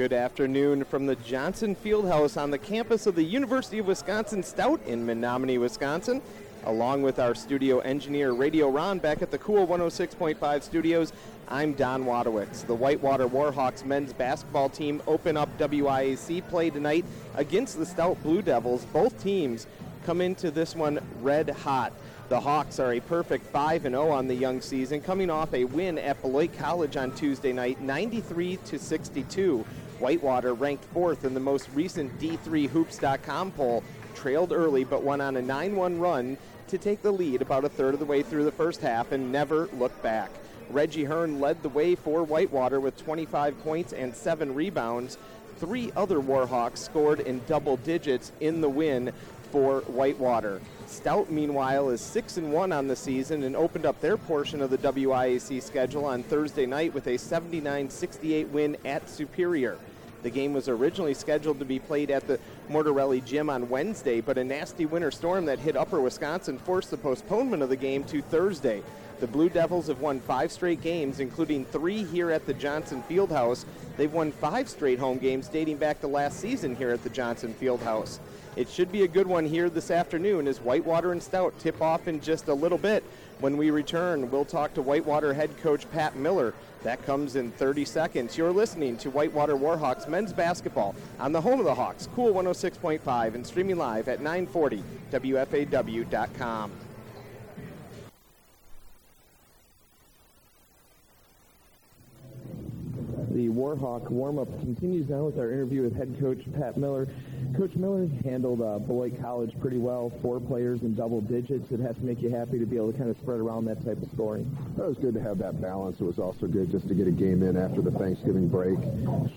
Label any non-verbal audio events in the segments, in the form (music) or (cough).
Good afternoon from the Johnson Fieldhouse on the campus of the University of Wisconsin Stout in Menomonie, Wisconsin. Along with our studio engineer, Radio Ron, back at the Cool 106.5 studios, I'm Don Wadowitz. The Whitewater Warhawks men's basketball team open up WIAC play tonight against the Stout Blue Devils. Both teams come into this one red hot. The Hawks are a perfect 5 0 on the young season, coming off a win at Beloit College on Tuesday night, 93 to 62. Whitewater, ranked fourth in the most recent D3Hoops.com poll, trailed early but went on a 9 1 run to take the lead about a third of the way through the first half and never looked back. Reggie Hearn led the way for Whitewater with 25 points and seven rebounds. Three other Warhawks scored in double digits in the win for Whitewater. Stout, meanwhile, is 6 and 1 on the season and opened up their portion of the WIAC schedule on Thursday night with a 79 68 win at Superior. The game was originally scheduled to be played at the Mortorelli Gym on Wednesday, but a nasty winter storm that hit upper Wisconsin forced the postponement of the game to Thursday. The Blue Devils have won five straight games, including three here at the Johnson Fieldhouse. They've won five straight home games dating back to last season here at the Johnson Fieldhouse. It should be a good one here this afternoon as Whitewater and Stout tip off in just a little bit. When we return, we'll talk to Whitewater head coach Pat Miller. That comes in 30 seconds. You're listening to Whitewater Warhawks men's basketball on the home of the Hawks, Cool 106.5, and streaming live at 940 WFAW.com. The Warhawk warm-up continues now with our interview with head coach Pat Miller. Coach Miller handled uh, Beloit College pretty well, four players in double digits. It has to make you happy to be able to kind of spread around that type of scoring. It was good to have that balance. It was also good just to get a game in after the Thanksgiving break.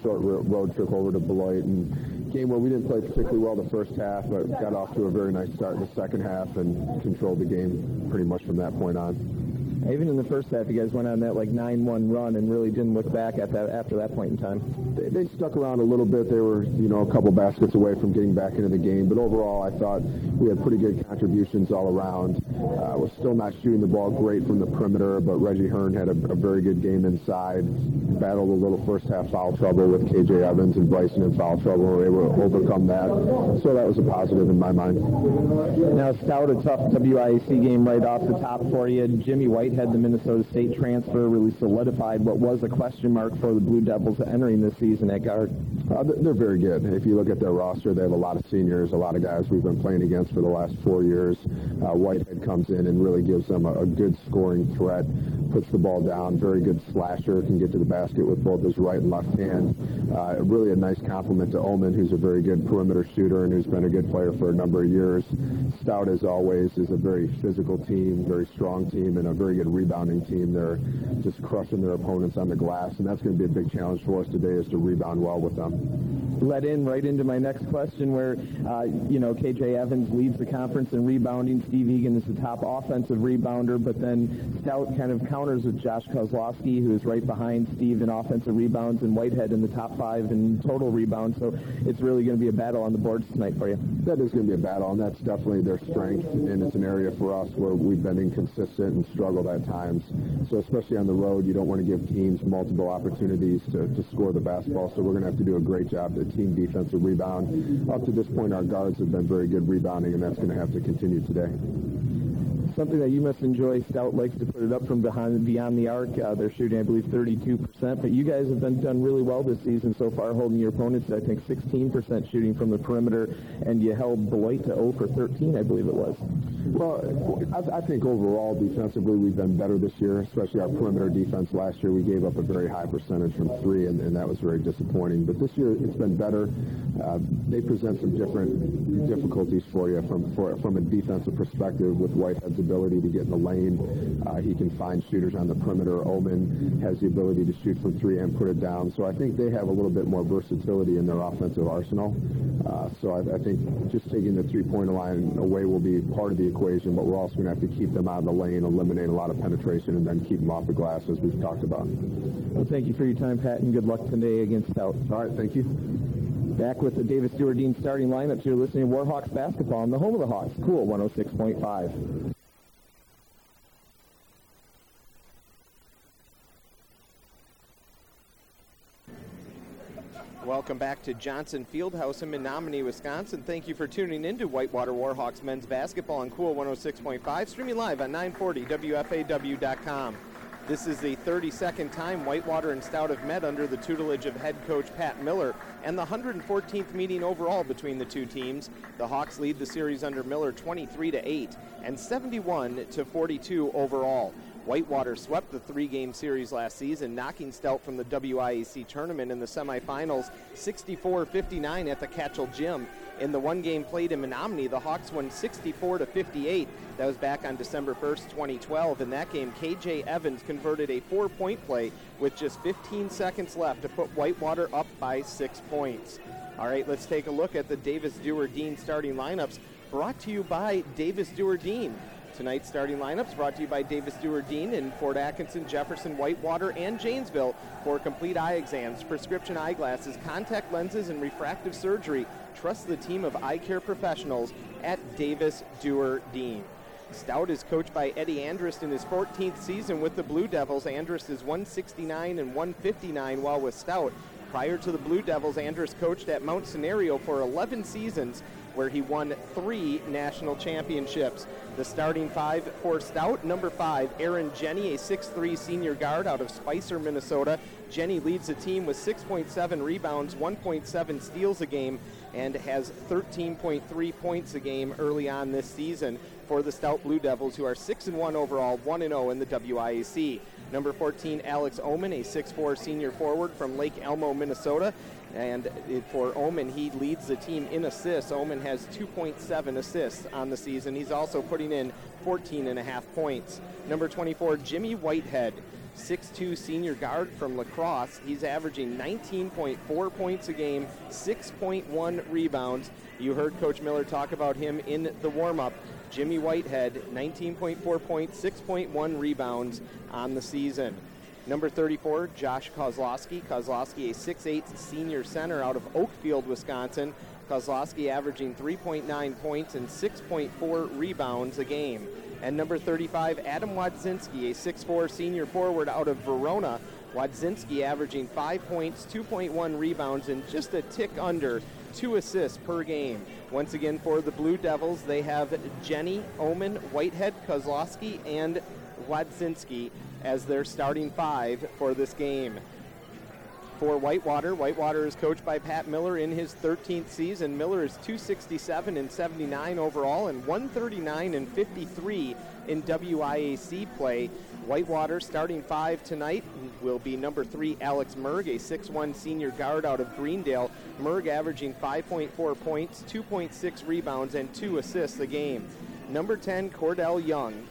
Short road trip over to Beloit and game where we didn't play particularly well the first half, but got off to a very nice start in the second half and controlled the game pretty much from that point on even in the first half, you guys went on that like 9-1 run and really didn't look back at that after that point in time. They, they stuck around a little bit. They were, you know, a couple baskets away from getting back into the game. But overall, I thought we had pretty good contributions all around. Uh, was still not shooting the ball great from the perimeter, but Reggie Hearn had a, a very good game inside. Battled a little first half foul trouble with KJ Evans and Bryson in foul trouble. We were able to overcome that. So that was a positive in my mind. Now, Stout, a tough WIAC game right off the top for you. Jimmy White had the Minnesota State transfer really solidified what was a question mark for the Blue Devils entering this season at guard. Uh, they're very good. If you look at their roster, they have a lot of seniors, a lot of guys we've been playing against for the last four years. Uh, Whitehead comes in and really gives them a, a good scoring threat, puts the ball down, very good slasher, can get to the basket with both his right and left hand. Uh, really a nice compliment to Ullman, who's a very good perimeter shooter and who's been a good player for a number of years. Stout, as always, is a very physical team, very strong team, and a very good rebounding team. They're just crushing their opponents on the glass, and that's going to be a big challenge for us today is to rebound well with them. Let in right into my next question where, uh, you know, KJ Evans leads the conference in rebounding. Steve Egan is the top offensive rebounder, but then Stout kind of counters with Josh Kozlowski, who is right behind Steve in offensive rebounds, and Whitehead in the top five in total rebounds. So it's really going to be a battle on the boards tonight for you. That is going to be a battle, and that's definitely their strength, and it's an area for us where we've been inconsistent and struggled at times. So especially on the road, you don't want to give teams multiple opportunities to, to score the basketball. So we're going to have to do a great job at team defensive rebound. Up to this point, our guards have been very good rebounding, and that's going to have to continue today something that you must enjoy. Stout likes to put it up from behind beyond the arc. Uh, they're shooting, I believe, 32%. But you guys have been done really well this season so far, holding your opponents, I think, 16% shooting from the perimeter, and you held Beloit to 0 for 13, I believe it was. Well, I, I think overall defensively we've been better this year, especially our perimeter defense. Last year we gave up a very high percentage from three, and, and that was very disappointing. But this year it's been better. Uh, they present some different difficulties for you from for, from a defensive perspective with Whitehead's ability to get in the lane. Uh, he can find shooters on the perimeter. Oman has the ability to shoot from three and put it down. So I think they have a little bit more versatility in their offensive arsenal. Uh, so I, I think just taking the three-point line away will be part of the equation, but we're also going to have to keep them out of the lane, eliminate a lot of penetration, and then keep them off the glass, as we've talked about. Well, thank you for your time, Pat, and good luck today against Stout. All right, thank you. Back with the Davis Stewart Dean starting lineups. You're listening to Warhawks basketball on the home of the Hawks, Cool 106.5. Welcome back to Johnson Fieldhouse in Menomonie, Wisconsin. Thank you for tuning in to Whitewater Warhawks men's basketball on Cool 106.5, streaming live on 940 WFAW.com. This is the 32nd time Whitewater and Stout have met under the tutelage of head coach Pat Miller and the 114th meeting overall between the two teams. The Hawks lead the series under Miller 23 to 8 and 71 to 42 overall. Whitewater swept the three-game series last season, knocking Stout from the WIAC tournament in the semifinals 64-59 at the Kachel Gym. In the one game played in Menomonie, the Hawks won 64 to 58. That was back on December 1st, 2012. In that game, KJ Evans converted a four-point play with just 15 seconds left to put Whitewater up by six points. All right, let's take a look at the Davis Duehr Dean starting lineups brought to you by Davis Duehr Dean. Tonight's starting lineups brought to you by Davis Duehr Dean in Fort Atkinson, Jefferson, Whitewater, and Janesville for complete eye exams, prescription eyeglasses, contact lenses, and refractive surgery. Trust the team of eye care professionals at Davis Duehr Dean. Stout is coached by Eddie Andrist in his 14th season with the Blue Devils. Andrist is 169 and 159 while with Stout. Prior to the Blue Devils, Andrist coached at Mount Senario for 11 seasons where he won three national championships. The starting five for Stout, number five, Aaron Jenny, a 6'3 senior guard out of Spicer, Minnesota. Jenny leads the team with 6.7 rebounds, 1.7 steals a game, and has 13.3 points a game early on this season for the Stout Blue Devils, who are 6 and 1 overall, 1 and 0 in the WIAC. Number 14, Alex Oman, a 6'4 senior forward from Lake Elmo, Minnesota. And for Oman, he leads the team in assists. Oman has 2.7 assists on the season. He's also putting in 14 and a half points. Number 24, Jimmy Whitehead, 6'2 senior guard from La Crosse. He's averaging 19.4 points a game, 6.1 rebounds. You heard Coach Miller talk about him in the warm up. Jimmy Whitehead, 19.4 points, 6.1 rebounds on the season. Number 34, Josh Kozlowski. Kozlowski, a 6'8 senior center out of Oakfield, Wisconsin. Kozlowski averaging 3.9 points and 6.4 rebounds a game. And number 35, Adam Wadzinski, a 6'4 senior forward out of Verona. Wadzinski averaging 5 points, 2.1 rebounds, and just a tick under two assists per game. Once again, for the Blue Devils, they have Jenny, Oman, Whitehead, Kozlowski, and Wadzinski as their starting five for this game. For Whitewater, Whitewater is coached by Pat Miller in his 13th season. Miller is 267 and 79 overall and 139 and 53 in WIAC play. Whitewater starting five tonight will be number three, Alex Merg, a 6'1 senior guard out of Greendale. Merg averaging 5.4 points, 2.6 rebounds, and two assists a game. Number 10, Cordell Young,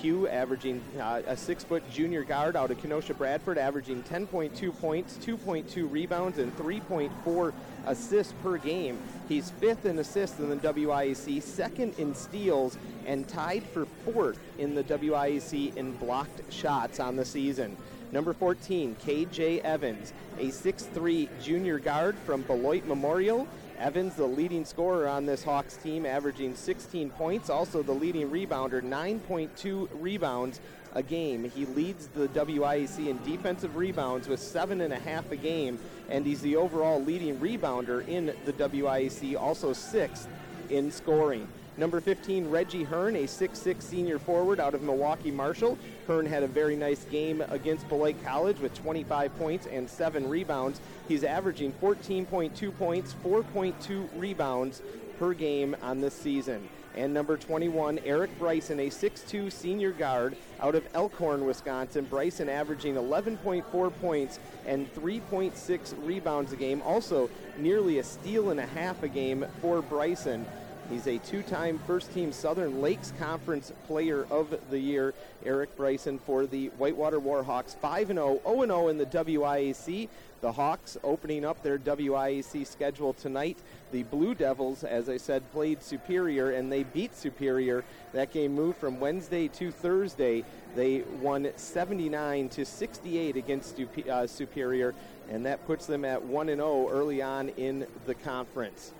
Q averaging uh, a six foot junior guard out of Kenosha Bradford, averaging 10.2 points, 2.2 rebounds, and 3.4 assists per game. He's fifth in assists in the WIAC, second in steals, and tied for fourth in the WIAC in blocked shots on the season. Number 14, KJ Evans, a 6'3 junior guard from Beloit Memorial. Evans, the leading scorer on this Hawks team, averaging 16 points. Also, the leading rebounder, 9.2 rebounds a game. He leads the WIAC in defensive rebounds with seven and a half a game, and he's the overall leading rebounder in the WIAC, also sixth in scoring. Number 15, Reggie Hearn, a 6'6 senior forward out of Milwaukee Marshall. Hearn had a very nice game against Beloit College with 25 points and 7 rebounds. He's averaging 14.2 points, 4.2 rebounds per game on this season. And number 21, Eric Bryson, a 6'2 senior guard out of Elkhorn, Wisconsin. Bryson averaging 11.4 points and 3.6 rebounds a game. Also, nearly a steal and a half a game for Bryson. He's a two time first team Southern Lakes Conference Player of the Year. Eric Bryson for the Whitewater Warhawks 5 0, 0 0 in the WIAC. The Hawks opening up their WIAC schedule tonight. The Blue Devils, as I said, played Superior and they beat Superior. That game moved from Wednesday to Thursday. They won 79 to 68 against uh, Superior, and that puts them at 1 0 early on in the conference.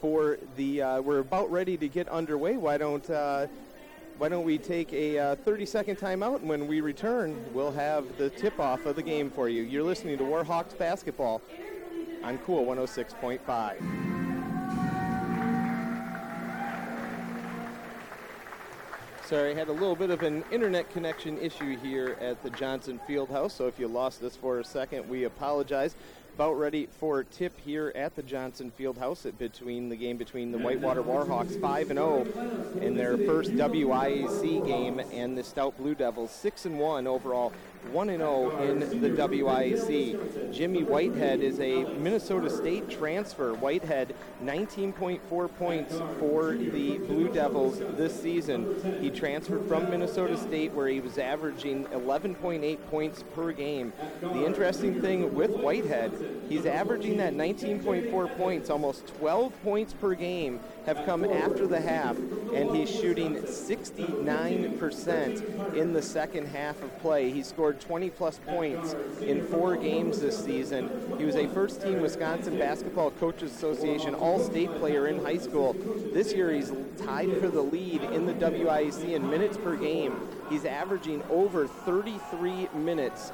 For the. Uh, we're about ready to get underway. Why don't uh, why don't we take a uh, 30 second timeout, and when we return, we'll have the tip off of the game for you. You're listening to Warhawks basketball on Cool 106.5. Sorry, I had a little bit of an internet connection issue here at the Johnson Fieldhouse, so if you lost us for a second, we apologize. About ready for a tip here at the Johnson Fieldhouse between the game between the Whitewater Warhawks 5 and 0 in their first WIAC game and the Stout Blue Devils 6 and 1 overall 1 0 in the WIAC. Jimmy Whitehead is a Minnesota State transfer. Whitehead, 19.4 points for the Blue Devils this season. He transferred from Minnesota State, where he was averaging 11.8 points per game. The interesting thing with Whitehead, he's averaging that 19.4 points, almost 12 points per game have come after the half, and he's shooting 69% in the second half of play. He scored 20 plus points in four games this season. He was a first team Wisconsin Basketball Coaches Association All State player in high school. This year he's tied for the lead in the WIAC in minutes per game. He's averaging over 33 minutes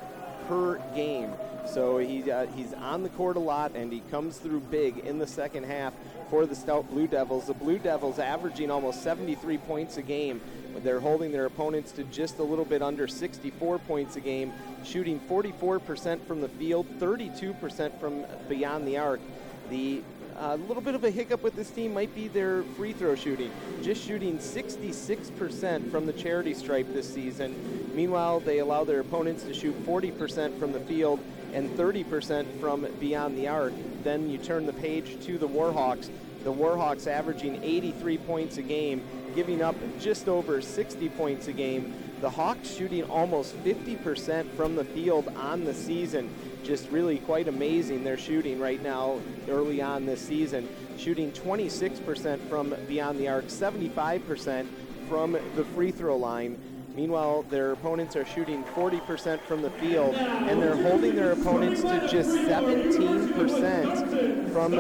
per game. So he, uh, he's on the court a lot and he comes through big in the second half for the Stout Blue Devils. The Blue Devils averaging almost 73 points a game. They're holding their opponents to just a little bit under 64 points a game, shooting 44% from the field, 32% from beyond the arc. The a uh, little bit of a hiccup with this team might be their free throw shooting. Just shooting 66% from the charity stripe this season. Meanwhile, they allow their opponents to shoot 40% from the field and 30% from beyond the arc. Then you turn the page to the Warhawks. The Warhawks averaging 83 points a game, giving up just over 60 points a game. The Hawks shooting almost 50% from the field on the season. Just really quite amazing their shooting right now early on this season. Shooting 26% from beyond the arc, 75% from the free throw line. Meanwhile, their opponents are shooting 40% from the field, and they're holding their opponents to just 17% from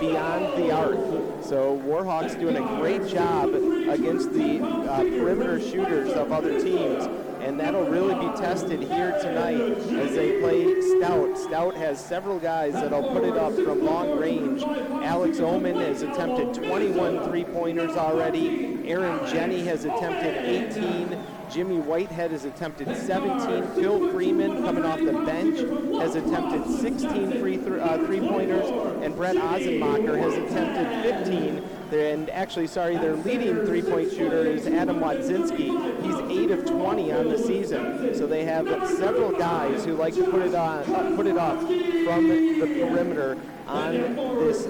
beyond the arc. So Warhawks doing a great job against the uh, perimeter shooters of other teams and that'll really be tested here tonight as they play Stout. Stout has several guys that'll put it up from long range. Alex Oman has attempted 21 three-pointers already. Aaron Jenny has attempted 18. Jimmy Whitehead has attempted 17. Phil Freeman, coming off the bench, has attempted 16 free th- uh, three-pointers, and Brett Ozenmacher has attempted 15. And actually, sorry, their leading three-point shooter is Adam Wadzinski. He's 8 of 20 on the season. So they have several guys who like to put it on, uh, put it up from the perimeter on this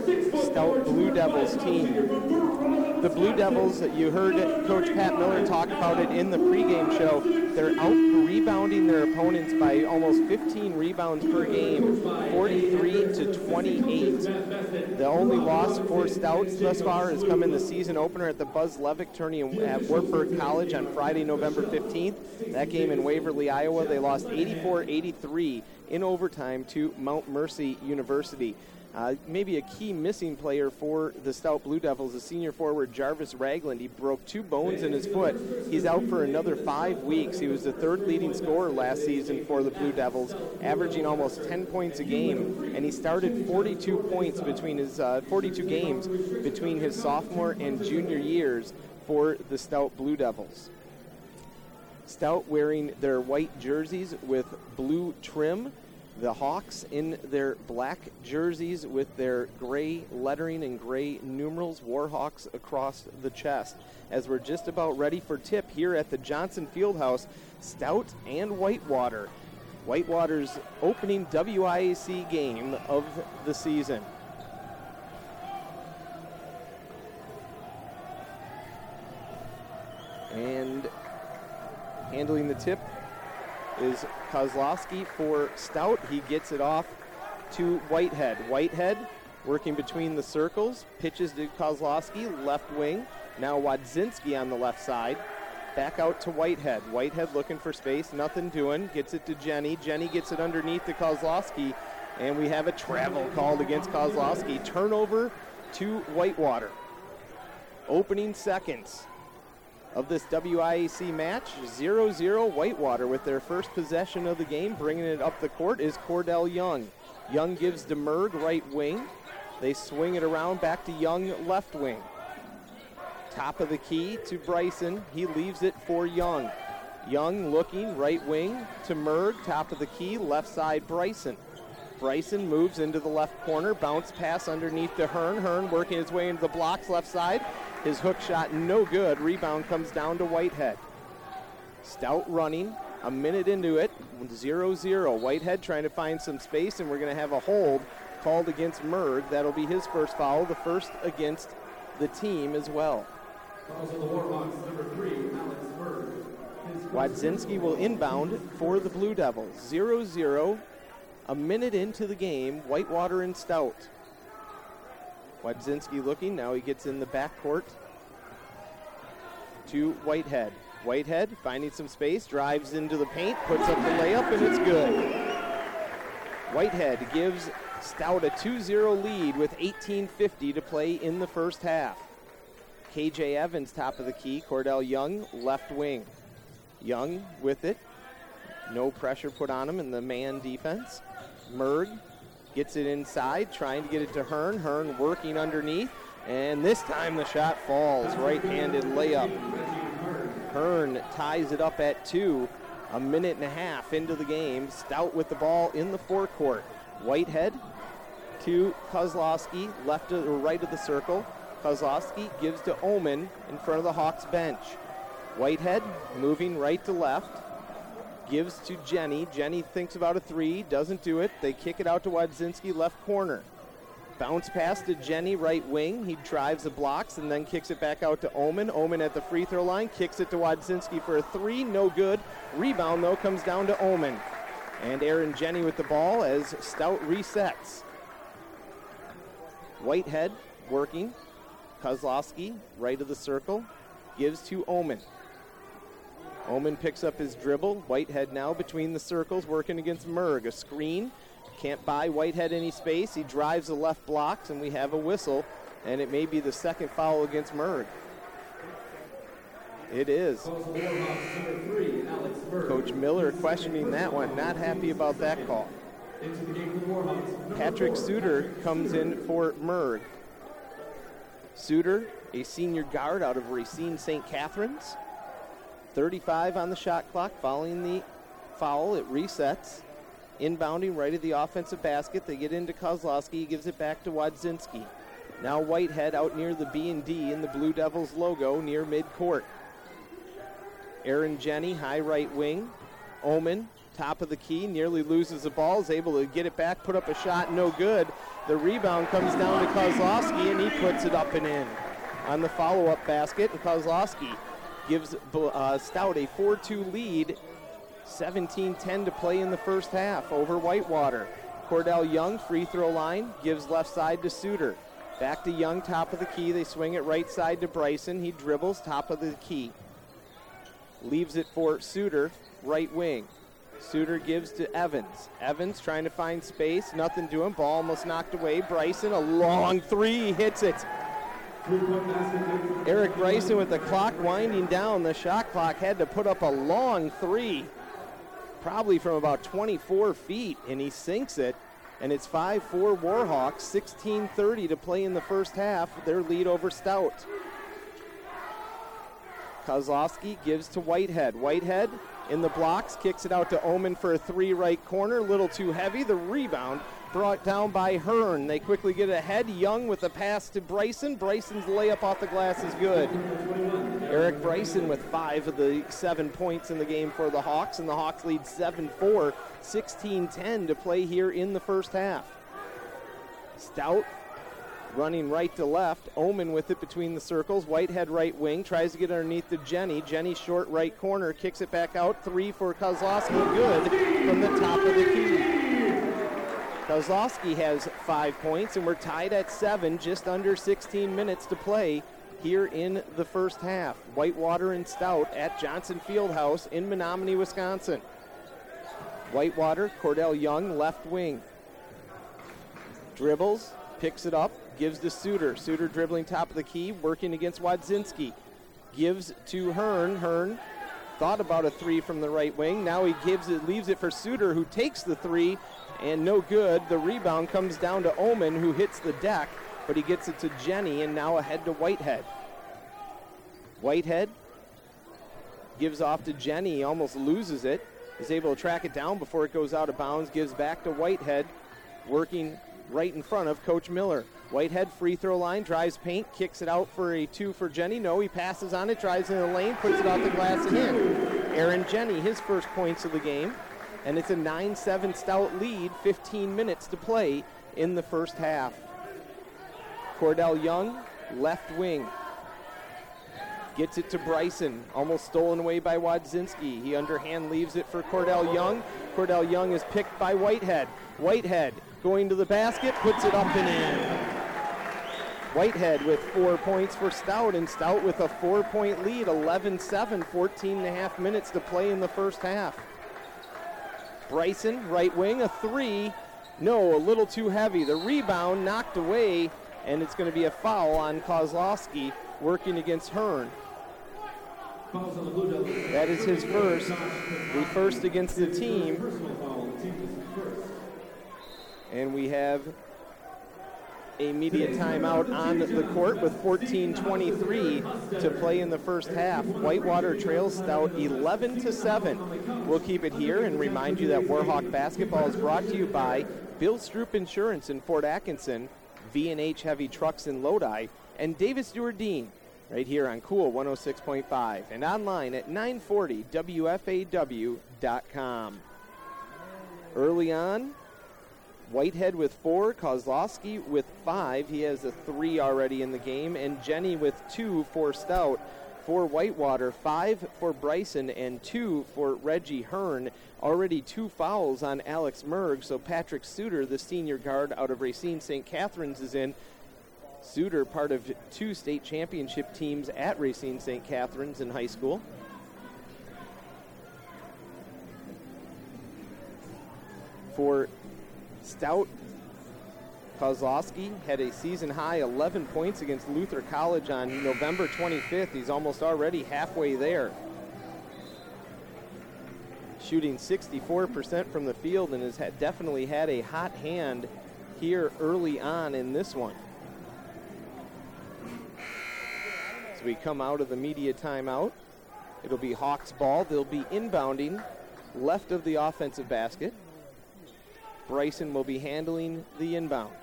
stout Blue Devils team the Blue Devils, you heard Coach Pat Miller talk about it in the pregame show. They're out rebounding their opponents by almost 15 rebounds per game, 43 to 28. The only loss for Stouts thus far has come in the season opener at the Buzz Levick tourney at Wartburg College on Friday, November 15th. That game in Waverly, Iowa, they lost 84-83 in overtime to Mount Mercy University. Uh, maybe a key missing player for the Stout Blue Devils is senior forward Jarvis Ragland. He broke two bones in his foot. He's out for another five weeks. He was the third leading scorer last season for the Blue Devils, averaging almost 10 points a game, and he started 42 points between his uh, 42 games between his sophomore and junior years for the Stout Blue Devils. Stout wearing their white jerseys with blue trim the Hawks in their black jerseys with their gray lettering and gray numerals, Warhawks across the chest. As we're just about ready for tip here at the Johnson Fieldhouse, Stout and Whitewater. Whitewater's opening WIAC game of the season. And handling the tip is Kozlowski for Stout. He gets it off to Whitehead. Whitehead working between the circles, pitches to Kozlowski, left wing. Now Wadzinski on the left side. Back out to Whitehead. Whitehead looking for space, nothing doing. Gets it to Jenny. Jenny gets it underneath to Kozlowski, and we have a travel called against Kozlowski. Turnover to Whitewater. Opening seconds. Of this WIAC match. 0 0 Whitewater with their first possession of the game. Bringing it up the court is Cordell Young. Young gives to Merg, right wing. They swing it around back to Young, left wing. Top of the key to Bryson. He leaves it for Young. Young looking, right wing to Merg, top of the key, left side Bryson. Bryson moves into the left corner, bounce pass underneath to Hearn. Hearn working his way into the blocks, left side. His hook shot no good. Rebound comes down to Whitehead. Stout running, a minute into it, 0 0. Whitehead trying to find some space, and we're going to have a hold called against Merg. That'll be his first foul, the first against the team as well. Wadzinski will inbound for the Blue Devils. 0 0 a minute into the game, Whitewater and Stout. Wadzinski looking, now he gets in the backcourt to Whitehead. Whitehead finding some space, drives into the paint, puts up the layup, and it's good. Whitehead gives Stout a 2-0 lead with 18.50 to play in the first half. KJ Evans top of the key, Cordell Young left wing. Young with it, no pressure put on him in the man defense. Merg gets it inside, trying to get it to Hearn. Hearn working underneath, and this time the shot falls. Right handed layup. Hearn ties it up at two. A minute and a half into the game. Stout with the ball in the forecourt. Whitehead to Kozlowski, left or right of the circle. Kozlowski gives to Oman in front of the Hawks bench. Whitehead moving right to left gives to Jenny. Jenny thinks about a three, doesn't do it. They kick it out to Wadzinski, left corner. Bounce pass to Jenny, right wing. He drives the blocks and then kicks it back out to Oman. Oman at the free throw line, kicks it to Wadzinski for a three, no good. Rebound, though, comes down to Oman. And Aaron Jenny with the ball as Stout resets. Whitehead working. Kozlowski, right of the circle, gives to Oman. Oman picks up his dribble. Whitehead now between the circles, working against Merg. A screen. Can't buy Whitehead any space. He drives the left blocks, and we have a whistle, and it may be the second foul against Merg. It is. Coach Miller questioning that one. Not happy about that call. Patrick Suter comes in for Merg. Suter, a senior guard out of Racine St. Catherine's. 35 on the shot clock following the foul. It resets. Inbounding right at the offensive basket. They get into Kozlowski. He gives it back to Wadzinski. Now Whitehead out near the B and D in the Blue Devils logo near midcourt. Aaron Jenny, high right wing. Oman, top of the key, nearly loses the ball, is able to get it back, put up a shot, no good. The rebound comes down to Kozlowski, and he puts it up and in on the follow-up basket. And Kozlowski gives uh, Stout a 4-2 lead. 17-10 to play in the first half over Whitewater. Cordell Young, free throw line, gives left side to Suter. Back to Young, top of the key. They swing it right side to Bryson. He dribbles, top of the key. Leaves it for Suter, right wing. Suter gives to Evans. Evans trying to find space, nothing doing. Ball almost knocked away. Bryson, a long three, hits it. Eric Bryson with the clock winding down. The shot clock had to put up a long three, probably from about 24 feet, and he sinks it. And it's 5 4 Warhawks, 16 30 to play in the first half. Their lead over Stout. Kozlowski gives to Whitehead. Whitehead in the blocks, kicks it out to Oman for a three right corner. Little too heavy. The rebound brought down by Hearn. They quickly get ahead. Young with the pass to Bryson. Bryson's layup off the glass is good. Eric Bryson with five of the seven points in the game for the Hawks, and the Hawks lead 7 4, 16 10 to play here in the first half. Stout running right to left. Oman with it between the circles. Whitehead right wing tries to get underneath to Jenny. Jenny short right corner kicks it back out. Three for Kozlowski. Good from the top of the key. Kozlowski has five points, and we're tied at seven, just under 16 minutes to play here in the first half. Whitewater and Stout at Johnson Fieldhouse in Menomonie, Wisconsin. Whitewater, Cordell Young, left wing. Dribbles, picks it up, gives to Suter. Suter dribbling top of the key, working against Wadzinski. gives to Hearn. Hearn thought about a three from the right wing. Now he gives it, leaves it for Suter, who takes the three, and no good. The rebound comes down to Oman, who hits the deck, but he gets it to Jenny, and now ahead to Whitehead. Whitehead gives off to Jenny, almost loses it, is able to track it down before it goes out of bounds, gives back to Whitehead, working right in front of Coach Miller. Whitehead free throw line, drives paint, kicks it out for a two for Jenny. No, he passes on it, drives in the lane, puts it off the glass and in. Aaron Jenny, his first points of the game. And it's a 9 7 stout lead, 15 minutes to play in the first half. Cordell Young, left wing. Gets it to Bryson, almost stolen away by Wadzinski. He underhand leaves it for Cordell Young. Cordell Young is picked by Whitehead. Whitehead going to the basket, puts it up and in. Whitehead with four points for Stout, and Stout with a four point lead, 11 7, 14 and a half minutes to play in the first half. Bryson, right wing, a three. No, a little too heavy. The rebound knocked away, and it's going to be a foul on Kozlowski working against Hearn. That is his first, the first against the team. And we have a media timeout on the court with 14:23 to play in the first half. Whitewater trails Stout 11 to 7. We'll keep it here and remind you that Warhawk basketball is brought to you by Bill Stroop Insurance in Fort Atkinson, V&H Heavy Trucks in Lodi, and Davis Dean right here on Cool 106.5 and online at 940WFAW.com. Early on, Whitehead with four, Kozlowski with five. He has a three already in the game, and Jenny with two for Stout. For Whitewater, five for Bryson, and two for Reggie Hearn. Already two fouls on Alex Merg, so Patrick Suter, the senior guard out of Racine St. Catherine's, is in. Suter, part of two state championship teams at Racine St. Catherine's in high school. For Stout, Kozlowski had a season high 11 points against Luther College on November 25th. He's almost already halfway there. Shooting 64% from the field and has had, definitely had a hot hand here early on in this one. As we come out of the media timeout, it'll be Hawks ball. They'll be inbounding left of the offensive basket. Bryson will be handling the inbound.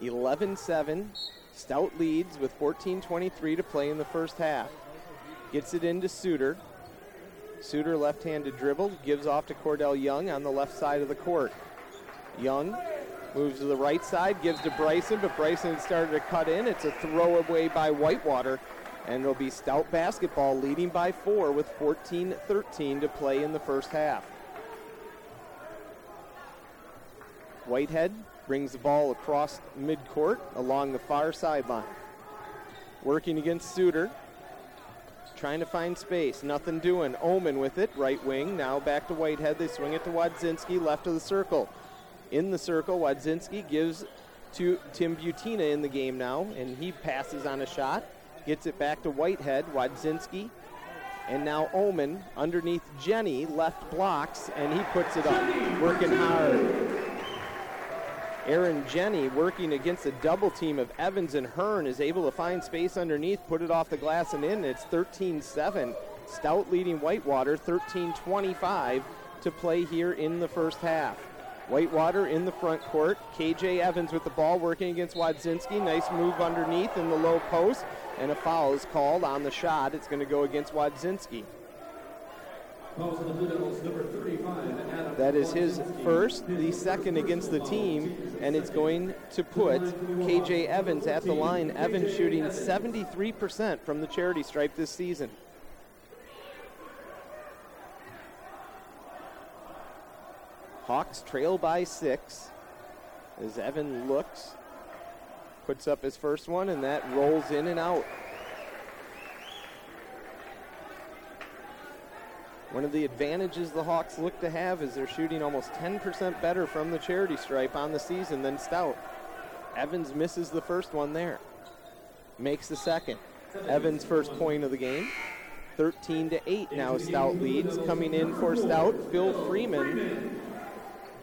11 7. Stout leads with 14.23 to play in the first half. Gets it into Suter. Suter left handed dribble, gives off to Cordell Young on the left side of the court. Young moves to the right side, gives to Bryson, but Bryson started to cut in. It's a throwaway by Whitewater, and it'll be Stout basketball leading by four with 14 13 to play in the first half. Whitehead brings the ball across midcourt along the far sideline. Working against Suter. Trying to find space. Nothing doing. Oman with it. Right wing. Now back to Whitehead. They swing it to Wadzinski. Left of the circle. In the circle, Wadzinski gives to Tim Butina in the game now, and he passes on a shot. Gets it back to Whitehead. Wadzinski. And now Oman underneath Jenny. Left blocks, and he puts it up. Working hard. Aaron Jenny working against a double team of Evans and Hearn is able to find space underneath, put it off the glass and in. It's 13-7. Stout leading Whitewater 13-25 to play here in the first half. Whitewater in the front court. KJ Evans with the ball working against Wadzinski. Nice move underneath in the low post. And a foul is called on the shot. It's going to go against Wadzinski. That is his first, the second against the team, and it's going to put KJ Evans at the line. Evans shooting 73% from the charity stripe this season. Hawks trail by six as Evan looks, puts up his first one, and that rolls in and out. One of the advantages the Hawks look to have is they're shooting almost 10% better from the charity stripe on the season than Stout. Evans misses the first one there. makes the second. Evans' first point of the game. 13 to 8 now Stout leads. Coming in for Stout, Phil Freeman.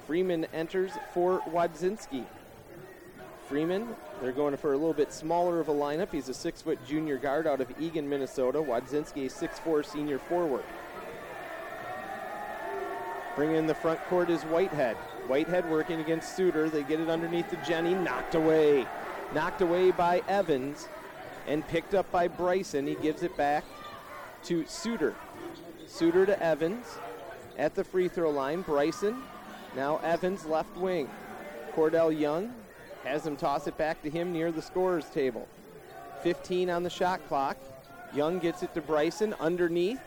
Freeman enters for Wadzinski. Freeman, they're going for a little bit smaller of a lineup. He's a six foot junior guard out of Eagan, Minnesota. Wadzinski, a six four senior forward. Bringing in the front court is Whitehead. Whitehead working against Suter. They get it underneath to Jenny, knocked away. Knocked away by Evans and picked up by Bryson. He gives it back to Suter. Suter to Evans at the free throw line. Bryson, now Evans left wing. Cordell Young has him toss it back to him near the scorer's table. 15 on the shot clock. Young gets it to Bryson underneath,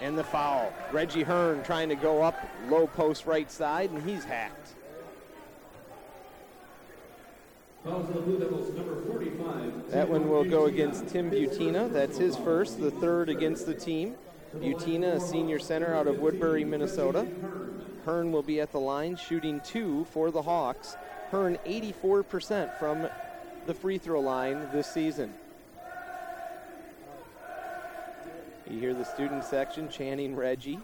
and the foul. Reggie Hearn trying to go up low post right side, and he's hacked. That one will go against Tim Butina. That's his first, the third against the team. Butina, a senior center out of Woodbury, Minnesota. Hearn will be at the line shooting two for the Hawks. Hearn 84% from the free throw line this season. You hear the student section chanting Reggie.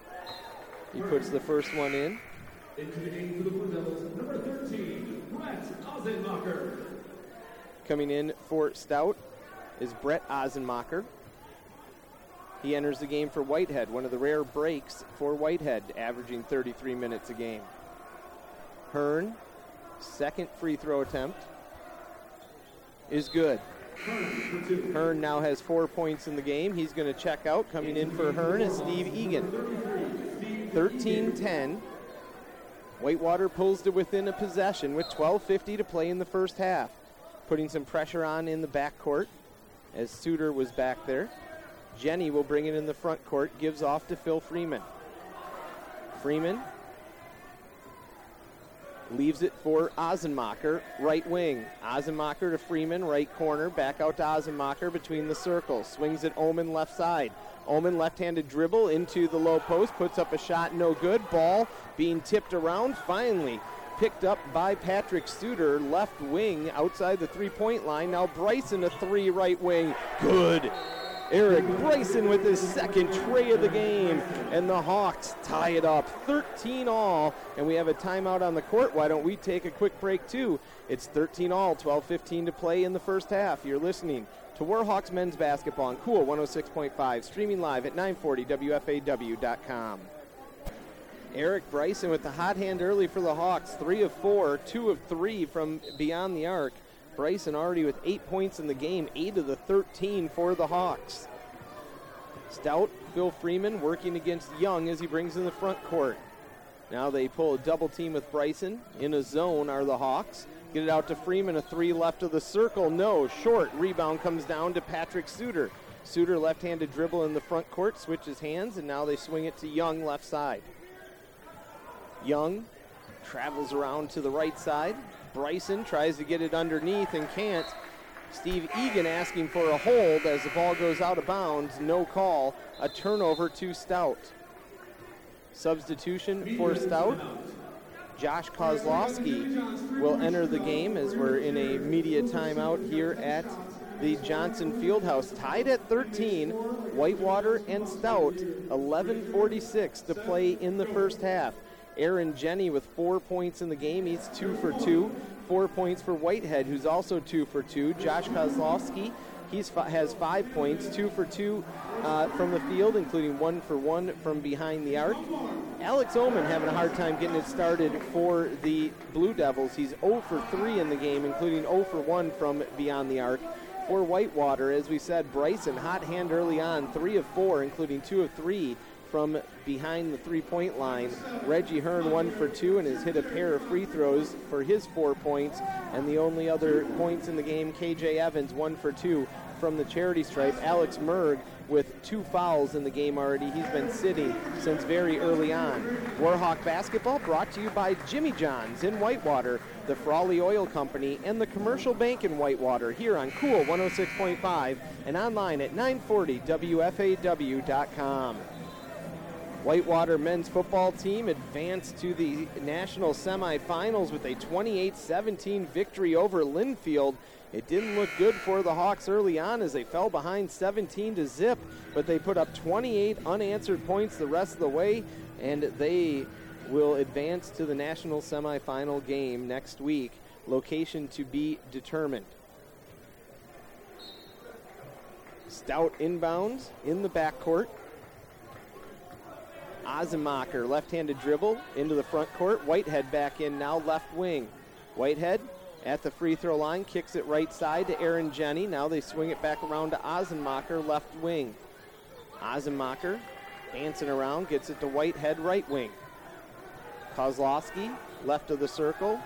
He puts the first one in. The for the Blue Devils, number 13, Brett Ozenmacher. Coming in for Stout is Brett Ozenmacher. He enters the game for Whitehead, one of the rare breaks for Whitehead, averaging 33 minutes a game. Hearn, second free throw attempt, is good. Hearn now has four points in the game. He's going to check out. Coming in for Hearn is Steve Egan. 13 10. Whitewater pulls to within a possession with 12.50 to play in the first half. Putting some pressure on in the backcourt as Suter was back there. Jenny will bring it in the front court, gives off to Phil Freeman. Freeman leaves it for Ozenmacher, right wing. Ozenmacher to Freeman, right corner, back out to Ozenmacher between the circles. Swings it Oman left side. Oman left-handed dribble into the low post, puts up a shot, no good. Ball being tipped around, finally picked up by Patrick Suter, left wing outside the three-point line. Now Bryson a three right wing, good. Eric Bryson with his second tray of the game, and the Hawks tie it up 13 all. And we have a timeout on the court. Why don't we take a quick break too? It's 13 all, 12 15 to play in the first half. You're listening to Warhawks men's basketball on Cool 106.5, streaming live at 940wfaw.com. Eric Bryson with the hot hand early for the Hawks, three of four, two of three from beyond the arc. Bryson already with eight points in the game, eight of the 13 for the Hawks. Stout, Phil Freeman working against Young as he brings in the front court. Now they pull a double team with Bryson. In a zone are the Hawks. Get it out to Freeman, a three left of the circle. No, short. Rebound comes down to Patrick Suter. Suter left handed dribble in the front court, switches hands, and now they swing it to Young left side. Young travels around to the right side. Bryson tries to get it underneath and can't. Steve Egan asking for a hold as the ball goes out of bounds. No call. A turnover to Stout. Substitution for Stout. Josh Kozlowski will enter the game as we're in a media timeout here at the Johnson Fieldhouse. Tied at 13, Whitewater and Stout, 11.46 to play in the first half. Aaron Jenny with four points in the game. He's two for two. Four points for Whitehead, who's also two for two. Josh Kozlowski, he has five points, two for two uh, from the field, including one for one from behind the arc. Alex Oman having a hard time getting it started for the Blue Devils. He's 0 for 3 in the game, including 0 for 1 from beyond the arc. For Whitewater, as we said, Bryson, hot hand early on, 3 of 4, including 2 of 3 from behind the three-point line. Reggie Hearn one for two and has hit a pair of free throws for his four points. And the only other points in the game, KJ Evans one for two from the charity stripe. Alex Merg with two fouls in the game already. He's been sitting since very early on. Warhawk basketball brought to you by Jimmy John's in Whitewater, the Frawley Oil Company, and the Commercial Bank in Whitewater here on Cool 106.5 and online at 940wfaw.com. Whitewater men's football team advanced to the national semifinals with a 28 17 victory over Linfield. It didn't look good for the Hawks early on as they fell behind 17 to zip, but they put up 28 unanswered points the rest of the way, and they will advance to the national semifinal game next week. Location to be determined. Stout inbounds in the backcourt. Osemacher, left-handed dribble into the front court. Whitehead back in now, left wing. Whitehead at the free throw line, kicks it right side to Aaron Jenny. Now they swing it back around to Osemacher, left wing. Osemacher dancing around, gets it to Whitehead, right wing. Kozlowski, left of the circle.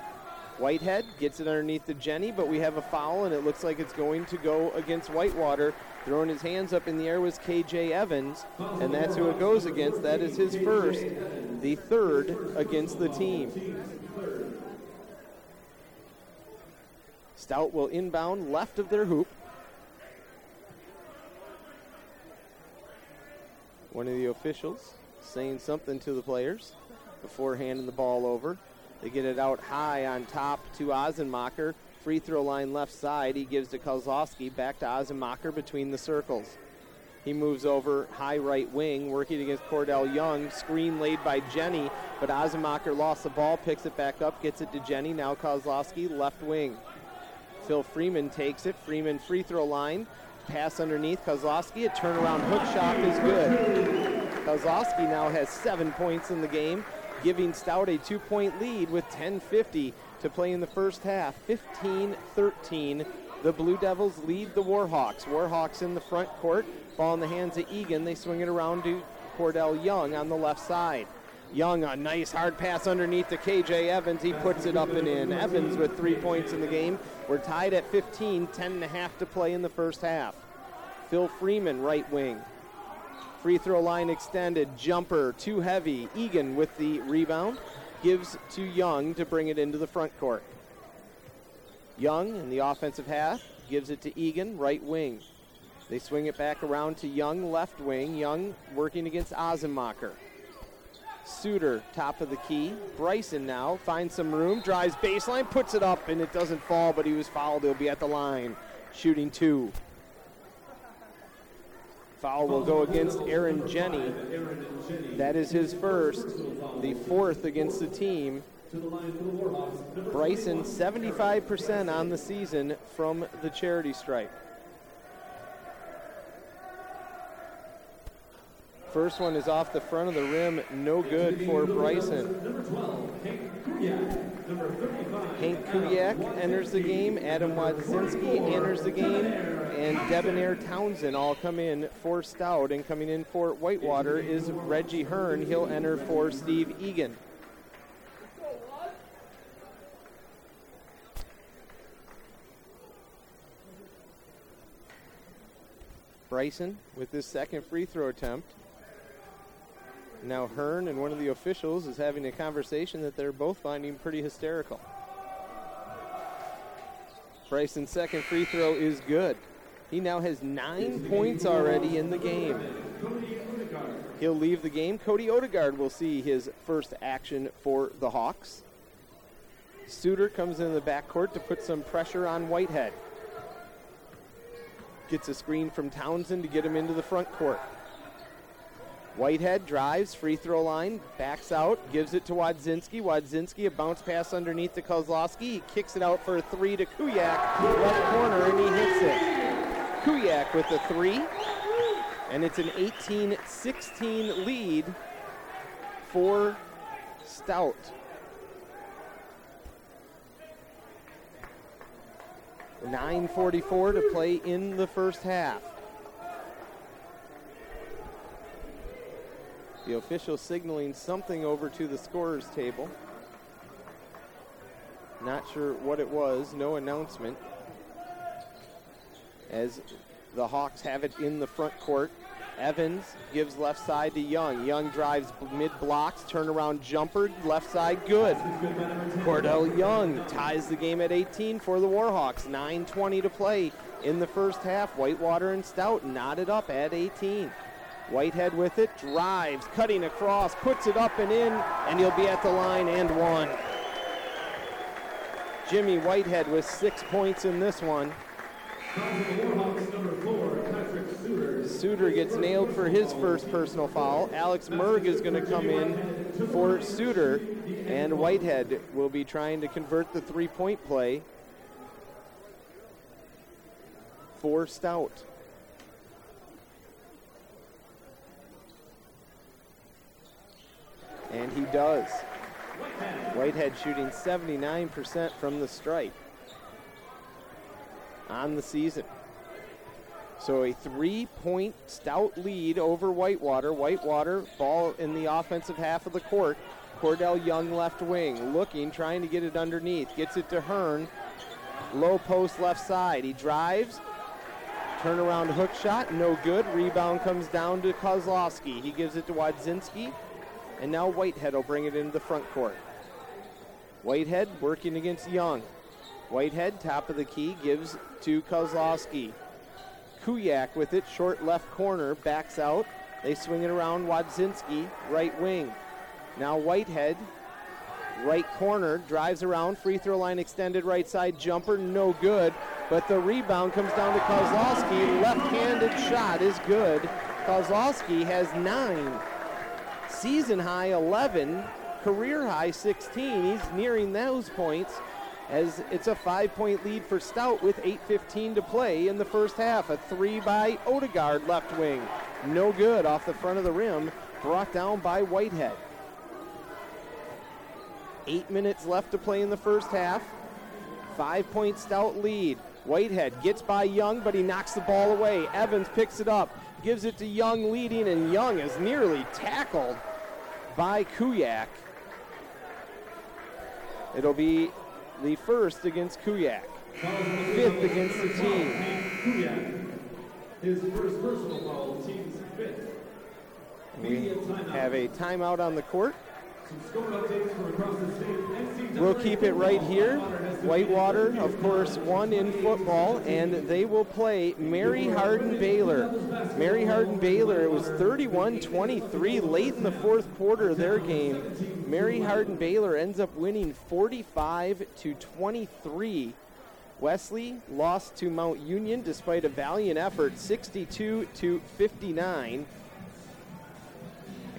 Whitehead gets it underneath the Jenny, but we have a foul, and it looks like it's going to go against Whitewater. Throwing his hands up in the air was KJ Evans, and that's who it goes against. That is his first, the third against the team. Stout will inbound left of their hoop. One of the officials saying something to the players before handing the ball over. They get it out high on top to Ozenmacher. Free throw line left side. He gives to Kozlowski. Back to Ozenmacher between the circles. He moves over high right wing, working against Cordell Young. Screen laid by Jenny, but Ozenmacher lost the ball, picks it back up, gets it to Jenny. Now Kozlowski, left wing. Phil Freeman takes it. Freeman free throw line. Pass underneath Kozlowski. A turnaround hook shot is good. Kozlowski now has seven points in the game, giving Stout a two point lead with 10.50 to play in the first half. 15 13. The Blue Devils lead the Warhawks. Warhawks in the front court. Ball in the hands of Egan. They swing it around to Cordell Young on the left side. Young, a nice hard pass underneath to KJ Evans. He puts it up and in. Evans with three points in the game. We're tied at 15, 10 and a half to play in the first half. Phil Freeman, right wing. Free throw line extended. Jumper, too heavy. Egan with the rebound. Gives to Young to bring it into the front court. Young in the offensive half gives it to Egan, right wing. They swing it back around to Young, left wing. Young working against Ozenmacher. Suter, top of the key. Bryson now finds some room, drives baseline, puts it up, and it doesn't fall, but he was fouled. He'll be at the line, shooting two. Foul will go against Aaron Jenny. That is his first, the fourth against the team. Bryson, 75% on the season from the charity stripe. First one is off the front of the rim, no good for Bryson. Hank Kuyak enters the game, Adam Wadzinski enters the game, and Debonair Townsend all come in for Stout. And coming in for Whitewater is Reggie Hearn. He'll enter for Steve Egan. Bryson with his second free throw attempt. Now Hearn and one of the officials is having a conversation that they're both finding pretty hysterical. Bryson's second free throw is good. He now has nine points already in the game. He'll leave the game. Cody Odegaard will see his first action for the Hawks. Suter comes in the backcourt to put some pressure on Whitehead. Gets a screen from Townsend to get him into the front court. Whitehead drives, free throw line, backs out, gives it to Wadzinski. Wadzinski, a bounce pass underneath to Kozlowski. He kicks it out for a three to Kuyak, left corner, and he hits it. Kuyak with the three, and it's an 18 16 lead for Stout. Nine forty-four to play in the first half. The official signaling something over to the scorer's table. Not sure what it was, no announcement. As the Hawks have it in the front court. Evans gives left side to Young. Young drives mid blocks, turnaround jumper, left side good. Cordell Young ties the game at 18 for the Warhawks. 9.20 to play in the first half. Whitewater and Stout knotted up at 18. Whitehead with it, drives, cutting across, puts it up and in, and he'll be at the line and one. Jimmy Whitehead with six points in this one. Suter gets nailed for his first personal foul. Alex Merg is going to come in for Suter, and Whitehead will be trying to convert the three point play for Stout. And he does. Whitehead shooting 79% from the stripe on the season. So a three-point stout lead over Whitewater. Whitewater ball in the offensive half of the court. Cordell Young left wing, looking, trying to get it underneath. Gets it to Hearn. Low post left side. He drives. Turnaround hook shot, no good. Rebound comes down to Kozlowski. He gives it to Wadzinski. And now Whitehead will bring it into the front court. Whitehead working against Young. Whitehead, top of the key, gives to Kozlowski. Kuyak with it, short left corner, backs out. They swing it around Wadzinski, right wing. Now Whitehead, right corner, drives around, free throw line extended, right side jumper, no good. But the rebound comes down to Kozlowski. Left-handed shot is good. Kozlowski has nine. Season high 11, career high 16. He's nearing those points as it's a five-point lead for Stout with 8.15 to play in the first half. A three by Odegaard left wing. No good off the front of the rim, brought down by Whitehead. Eight minutes left to play in the first half. Five-point Stout lead. Whitehead gets by Young, but he knocks the ball away. Evans picks it up, gives it to Young leading, and Young is nearly tackled by Kuyak. It'll be the first against Kuyak, fifth against the team. His first personal foul, team's fifth. We have a timeout on the court. We'll keep it right here. Whitewater, of course, won in football, and they will play Mary Hardin Baylor. Mary Hardin Baylor, it was 31 23 late in the fourth quarter of their game. Mary Hardin Baylor ends up winning 45 to 23. Wesley lost to Mount Union despite a valiant effort, 62 to 59.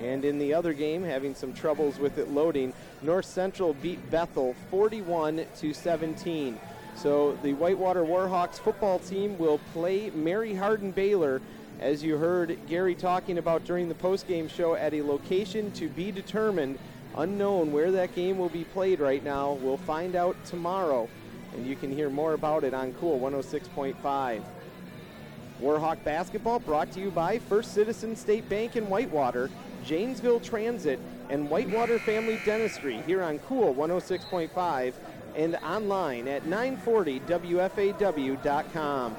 And in the other game, having some troubles with it loading, North Central beat Bethel 41 to 17. So the Whitewater Warhawks football team will play Mary Hardin Baylor, as you heard Gary talking about during the postgame show, at a location to be determined. Unknown where that game will be played right now. We'll find out tomorrow, and you can hear more about it on Cool 106.5. Warhawk basketball brought to you by First Citizen State Bank in Whitewater, Janesville Transit, and Whitewater Family Dentistry here on Cool 106.5 and online at 940WFAW.com.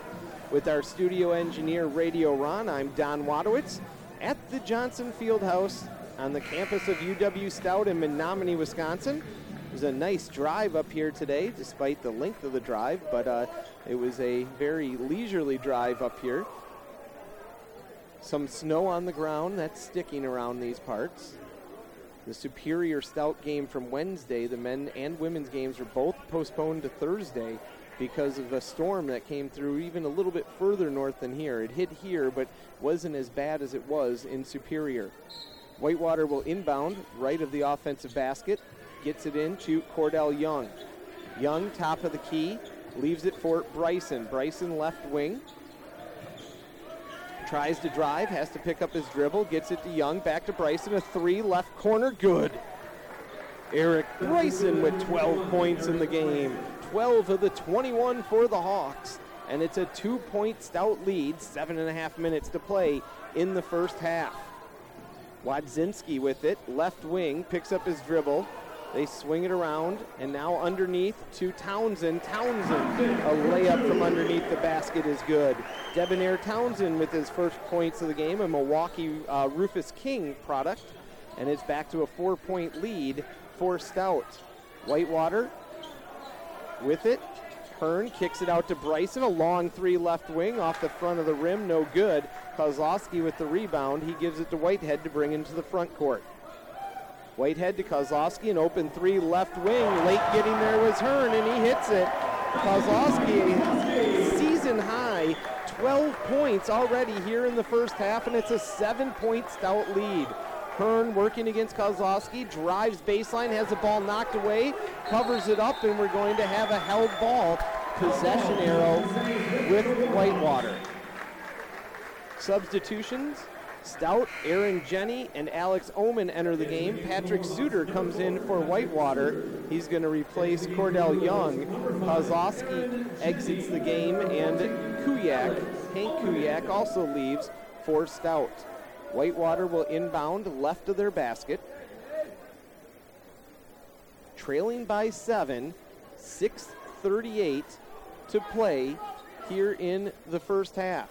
With our studio engineer, Radio Ron, I'm Don Wadowitz at the Johnson Fieldhouse on the campus of UW Stout in Menomonie, Wisconsin. It was a nice drive up here today, despite the length of the drive, but uh, it was a very leisurely drive up here. Some snow on the ground, that's sticking around these parts. The Superior Stout game from Wednesday, the men and women's games were both postponed to Thursday because of a storm that came through even a little bit further north than here. It hit here, but wasn't as bad as it was in Superior. Whitewater will inbound right of the offensive basket, gets it in to Cordell Young. Young, top of the key, leaves it for Bryson. Bryson left wing. Tries to drive, has to pick up his dribble, gets it to Young, back to Bryson, a three, left corner, good. Eric Bryson with 12 points in the game. 12 of the 21 for the Hawks. And it's a two point stout lead, seven and a half minutes to play in the first half. Wadzinski with it, left wing, picks up his dribble. They swing it around, and now underneath to Townsend. Townsend, a layup from underneath the basket is good. Debonair Townsend with his first points of the game, a Milwaukee uh, Rufus King product, and it's back to a four point lead for Stout. Whitewater with it, Hearn kicks it out to Bryson. A long three left wing off the front of the rim. No good. Kozlowski with the rebound. He gives it to Whitehead to bring into the front court. Whitehead to Kozlowski. An open three left wing. Late getting there was Hearn, and he hits it. Kozlowski, season high, 12 points already here in the first half, and it's a seven point stout lead. Hearn working against Kozlowski, drives baseline, has the ball knocked away, covers it up, and we're going to have a held ball. Possession arrow with Whitewater. Substitutions. Stout, Aaron Jenny, and Alex Oman enter the game. Patrick Suter comes in for Whitewater. He's going to replace Cordell Young. Kozlowski exits the game, and Kuyak, Hank Kuyak, also leaves for Stout. Whitewater will inbound left of their basket. Trailing by seven, 6.38 to play here in the first half.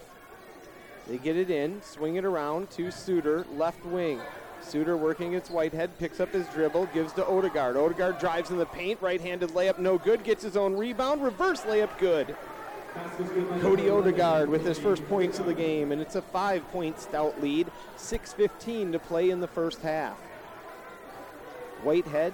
They get it in, swing it around to Suter, left wing. Suter working against Whitehead, picks up his dribble, gives to Odegaard. Odegaard drives in the paint, right-handed layup, no good, gets his own rebound, reverse layup, good. Cody Odegaard with his first points of the game, and it's a five-point stout lead. 6.15 to play in the first half. Whitehead,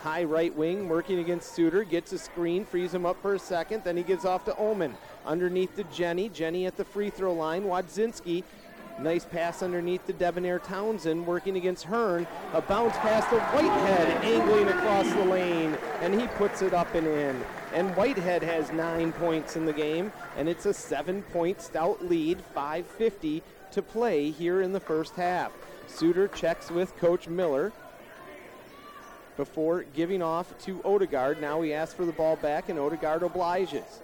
high right wing, working against Suter, gets a screen, frees him up for a second, then he gives off to Oman. Underneath to Jenny, Jenny at the free throw line. Wadzinski, nice pass underneath to Debonair Townsend, working against Hearn. A bounce pass to Whitehead, angling across the lane, and he puts it up and in. And Whitehead has nine points in the game, and it's a seven point stout lead, 5.50 to play here in the first half. Suter checks with Coach Miller before giving off to Odegaard. Now he asks for the ball back, and Odegaard obliges.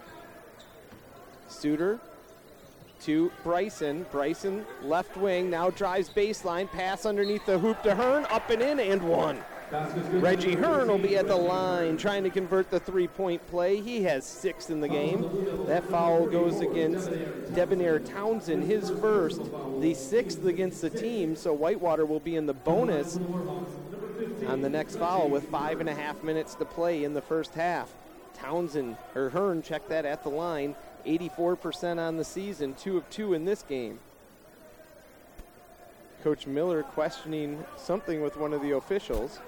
Suter to Bryson. Bryson left wing, now drives baseline, pass underneath the hoop to Hearn, up and in, and one. Reggie Hearn will be at the line trying to convert the three point play. He has six in the game. That foul goes against Debonair Townsend, his first, the sixth against the team. So Whitewater will be in the bonus on the next foul with five and a half minutes to play in the first half. Townsend or Hearn checked that at the line. 84% on the season, two of two in this game. Coach Miller questioning something with one of the officials.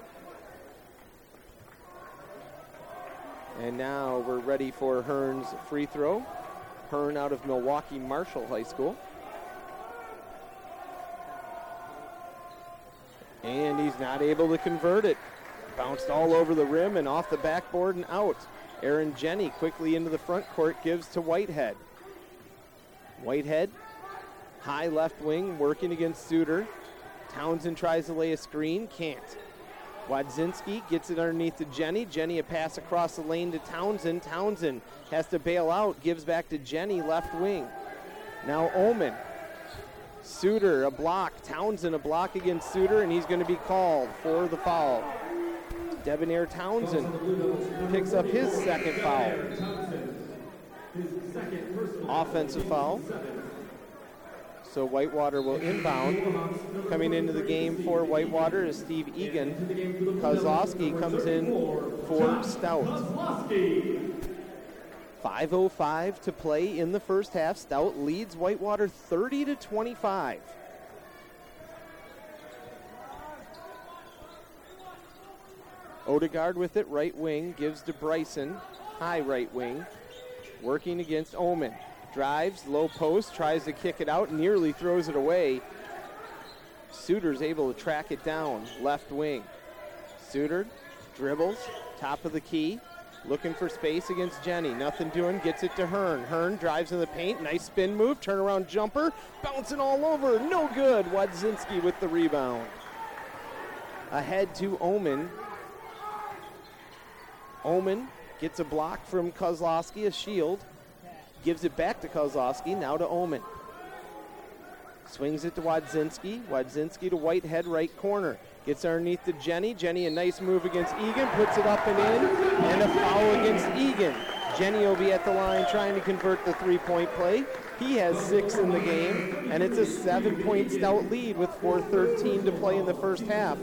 And now we're ready for Hearn's free throw. Hearn out of Milwaukee Marshall High School. And he's not able to convert it. Bounced all over the rim and off the backboard and out. Aaron Jenny quickly into the front court gives to Whitehead. Whitehead, high left wing, working against Suter. Townsend tries to lay a screen, can't. Wadzinski gets it underneath to Jenny. Jenny a pass across the lane to Townsend. Townsend has to bail out, gives back to Jenny, left wing. Now Oman. Suter a block. Townsend a block against Suter, and he's going to be called for the foul. Debonair Townsend picks up his second foul. Offensive foul. So Whitewater will inbound. Coming into the game for Whitewater is Steve Egan. Kozlowski comes in for Stout. 5.05 to play in the first half. Stout leads Whitewater 30 to 25. Odegaard with it, right wing, gives to Bryson, high right wing, working against Oman. Drives, low post, tries to kick it out, nearly throws it away. Suter's able to track it down, left wing. Suter dribbles, top of the key, looking for space against Jenny. Nothing doing, gets it to Hearn. Hearn drives in the paint, nice spin move, turnaround jumper, bouncing all over, no good. Wadzinski with the rebound. Ahead to Oman, Oman gets a block from Kozlowski, a shield. Gives it back to Kozlowski, now to Oman. Swings it to Wadzinski. Wadzinski to Whitehead, right corner. Gets underneath to Jenny. Jenny, a nice move against Egan, puts it up and in, and a foul against Egan. Jenny will be at the line trying to convert the three-point play. He has six in the game, and it's a seven-point stout lead with 4.13 to play in the first half.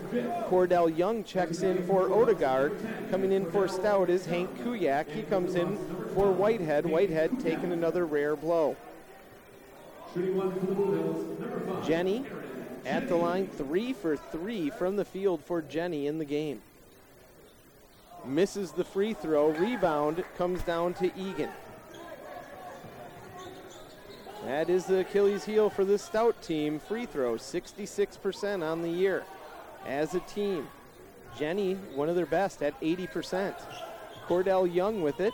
Cordell Young checks in for Odegaard. Coming in for stout is Hank Kuyak. He comes in for Whitehead. Whitehead taking another rare blow. Jenny at the line, three for three from the field for Jenny in the game. Misses the free throw. Rebound comes down to Egan. That is the Achilles heel for this stout team. Free throws, 66% on the year as a team. Jenny, one of their best at 80%. Cordell Young with it.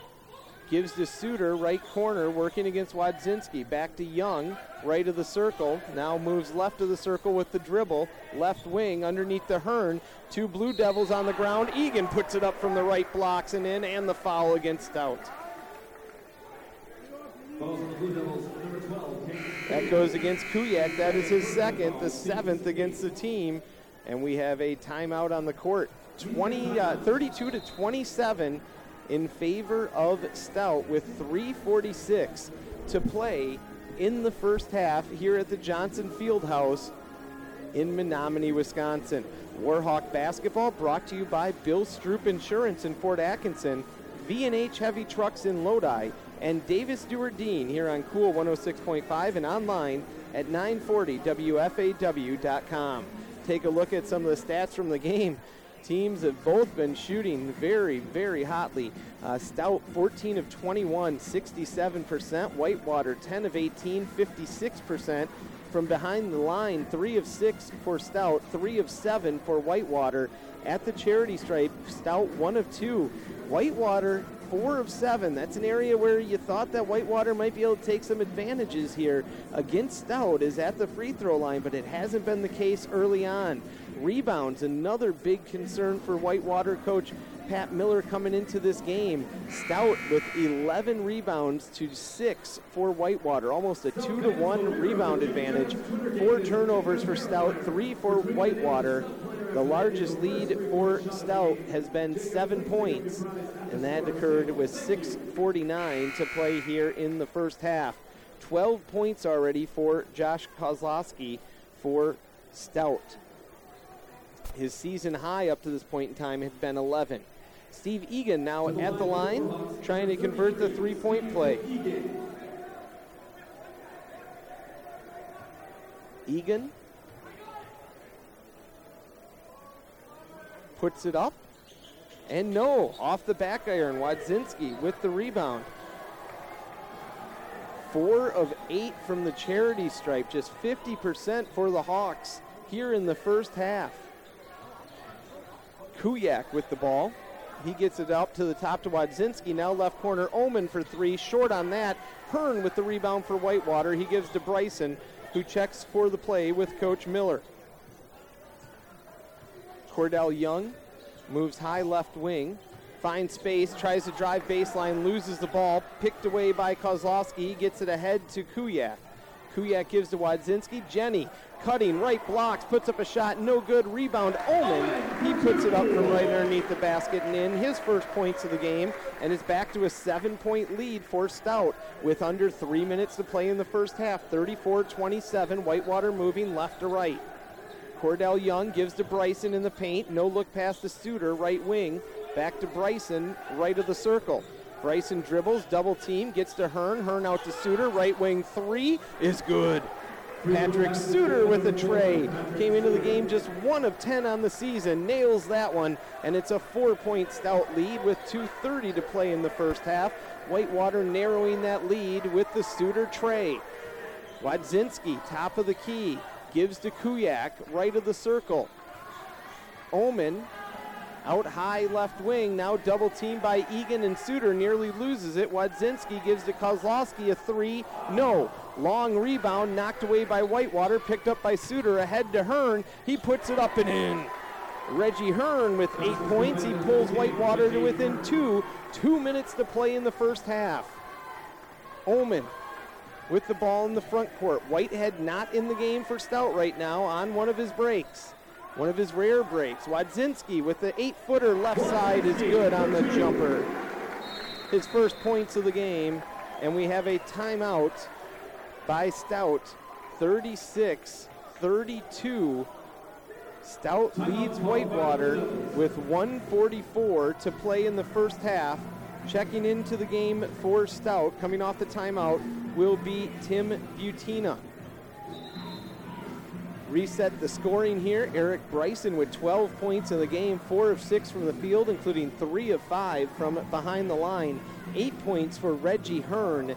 Gives to Suter, right corner, working against Wadzinski. Back to Young, right of the circle. Now moves left of the circle with the dribble. Left wing underneath the Hearn. Two Blue Devils on the ground. Egan puts it up from the right blocks and in, and the foul against Stout. That goes against Kuyak. That is his second, the seventh against the team. And we have a timeout on the court. 20, uh, 32 to 27 in favor of Stout with 346 to play in the first half here at the Johnson Fieldhouse in Menomonie, Wisconsin. Warhawk basketball brought to you by Bill Stroop Insurance in Fort Atkinson, V&H Heavy Trucks in Lodi, and Davis Duehr Dean here on Cool 106.5 and online at 940WFAW.com. Take a look at some of the stats from the game. Teams have both been shooting very, very hotly. Uh, Stout 14 of 21, 67%. Whitewater 10 of 18, 56%. From behind the line, 3 of 6 for Stout, 3 of 7 for Whitewater. At the charity stripe, Stout 1 of 2. Whitewater 4 of 7. That's an area where you thought that Whitewater might be able to take some advantages here against Stout is at the free throw line, but it hasn't been the case early on. Rebounds, another big concern for Whitewater coach Pat Miller coming into this game. Stout with 11 rebounds to 6 for Whitewater, almost a 2 to 1 rebound advantage. Four turnovers for Stout, 3 for Whitewater. The largest lead for Stout has been 7 points, and that occurred with 6:49 to play here in the first half. 12 points already for Josh Kozlowski for Stout. His season high up to this point in time had been 11. Steve Egan now at the line, trying to convert the three point play. Egan puts it up. And no, off the back iron, Wadzinski with the rebound. Four of eight from the charity stripe, just 50% for the Hawks here in the first half. Kuyak with the ball. He gets it up to the top to Wadzinski. Now left corner, Oman for three. Short on that. Hearn with the rebound for Whitewater. He gives to Bryson, who checks for the play with Coach Miller. Cordell Young moves high left wing. Finds space, tries to drive baseline, loses the ball. Picked away by Kozlowski. Gets it ahead to Kuyak. Kuyak gives to Wadzinski. Jenny cutting, right blocks, puts up a shot, no good. Rebound, Oman. He puts it up from right underneath the basket and in his first points of the game. And it's back to a seven point lead for Stout with under three minutes to play in the first half. 34 27. Whitewater moving left to right. Cordell Young gives to Bryson in the paint. No look past the Suter, right wing. Back to Bryson, right of the circle. Bryson dribbles, double team, gets to Hearn. Hearn out to Suter, right wing three is good. Patrick Suter with a trey. Came into the game just one of 10 on the season, nails that one, and it's a four point stout lead with 2.30 to play in the first half. Whitewater narrowing that lead with the Suter trey. Wadzinski, top of the key, gives to Kuyak, right of the circle. Oman out high left wing, now double teamed by Egan and Suter, nearly loses it. Wadzinski gives to Kozlowski a three. No. Long rebound, knocked away by Whitewater, picked up by Suter, ahead to Hearn. He puts it up and in. Reggie Hearn with eight points. He pulls Whitewater to within two. Two minutes to play in the first half. Oman with the ball in the front court. Whitehead not in the game for Stout right now on one of his breaks. One of his rare breaks. Wadzinski with the eight footer left side is good on the jumper. his first points of the game, and we have a timeout by Stout, 36 32. Stout leads Whitewater with 144 to play in the first half. Checking into the game for Stout, coming off the timeout, will be Tim Butina. Reset the scoring here. Eric Bryson with 12 points in the game, four of six from the field, including three of five from behind the line. Eight points for Reggie Hearn,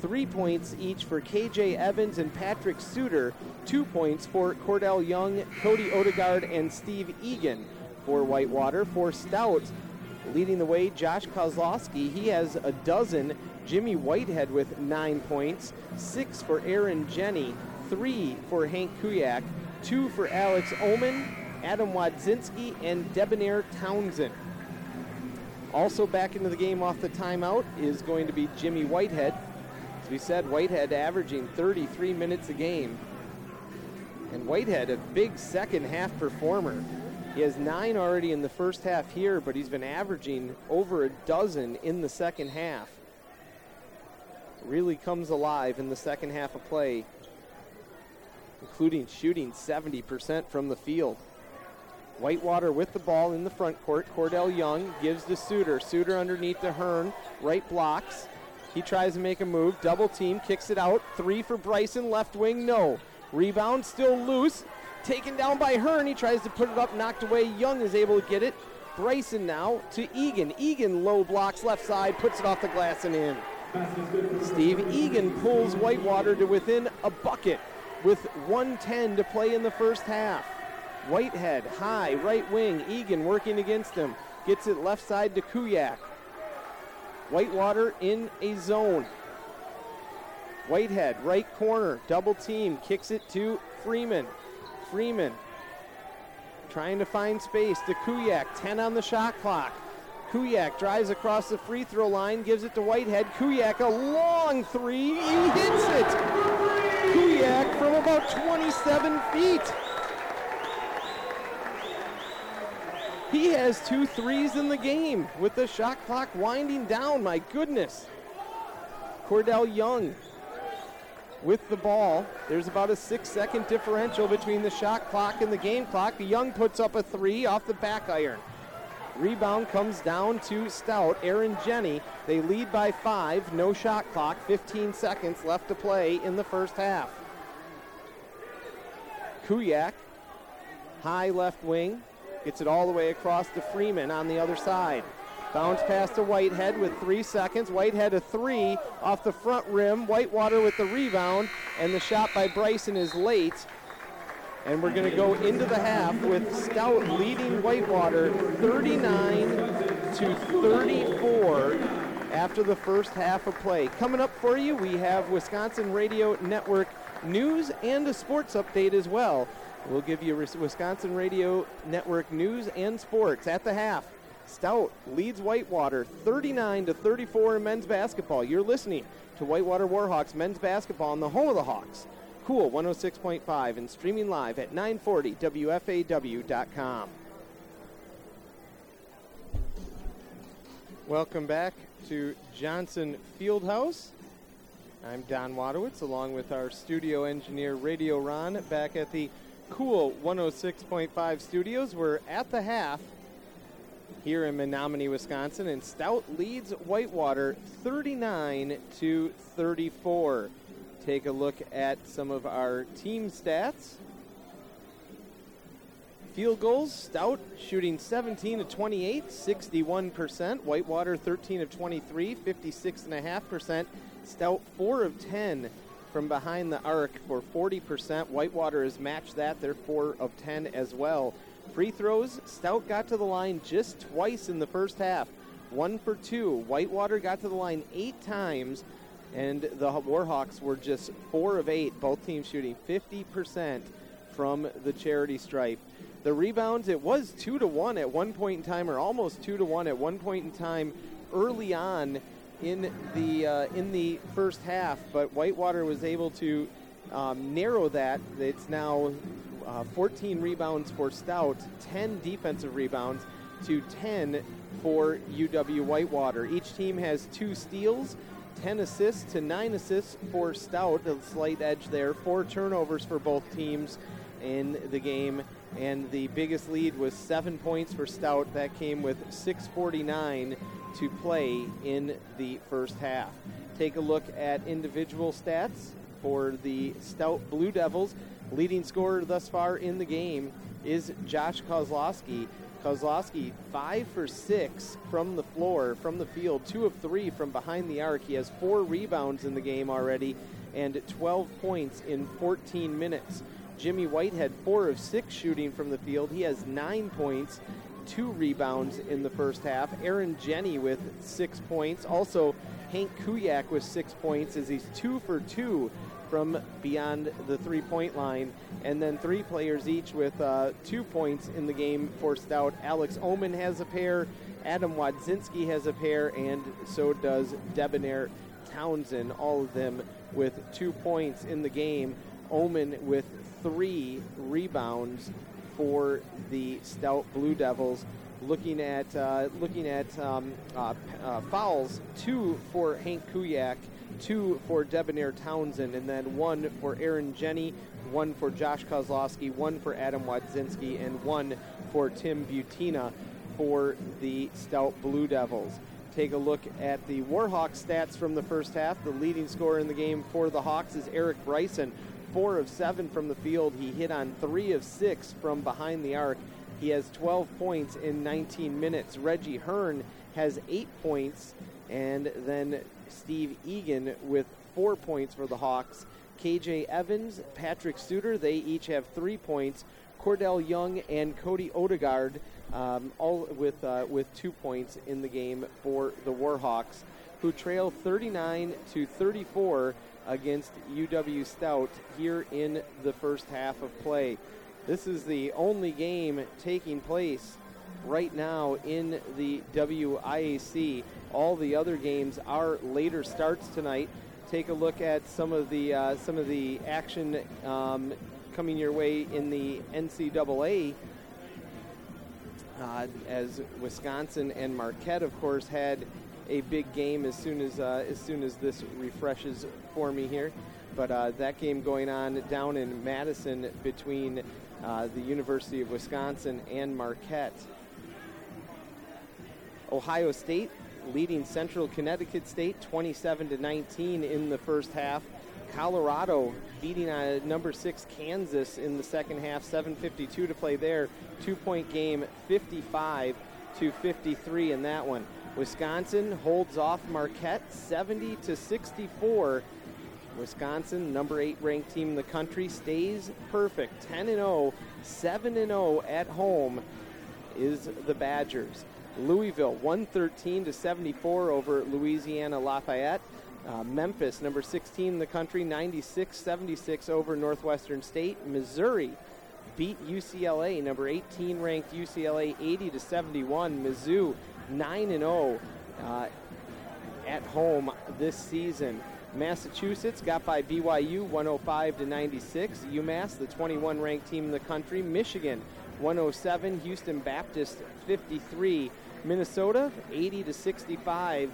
three points each for KJ Evans and Patrick Suter, two points for Cordell Young, Cody Odegaard, and Steve Egan for Whitewater. For Stout, leading the way, Josh Kozlowski. He has a dozen. Jimmy Whitehead with nine points, six for Aaron Jenny, three for Hank Kuyak, two for Alex Oman, Adam Wadzinski, and Debonair Townsend. Also back into the game off the timeout is going to be Jimmy Whitehead. As we said, Whitehead averaging 33 minutes a game. And Whitehead, a big second half performer. He has nine already in the first half here, but he's been averaging over a dozen in the second half. Really comes alive in the second half of play, including shooting 70% from the field. Whitewater with the ball in the front court. Cordell Young gives to Suter. Suter underneath the Hearn. Right blocks. He tries to make a move. Double team. Kicks it out. Three for Bryson. Left wing. No. Rebound still loose. Taken down by Hearn. He tries to put it up. Knocked away. Young is able to get it. Bryson now to Egan. Egan low blocks left side. Puts it off the glass and in. Steve Egan pulls Whitewater to within a bucket with 110 to play in the first half. Whitehead, high, right wing. Egan working against him. Gets it left side to Kuyak. Whitewater in a zone. Whitehead, right corner, double team, kicks it to Freeman. Freeman trying to find space to Kuyak, 10 on the shot clock. Kuyak drives across the free throw line, gives it to Whitehead. Kuyak, a long three, he hits it! Kuyak from about 27 feet. He has two threes in the game with the shot clock winding down. My goodness. Cordell Young with the ball. There's about a six second differential between the shot clock and the game clock. The Young puts up a three off the back iron. Rebound comes down to Stout. Aaron Jenny. They lead by five. No shot clock. 15 seconds left to play in the first half. Kuyak, high left wing, Gets it all the way across to Freeman on the other side. Bounce pass to Whitehead with three seconds. Whitehead a three off the front rim. Whitewater with the rebound, and the shot by Bryson is late. And we're going to go into the half with Stout leading Whitewater 39 to 34 after the first half of play. Coming up for you, we have Wisconsin Radio Network news and a sports update as well. We'll give you Wisconsin Radio Network news and sports at the half. Stout leads Whitewater 39 to 34 in men's basketball. You're listening to Whitewater Warhawks men's basketball on the home of the Hawks. Cool 106.5 and streaming live at 940WFAW.com. Welcome back to Johnson Fieldhouse. I'm Don Wadowitz along with our studio engineer Radio Ron back at the cool 106.5 studios. We're at the half here in Menomonie, Wisconsin, and Stout leads Whitewater 39 to 34. Take a look at some of our team stats. Field goals, Stout shooting 17 to 28, 61%. Whitewater 13 of 23, 56.5%. Stout 4 of 10 from behind the arc for 40%. Whitewater has matched that. They're 4 of 10 as well. Free throws, Stout got to the line just twice in the first half. One for two. Whitewater got to the line eight times, and the Warhawks were just four of eight, both teams shooting 50% from the charity stripe. The rebounds, it was two to one at one point in time, or almost two to one at one point in time early on in the uh, in the first half, but Whitewater was able to um, narrow that. It's now uh, 14 rebounds for Stout, 10 defensive rebounds. to 10 for UW Whitewater. Each team has two steals, 10 assists to 9 assists for Stout, a slight edge there. Four turnovers for both teams in the game, and the biggest lead was seven points for Stout. That came with 6:49 to play in the first half. Take a look at individual stats for the Stout Blue Devils. Leading scorer thus far in the game is Josh Kozlowski. Kozlowski, five for six from the floor, from the field, two of three from behind the arc. He has four rebounds in the game already and 12 points in 14 minutes. Jimmy Whitehead four of six shooting from the field. He has nine points, two rebounds in the first half. Aaron Jenny with six points. Also, Hank Kuyak with six points as he's two for two from beyond the three point line. And then three players each with uh, two points in the game for Stout. Alex Oman has a pair, Adam Wadzinski has a pair, and so does Debonair Townsend, all of them with two points in the game. Oman with three rebounds for the Stout Blue Devils. Looking at uh, looking at um, uh, uh, fouls, two for Hank Kuyak, two for Debonair Townsend, and then one for Aaron Jenny, one for Josh Kozlowski, one for Adam Wadzinski, and one for Tim Butina for the Stout Blue Devils. Take a look at the Warhawks stats from the first half. The leading scorer in the game for the Hawks is Eric Bryson, four of seven from the field. He hit on three of six from behind the arc. He has 12 points in 19 minutes. Reggie Hearn has eight points, and then Steve Egan with four points for the Hawks. KJ Evans, Patrick Suter, they each have three points. Cordell Young and Cody Odegaard, um, all with uh, with two points in the game for the Warhawks, who trail 39 to 34 against UW Stout here in the first half of play. This is the only game taking place right now in the WIAC. All the other games are later starts tonight. Take a look at some of the uh, some of the action um, coming your way in the NCAA. Uh, as Wisconsin and Marquette, of course, had a big game as soon as uh, as soon as this refreshes for me here. But uh, that game going on down in Madison between uh, the University of Wisconsin and Marquette. Ohio State leading Central Connecticut State 27 to 19 in the first half. Colorado beating uh, number six Kansas in the second half, 7:52 to play there. Two-point game, 55 to 53 in that one. Wisconsin holds off Marquette 70 to 64. Wisconsin, number eight ranked team in the country, stays perfect. 10 and 0, 7 and 0 at home is the Badgers. Louisville 113 to 74 over Louisiana Lafayette. Uh, Memphis, number 16 in the country, 96 76 over Northwestern State. Missouri beat UCLA, number 18 ranked UCLA, 80 to 71. Mizzou 9 and 0 uh, at home this season. Massachusetts got by BYU 105 to 96. UMass, the 21 ranked team in the country. Michigan 107. Houston Baptist 53. Minnesota 80 to 65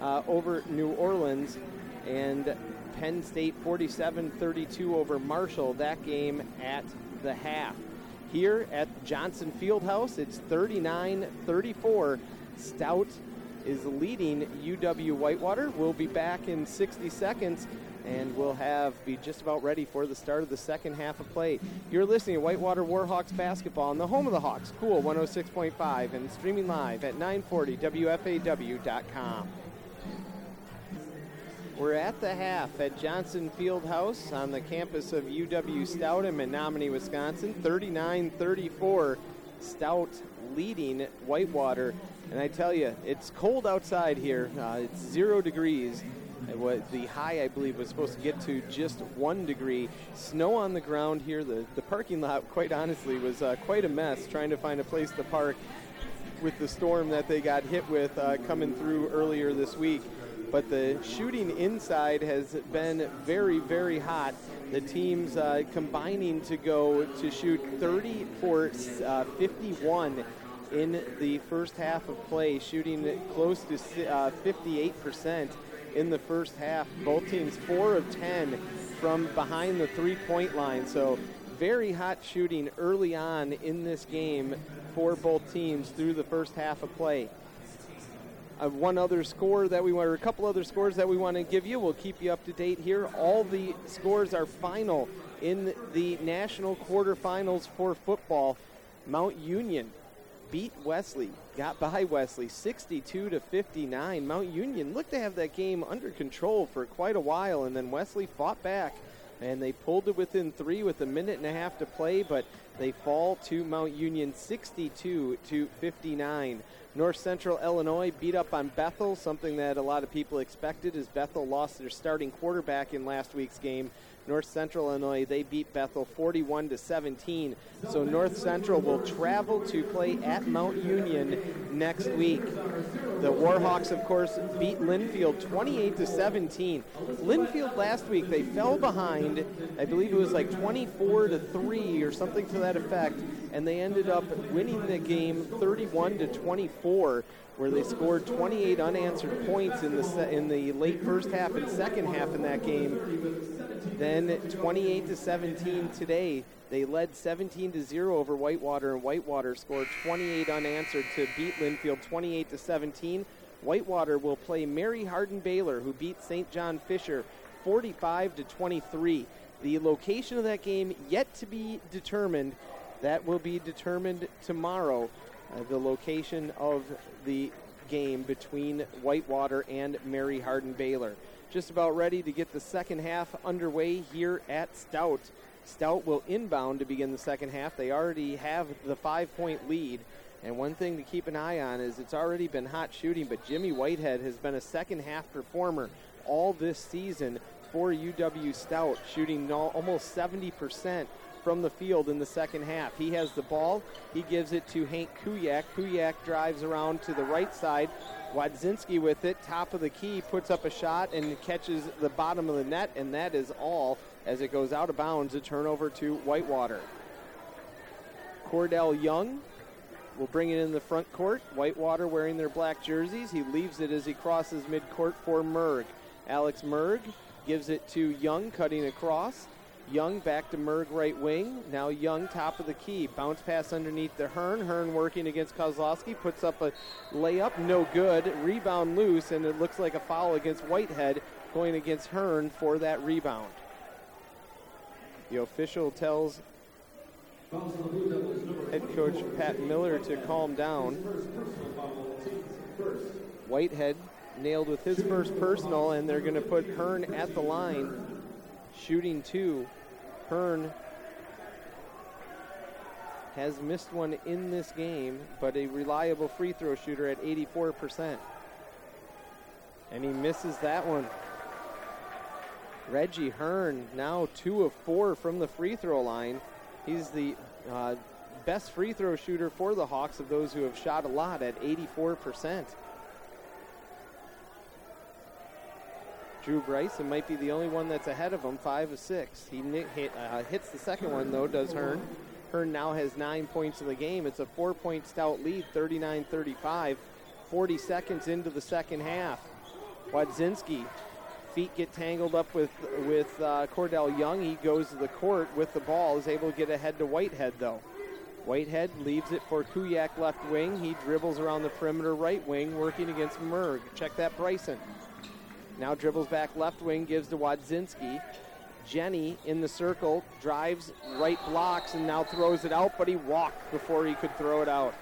uh, over New Orleans. And Penn State 47 32 over Marshall. That game at the half. Here at Johnson Fieldhouse, it's 39 34. Stout is leading UW Whitewater. We'll be back in 60 seconds and we'll have be just about ready for the start of the second half of play. You're listening to Whitewater Warhawks basketball on the home of the Hawks, Cool 106.5, and streaming live at 940WFAW.com. We're at the half at Johnson Field House on the campus of UW Stout in Menomonie, Wisconsin. 39 34. Stout leading Whitewater. And I tell you, it's cold outside here. Uh, it's zero degrees. The high, I believe, was supposed to get to just one degree. Snow on the ground here. The, the parking lot, quite honestly, was uh, quite a mess trying to find a place to park with the storm that they got hit with uh, coming through earlier this week. But the shooting inside has been very, very hot. The teams uh, combining to go to shoot 30 for uh, 51 in the first half of play, shooting close to uh, 58% in the first half. Both teams 4 of 10 from behind the three point line. So, very hot shooting early on in this game for both teams through the first half of play. Uh, one other score that we want, or a couple other scores that we want to give you. We'll keep you up to date here. All the scores are final in the national quarterfinals for football. Mount Union beat Wesley, got by Wesley 62 to 59. Mount Union looked to have that game under control for quite a while, and then Wesley fought back and they pulled it within three with a minute and a half to play, but they fall to Mount Union 62 to 59. North Central Illinois beat up on Bethel, something that a lot of people expected as Bethel lost their starting quarterback in last week's game. North Central Illinois, they beat Bethel 41 to 17. So North Central will travel to play at Mount Union next week. The Warhawks, of course, beat Linfield 28 to 17. Linfield last week they fell behind. I believe it was like 24 to 3 or something to that effect, and they ended up winning the game 31 to 24 where they scored 28 unanswered points in the se- in the late first half and second half in that game. Then 28 to 17 today. They led 17 to 0 over Whitewater, and Whitewater scored 28 unanswered to beat Linfield 28 to 17. Whitewater will play Mary Hardin Baylor, who beat St. John Fisher 45 to 23. The location of that game yet to be determined. That will be determined tomorrow. Uh, the location of the game between Whitewater and Mary Hardin Baylor. Just about ready to get the second half underway here at Stout. Stout will inbound to begin the second half. They already have the five point lead. And one thing to keep an eye on is it's already been hot shooting, but Jimmy Whitehead has been a second half performer all this season for UW Stout, shooting almost 70% from the field in the second half. He has the ball. He gives it to Hank Kuyak. Kuyak drives around to the right side. Wadzinski with it, top of the key, puts up a shot and catches the bottom of the net, and that is all as it goes out of bounds. A turnover to Whitewater. Cordell Young will bring it in the front court. Whitewater wearing their black jerseys. He leaves it as he crosses midcourt for Merg. Alex Merg gives it to Young, cutting across. Young back to Merg right wing. Now Young top of the key. Bounce pass underneath the Hearn. Hearn working against Kozlowski. Puts up a layup. No good. Rebound loose, and it looks like a foul against Whitehead going against Hearn for that rebound. The official tells head coach Pat Miller to calm down. Whitehead nailed with his first personal, and they're going to put Hearn at the line, shooting two. Hearn has missed one in this game, but a reliable free throw shooter at 84%. And he misses that one. Reggie Hearn now two of four from the free throw line. He's the uh, best free throw shooter for the Hawks of those who have shot a lot at 84%. Drew Bryson might be the only one that's ahead of him, five of six. He hit, uh, hits the second one though, does Hearn. Hearn now has nine points in the game. It's a four-point stout lead, 39-35. 40 seconds into the second half. Wadzinski, feet get tangled up with with uh, Cordell Young. He goes to the court with the ball, is able to get ahead to Whitehead though. Whitehead leaves it for Kuyak left wing. He dribbles around the perimeter right wing, working against Merg. Check that Bryson. Now dribbles back left wing, gives to Wadzinski. Jenny in the circle, drives right blocks, and now throws it out, but he walked before he could throw it out.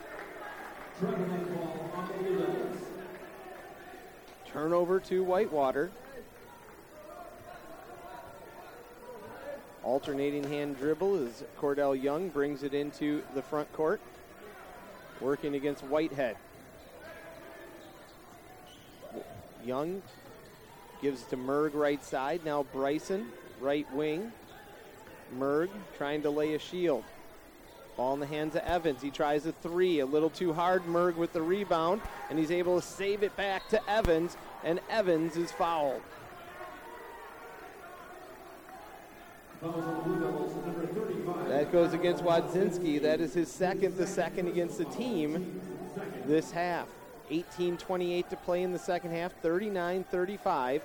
Turnover to Whitewater. Alternating hand dribble as Cordell Young brings it into the front court, working against Whitehead. Young gives it to Merg right side. Now Bryson, right wing. Merg trying to lay a shield. Ball in the hands of Evans. He tries a three, a little too hard. Merg with the rebound, and he's able to save it back to Evans, and Evans is fouled. Fouls on the Blue Devils, number 35. That goes against Wadzinski. That is his second, the second against the team this half. 18-28 to play in the second half, 39-35.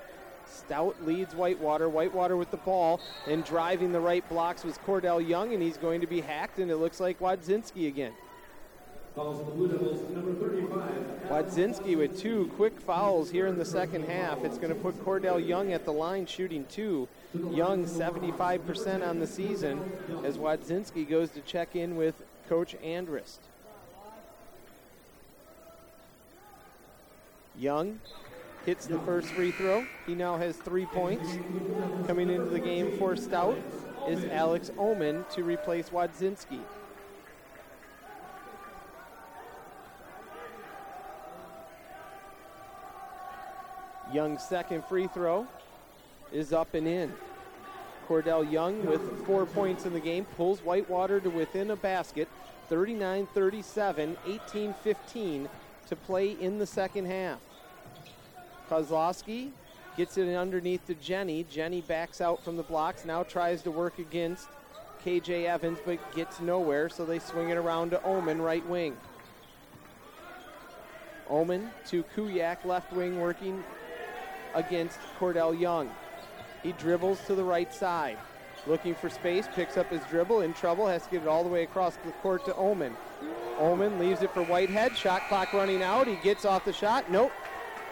Stout leads Whitewater. Whitewater with the ball and driving the right blocks was Cordell Young, and he's going to be hacked, and it looks like Wadzinski again. Fouls on the Blue Devils, number 35. Wadzinski with two quick fouls here in the second half. It's going to put Cordell Young at the line shooting two. Young 75% on the season as Wadzinski goes to check in with Coach Andrist. Young hits the first free throw. He now has three points. Coming into the game for Stout is Alex Oman to replace Wadzinski. Young's second free throw is up and in. Cordell Young with four points in the game pulls Whitewater to within a basket, 39 37, 18 15 to play in the second half. Kozlowski gets it underneath to Jenny. Jenny backs out from the blocks, now tries to work against KJ Evans, but gets nowhere, so they swing it around to Oman, right wing. Oman to Kuyak, left wing, working against Cordell Young. He dribbles to the right side. Looking for space, picks up his dribble, in trouble, has to get it all the way across the court to Oman. Oman leaves it for Whitehead. Shot clock running out. He gets off the shot. Nope.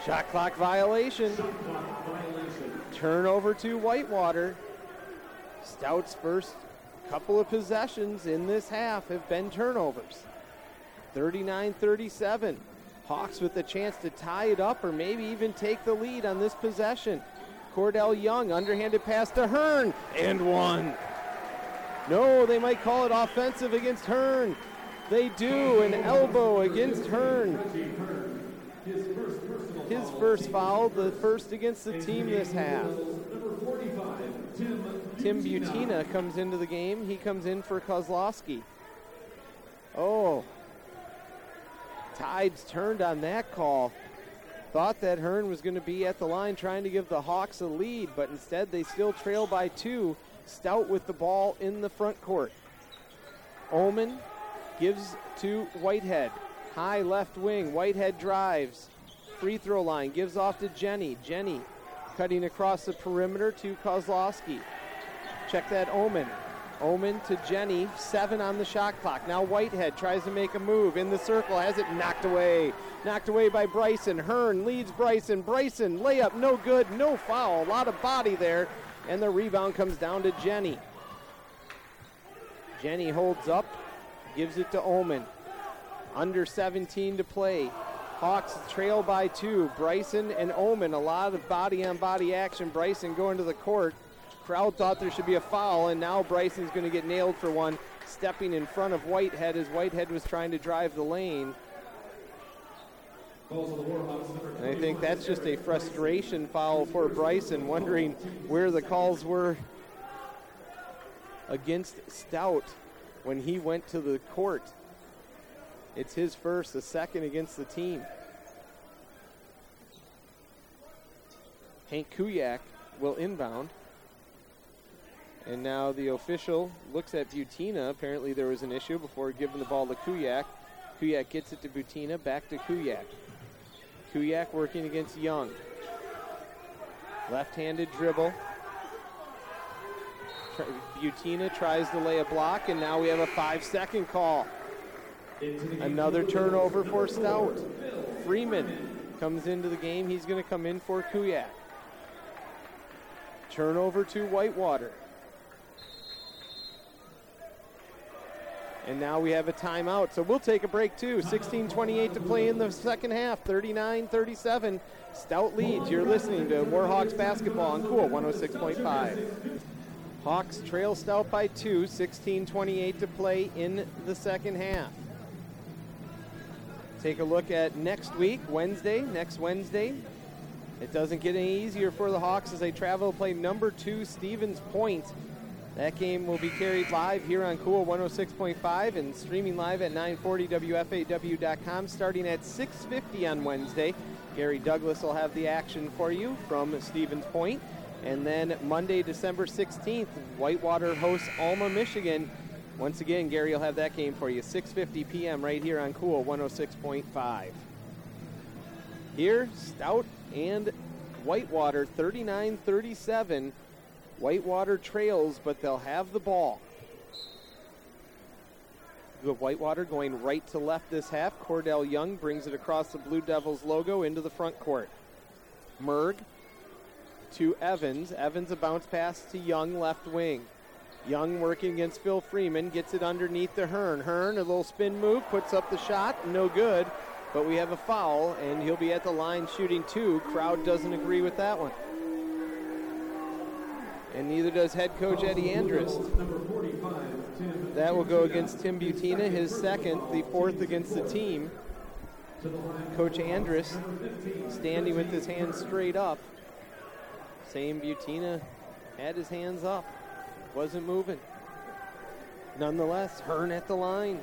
Shot clock violation. Turnover to Whitewater. Stout's first couple of possessions in this half have been turnovers. 39 37. Hawks with a chance to tie it up or maybe even take the lead on this possession. Cordell Young, underhanded pass to Hearn, and one. No, they might call it offensive against Hearn. They do, an elbow against Hearn. His first foul, the first against the team this half. Tim Butina comes into the game. He comes in for Kozlowski. Oh. Tides turned on that call. Thought that Hearn was going to be at the line trying to give the Hawks a lead, but instead they still trail by two. Stout with the ball in the front court. Oman gives to Whitehead. High left wing. Whitehead drives. Free throw line. Gives off to Jenny. Jenny cutting across the perimeter to Kozlowski. Check that Oman. Oman to Jenny. Seven on the shot clock. Now Whitehead tries to make a move in the circle. Has it knocked away. Knocked away by Bryson. Hearn leads Bryson. Bryson layup no good. No foul. A lot of body there. And the rebound comes down to Jenny. Jenny holds up. Gives it to Oman. Under 17 to play. Hawks trail by two. Bryson and Oman, a lot of body on body action. Bryson going to the court. Crowd thought there should be a foul, and now Bryson's going to get nailed for one, stepping in front of Whitehead as Whitehead was trying to drive the lane. And I think that's just a frustration foul for Bryson, wondering where the calls were against Stout when he went to the court. It's his first, the second against the team. Hank Kuyak will inbound. And now the official looks at Butina. Apparently there was an issue before giving the ball to Kuyak. Kuyak gets it to Butina, back to Kuyak. Kuyak working against Young. Left-handed dribble. Butina tries to lay a block, and now we have a five-second call. Another turnover for Stout. Freeman comes into the game. He's going to come in for Kuyak. Turnover to Whitewater. And now we have a timeout. So we'll take a break too. 16-28 to play in the second half. 39-37. Stout leads. You're listening to Warhawks basketball on Cool 106.5. Hawks trail Stout by two. 16-28 to play in the second half. Take a look at next week, Wednesday. Next Wednesday, it doesn't get any easier for the Hawks as they travel to play number two Stevens Point. That game will be carried live here on Cool 106.5 and streaming live at 940WFAW.com starting at 6.50 on Wednesday. Gary Douglas will have the action for you from Stevens Point. And then Monday, December 16th, Whitewater hosts Alma, Michigan. Once again, Gary will have that game for you, 6:50 p.m. right here on Cool 106.5. Here, Stout and Whitewater 39-37. Whitewater trails, but they'll have the ball. The Whitewater going right to left this half. Cordell Young brings it across the Blue Devils logo into the front court. Merg to Evans. Evans a bounce pass to Young left wing. Young working against Phil Freeman gets it underneath to Hearn. Hearn a little spin move puts up the shot, no good. But we have a foul and he'll be at the line shooting two. Crowd doesn't agree with that one. And neither does head coach Eddie Andrist. Number 45, Tim. That will go against Tim Butina, his second, the fourth against the team. The Coach Andrist standing with his hands straight up. Same Butina had his hands up, wasn't moving. Nonetheless, Hearn at the line.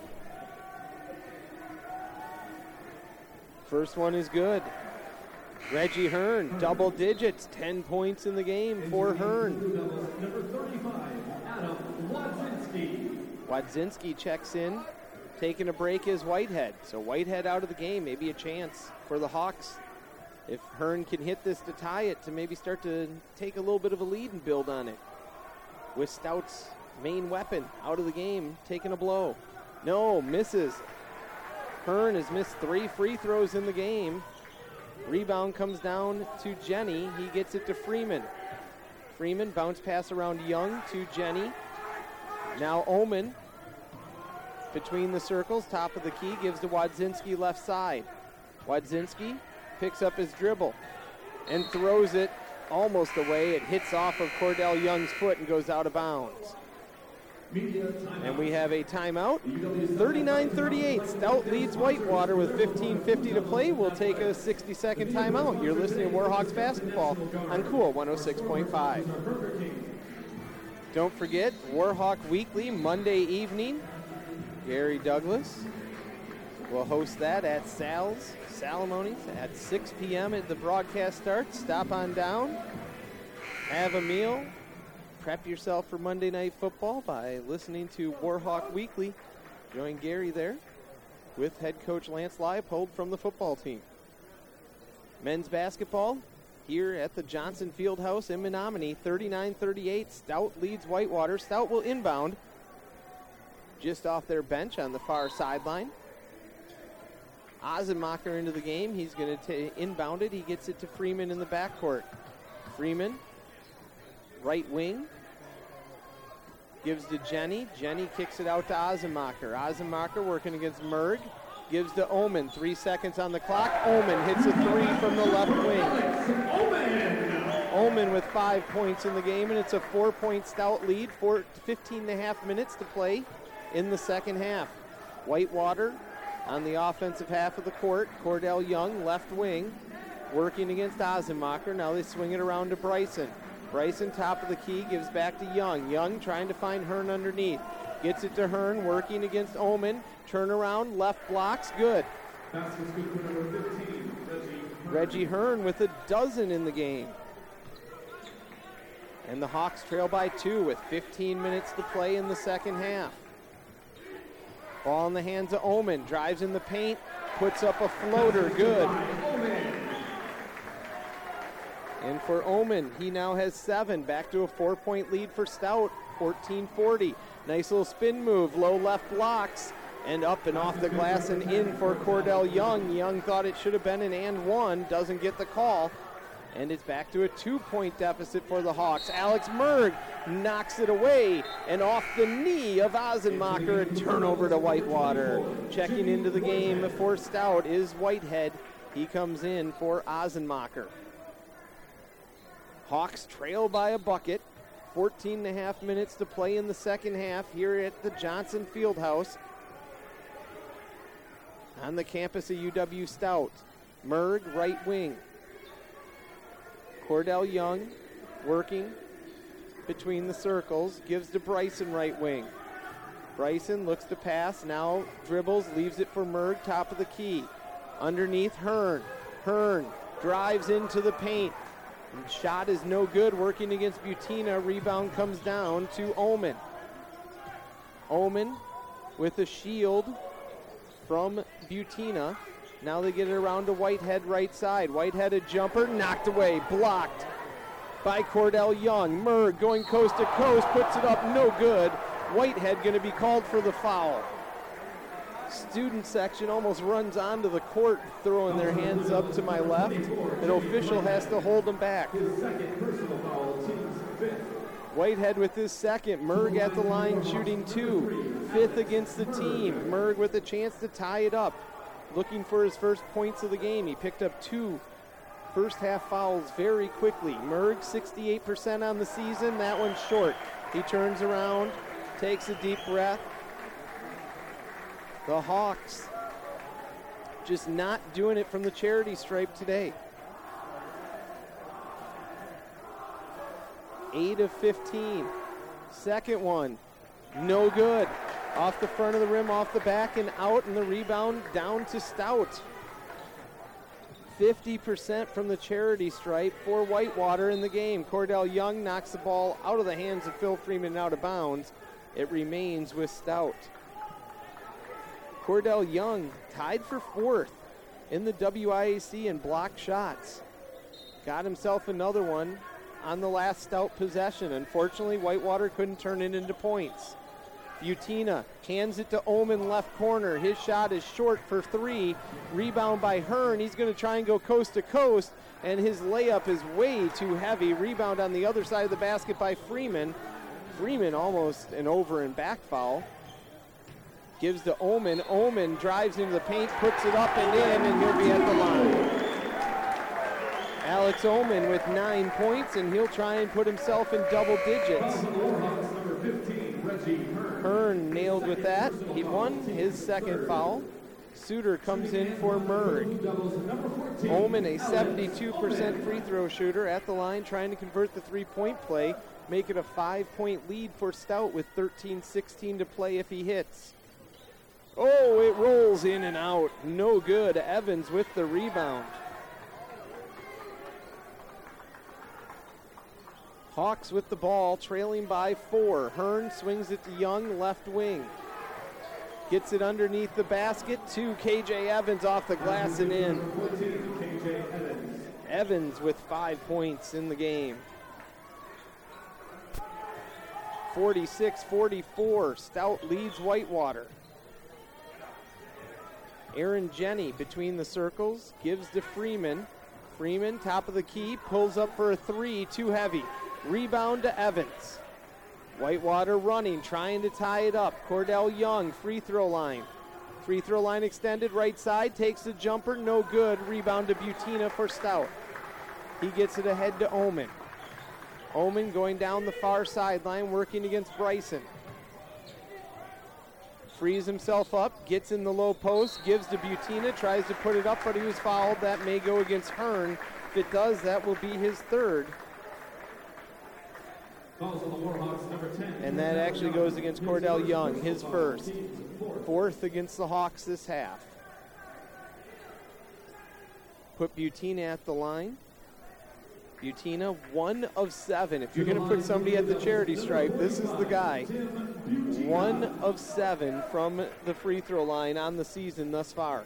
First one is good. Reggie Hearn, double digits, 10 points in the game for Hearn. Number 35, Adam Wadzinski. Wadzinski checks in. Taking a break is Whitehead. So Whitehead out of the game, maybe a chance for the Hawks. If Hearn can hit this to tie it, to maybe start to take a little bit of a lead and build on it. With Stout's main weapon out of the game, taking a blow. No, misses. Hearn has missed three free throws in the game. Rebound comes down to Jenny. He gets it to Freeman. Freeman bounce pass around Young to Jenny. Now Oman between the circles, top of the key, gives to Wadzinski left side. Wadzinski picks up his dribble and throws it almost away. It hits off of Cordell Young's foot and goes out of bounds. And we have a timeout. 39-38. Stout leads Whitewater with 15.50 to play. We'll take a 60-second timeout. You're listening to Warhawks basketball on Cool 106.5. Don't forget, Warhawk Weekly, Monday evening. Gary Douglas will host that at Sal's Salamoni's at 6 p.m. at the broadcast starts. Stop on down, have a meal, prep yourself for Monday Night Football by listening to Warhawk Weekly. Join Gary there with head coach Lance Leipold from the football team. Men's basketball here at the Johnson Field House in Menomonie, 39-38. Stout leads Whitewater. Stout will inbound just off their bench on the far sideline. Ozenmacher into the game. He's going to inbound it. He gets it to Freeman in the backcourt. Freeman, right wing, gives to Jenny. Jenny kicks it out to Ozenmacher. Ozenmacher working against Merg. Gives to Oman. Three seconds on the clock. Oman hits a three from the left wing. Oman with five points in the game, and it's a four-point stout lead. Four, 15 and a half minutes to play in the second half. Whitewater on the offensive half of the court. Cordell Young, left wing, working against Ozenmacher. Now they swing it around to Bryson. Bryson, top of the key, gives back to Young. Young trying to find Hearn underneath. Gets it to Hearn, working against Oman. Turnaround, left blocks, good. Good 15, Reggie. Reggie Hearn with a dozen in the game. And the Hawks trail by two with 15 minutes to play in the second half. Ball in the hands of Oman. Drives in the paint. Puts up a floater. Good. And for Oman, he now has seven. Back to a four point lead for Stout. 14 40. Nice little spin move. Low left blocks. And up and off the glass and in for Cordell Young. Young thought it should have been an and one. Doesn't get the call. And it's back to a two point deficit for the Hawks. Alex Merg knocks it away and off the knee of Ozenmacher. A turnover to Whitewater. Checking into the game for Stout is Whitehead. He comes in for Ozenmacher. Hawks trail by a bucket. 14 and a half minutes to play in the second half here at the Johnson Fieldhouse on the campus of UW Stout. Merg, right wing. Cordell Young working between the circles, gives to Bryson, right wing. Bryson looks to pass, now dribbles, leaves it for Merg, top of the key. Underneath Hearn. Hearn drives into the paint, Shot is no good, working against Butina. Rebound comes down to Oman. Oman with a shield from Butina. Now they get it around to Whitehead right side. Whitehead a jumper, knocked away, blocked by Cordell Young. Merg going coast to coast, puts it up, no good. Whitehead going to be called for the foul. Student section almost runs onto the court, throwing their hands up to my left. An official has to hold them back. Whitehead with his second. Merg at the line shooting two. Fifth against the team. Merg with a chance to tie it up. Looking for his first points of the game. He picked up two first half fouls very quickly. Merg, 68% on the season. That one's short. He turns around, takes a deep breath. The Hawks just not doing it from the charity stripe today. 8 of 15. Second one, no good. Off the front of the rim, off the back, and out, and the rebound down to Stout. 50% from the charity stripe for Whitewater in the game. Cordell Young knocks the ball out of the hands of Phil Freeman and out of bounds. It remains with Stout. Cordell Young tied for fourth in the WIAC in block shots. Got himself another one on the last stout possession. Unfortunately, Whitewater couldn't turn it into points. Butina hands it to Oman left corner. His shot is short for three. Rebound by Hearn. He's going to try and go coast to coast, and his layup is way too heavy. Rebound on the other side of the basket by Freeman. Freeman almost an over and back foul. Gives to Oman. Oman drives into the paint, puts it up and in, and he'll be at the line. Alex Oman with nine points, and he'll try and put himself in double digits. Hearn nailed with that. He won his second foul. Suter comes in for Merg. Oman, a 72% free throw shooter at the line, trying to convert the three point play, make it a five point lead for Stout with 13 16 to play if he hits. Oh, it rolls in and out. No good. Evans with the rebound. Hawks with the ball, trailing by four. Hearn swings it to Young, left wing. Gets it underneath the basket to KJ Evans off the glass and in. Evans with five points in the game. 46 44. Stout leads Whitewater. Aaron Jenny between the circles gives to Freeman. Freeman, top of the key, pulls up for a three, too heavy. Rebound to Evans. Whitewater running, trying to tie it up. Cordell Young, free throw line. Free throw line extended, right side, takes the jumper, no good. Rebound to Butina for Stout. He gets it ahead to Oman. Oman going down the far sideline, working against Bryson. Frees himself up, gets in the low post, gives to Butina, tries to put it up, but he was fouled. That may go against Hearn. If it does, that will be his third. And that actually goes against Cordell Young, his first. Fourth against the Hawks this half. Put Butina at the line. Butina, one of seven. If you're going to put somebody at the charity stripe, this is the guy. One of seven from the free throw line on the season thus far.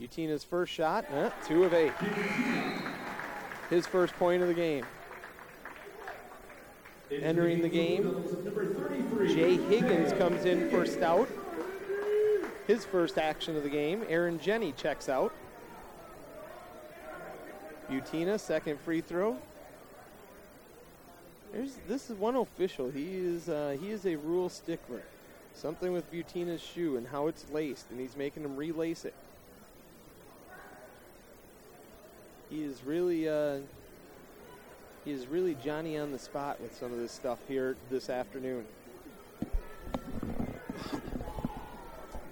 Butina's first shot, eh, two of eight. His first point of the game. Entering the game, Jay Higgins comes in for Stout. His first action of the game. Aaron Jenny checks out. Butina, second free throw. There's, this is one official. He is uh, he is a rule stickler. Something with Butina's shoe and how it's laced, and he's making him relace it. He is really uh, he is really Johnny on the spot with some of this stuff here this afternoon.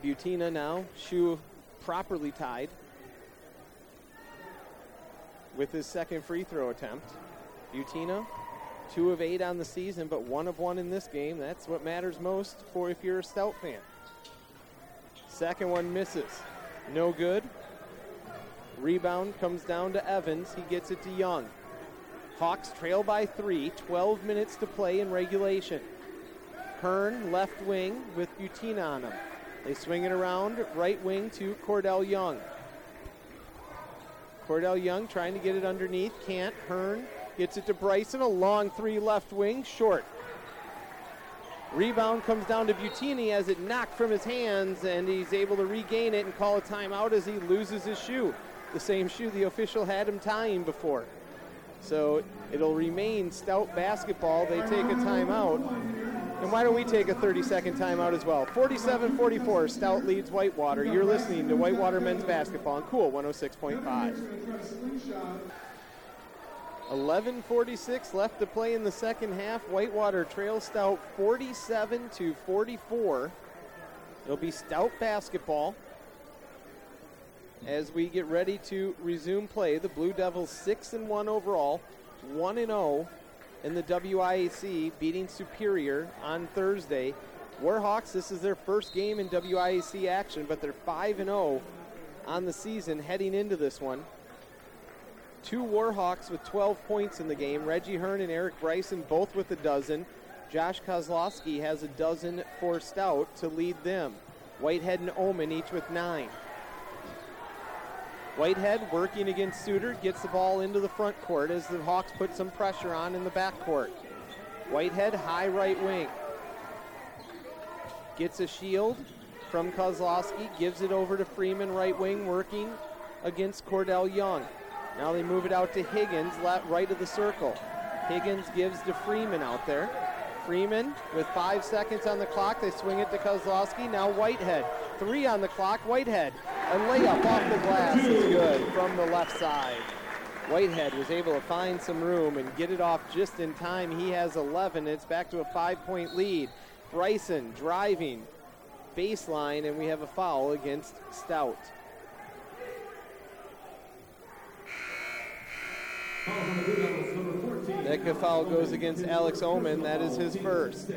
Butina now, shoe properly tied with his second free throw attempt. Butina, two of eight on the season, but one of one in this game. That's what matters most for if you're a Stout fan. Second one misses. No good. Rebound comes down to Evans. He gets it to Young. Hawks trail by three, 12 minutes to play in regulation. Hearn left wing with Butina on him. They swing it around right wing to Cordell Young. Cordell Young trying to get it underneath, can't. Hearn gets it to Bryson, a long three left wing, short. Rebound comes down to Butina as it knocked from his hands, and he's able to regain it and call a timeout as he loses his shoe. The same shoe the official had him tying before. So it'll remain stout basketball. They take a timeout. And why don't we take a 30 second timeout as well? 47 44, Stout leads Whitewater. You're listening to Whitewater men's basketball on Cool 106.5. 11:46 left to play in the second half. Whitewater trails Stout 47 to 44. It'll be Stout basketball as we get ready to resume play. The Blue Devils 6 and 1 overall, 1 and 0 in the WIAC, beating Superior on Thursday. Warhawks, this is their first game in WIAC action, but they're 5 and 0 on the season heading into this one. Two Warhawks with 12 points in the game. Reggie Hearn and Eric Bryson both with a dozen. Josh Kozlowski has a dozen for Stout to lead them. Whitehead and Oman each with nine. Whitehead working against Suter gets the ball into the front court as the Hawks put some pressure on in the back court. Whitehead high right wing. Gets a shield from Kozlowski, gives it over to Freeman right wing working against Cordell Young. Now they move it out to Higgins, right of the circle. Higgins gives to Freeman out there. Freeman with five seconds on the clock. They swing it to Kozlowski. Now Whitehead. Three on the clock. Whitehead. A layup off the glass is good from the left side. Whitehead was able to find some room and get it off just in time. He has 11. It's back to a five point lead. Bryson driving baseline, and we have a foul against Stout. That foul goes against Alex Oman. That is his first.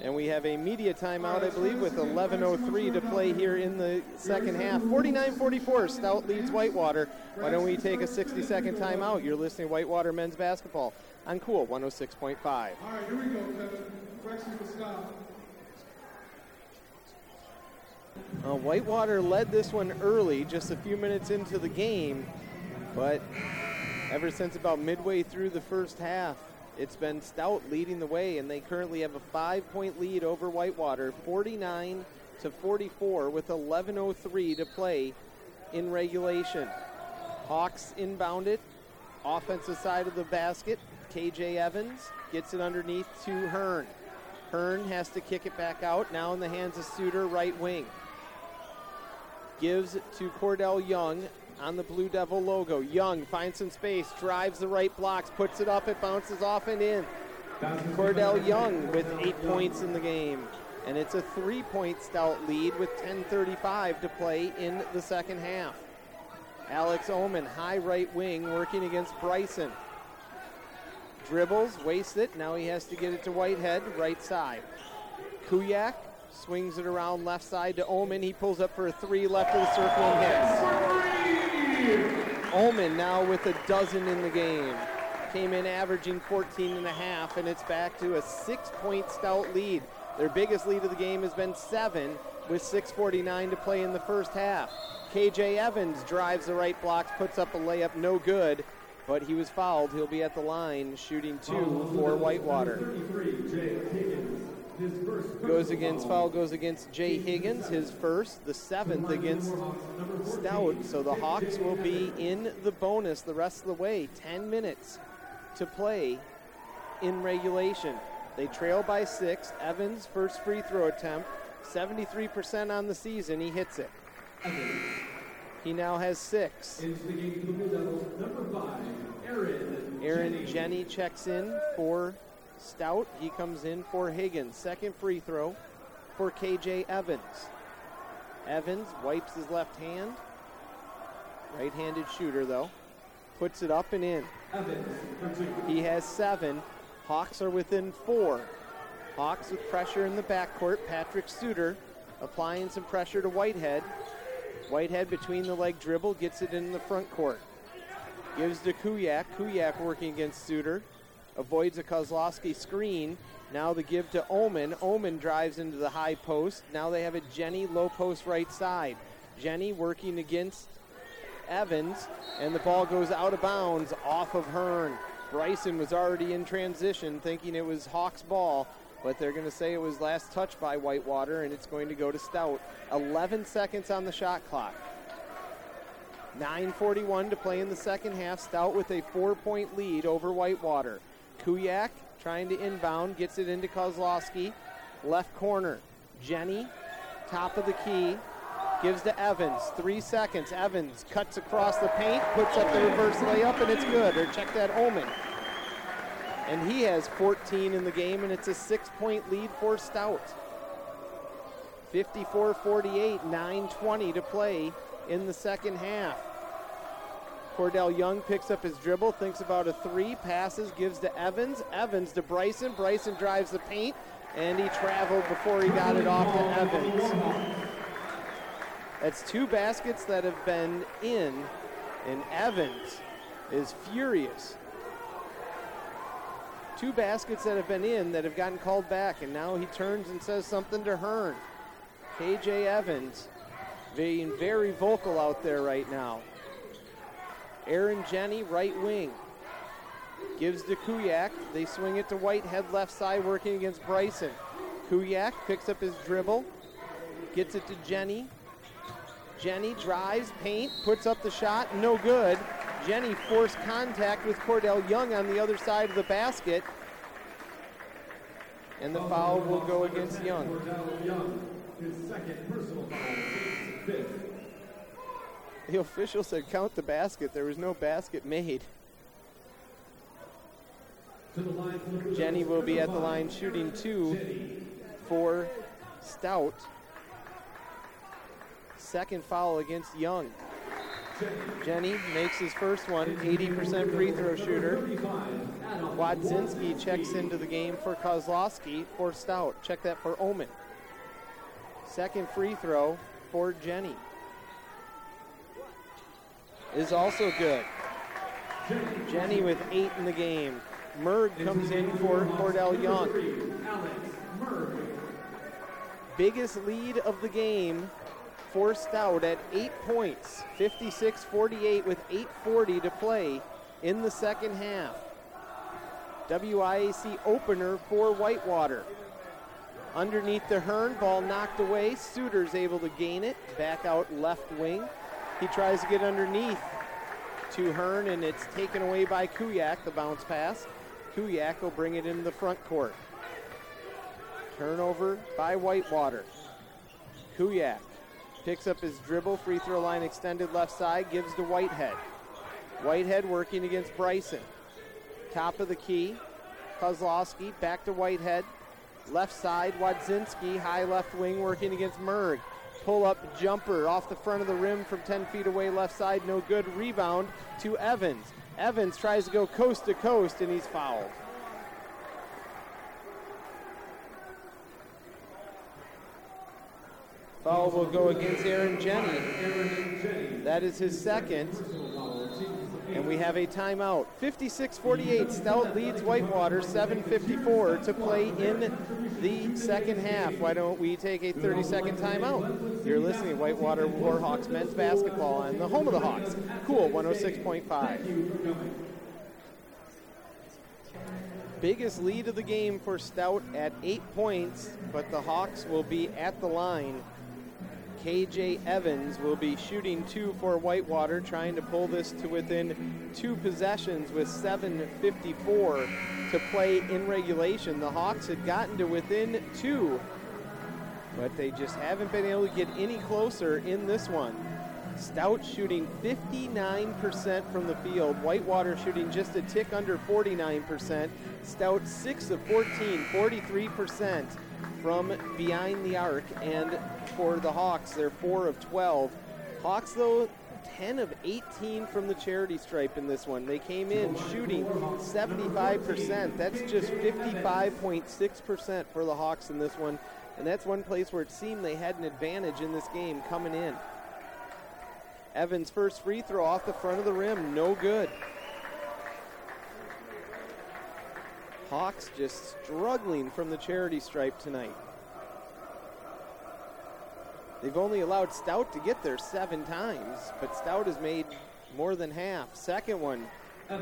And we have a media timeout, I believe, with 11.03 to play here in the second half. 49-44, Stout leads Whitewater. Why don't we take a 60-second timeout? You're listening to Whitewater men's basketball on Cool 106.5. All right, here we go, Kevin. For Scott. Uh, Whitewater led this one early, just a few minutes into the game, but ever since about midway through the first half, it's been Stout leading the way, and they currently have a five-point lead over Whitewater, 49 to 44, with 11:03 to play in regulation. Hawks inbounded, offensive side of the basket. KJ Evans gets it underneath to Hearn. Hearn has to kick it back out. Now in the hands of Suter, right wing. Gives to Cordell Young on the Blue Devil logo. Young finds some space, drives the right blocks, puts it up, it bounces off and in. Cordell Young with eight points in the game. And it's a three point stout lead with 10.35 to play in the second half. Alex Oman, high right wing, working against Bryson. Dribbles, wastes it. Now he has to get it to Whitehead, right side. Kuyak swings it around left side to Oman. He pulls up for a three left of the circle and hits. Oman now with a dozen in the game. Came in averaging 14 and a half, and it's back to a six point stout lead. Their biggest lead of the game has been seven with 6.49 to play in the first half. KJ Evans drives the right blocks, puts up a layup, no good, but he was fouled. He'll be at the line shooting two for Whitewater. 33, Jay Higgins. His first Goes against foul goes against Jay Higgins, his first, the seventh against Stout. So the Hawks will be in the bonus the rest of the way. 10 minutes to play in regulation. They trail by six. Evans first free throw attempt, 73% on the season. He hits it. He now has six. into the game for the Blue Devils, number five, Aaron. Aaron Jenny checks in for Stout. He comes in for Higgins. Second free throw for KJ Evans. Evans wipes his left hand. Right handed shooter, though. Puts it up and in. He has seven. Hawks are within four. Hawks with pressure in the backcourt. Patrick Suter applying some pressure to Whitehead. Whitehead between the leg dribble, gets it in the front court. Gives to Kuyak. Kuyak working against Suter. Avoids a Kozlowski screen. Now the give to Oman. Oman drives into the high post. Now they have a Jenny low post right side. Jenny working against Evans, and the ball goes out of bounds off of Hearn. Bryson was already in transition, thinking it was Hawks' ball, but they're going to say it was last touched by Whitewater, and it's going to go to Stout. 11 seconds on the shot clock. 9.41 to play in the second half. Stout with a four point lead over Whitewater. Kuyak trying to inbound, gets it into Kozlowski. Left corner. Jenny, top of the key, gives to Evans. Three seconds. Evans cuts across the paint, puts up the reverse layup, and it's good. Or check that Oman. And he has 14 in the game, and it's a six point lead for Stout. 54 48, 9.20 to play in the second half. Cordell Young picks up his dribble, thinks about a three, passes, gives to Evans. Evans to Bryson. Bryson drives the paint, and he traveled before he got it off to Evans. That's two baskets that have been in, and Evans is furious. Two baskets that have been in that have gotten called back, and now he turns and says something to Hearn. KJ Evans being very vocal out there right now. Aaron Jenny, right wing. Gives to Kuyak. They swing it to Whitehead, left side, working against Bryson. Kuyak picks up his dribble, gets it to Jenny. Jenny drives, paint, puts up the shot, no good. Jenny forced contact with Cordell Young on the other side of the basket. And the foul will go against Young. Cordell Young, his second personal foul, fifth. (laughs) The official said count the basket. There was no basket made. Jenny will be at the line shooting two for Stout. Second foul against Young. Jenny makes his first one, 80% free throw shooter. 35, Wadzinski checks into the game for Kozlowski for Stout. Check that for Oman. Second free throw for Jenny is also good. Jenny with eight in the game. Merg comes in for Cordell Young. Biggest lead of the game for Stout at eight points, 56 48 with 8.40 to play in the second half. WIAC opener for Whitewater. Underneath the Hearn, ball knocked away. Suter's able to gain it. Back out left wing. He tries to get underneath to Hearn, and it's taken away by Kuyak, the bounce pass. Kuyak will bring it into the front court. Turnover by Whitewater. Kuyak picks up his dribble, free throw line extended left side, gives to Whitehead. Whitehead working against Bryson. Top of the key, Kozlowski back to Whitehead. Left side, Wadzinski, high left wing working against Merg. Pull up jumper off the front of the rim from 10 feet away, left side, no good. Rebound to Evans. Evans tries to go coast to coast and he's fouled. Foul will go against Aaron Jenny. That is his second. And we have a timeout. 56-48, Stout leads Whitewater, 7.54 to play in the second half. Why don't we take a 30-second timeout? You're listening to Whitewater Warhawks men's basketball and the home of the Hawks. Cool, 106.5. Biggest lead of the game for Stout at eight points, but the Hawks will be at the line KJ Evans will be shooting two for Whitewater, trying to pull this to within two possessions with 7.54 to play in regulation. The Hawks had gotten to within two, but they just haven't been able to get any closer in this one. Stout shooting 59% from the field. Whitewater shooting just a tick under 49%. Stout 6 of 14, 43% from behind the arc. And for the Hawks, they're 4 of 12. Hawks, though, 10 of 18 from the charity stripe in this one. They came in shooting 75%. That's just 55.6% for the Hawks in this one. And that's one place where it seemed they had an advantage in this game coming in. Evans' first free throw off the front of the rim, no good. Hawks just struggling from the charity stripe tonight. They've only allowed Stout to get there seven times, but Stout has made more than half. Second one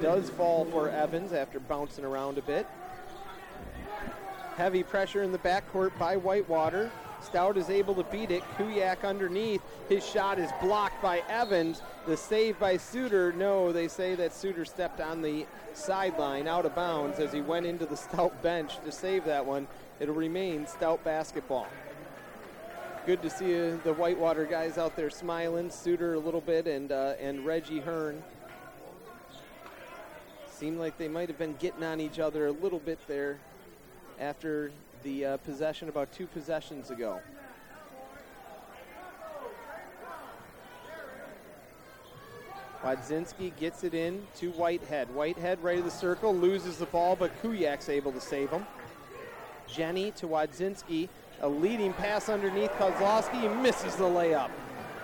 does fall for Evans after bouncing around a bit. Heavy pressure in the backcourt by Whitewater. Stout is able to beat it. Kuyak underneath. His shot is blocked by Evans. The save by Suter. No, they say that Suter stepped on the sideline out of bounds as he went into the Stout bench to save that one. It'll remain Stout basketball. Good to see uh, the Whitewater guys out there smiling. Suter a little bit and uh, and Reggie Hearn. Seemed like they might have been getting on each other a little bit there after the uh, possession about two possessions ago. Wadzinski gets it in to Whitehead. Whitehead right of the circle, loses the ball, but Kuyak's able to save him. Jenny to Wadzinski, a leading pass underneath Kozlowski, misses the layup.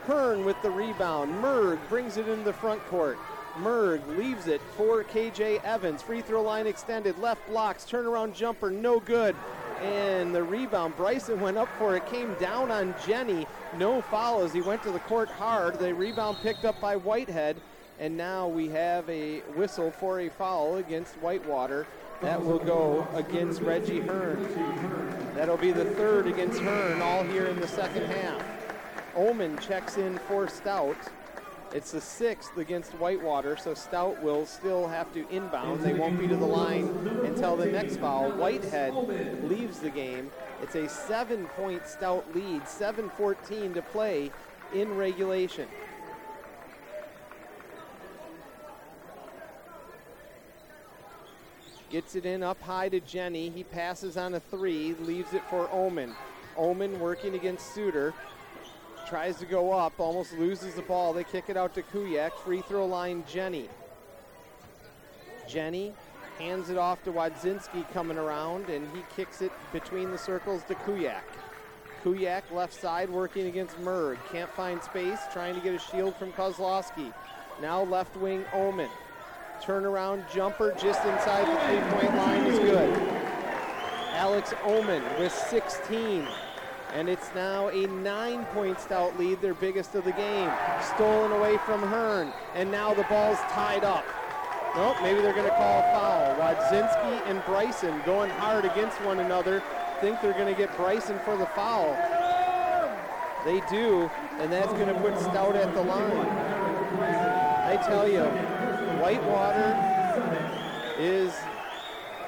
Hearn with the rebound. Merg brings it into the front court. Merg leaves it for KJ Evans. Free throw line extended, left blocks, turnaround jumper, no good. And the rebound, Bryson went up for it, came down on Jenny. No foul as he went to the court hard. The rebound picked up by Whitehead. And now we have a whistle for a foul against Whitewater. That will go against Reggie Hearn. That'll be the third against Hearn, all here in the second half. Oman checks in for Stout. It's the sixth against Whitewater, so Stout will still have to inbound. They won't be to the line until the next foul. Whitehead leaves the game. It's a seven point Stout lead, 7 14 to play in regulation. Gets it in up high to Jenny. He passes on a three, leaves it for Oman. Oman working against Suter tries to go up, almost loses the ball. They kick it out to Kuyak. Free throw line, Jenny. Jenny hands it off to Wadzinski coming around, and he kicks it between the circles to Kuyak. Kuyak left side working against Merg. Can't find space, trying to get a shield from Kozlowski. Now left wing Oman. Turnaround jumper just inside the three point line is good. Alex Oman with 16 and it's now a nine point stout lead, their biggest of the game. Stolen away from Hearn, and now the ball's tied up. Nope, maybe they're going to call a foul. Wadzinski and Bryson going hard against one another. Think they're going to get Bryson for the foul. They do, and that's going to put Stout at the line. I tell you, Whitewater is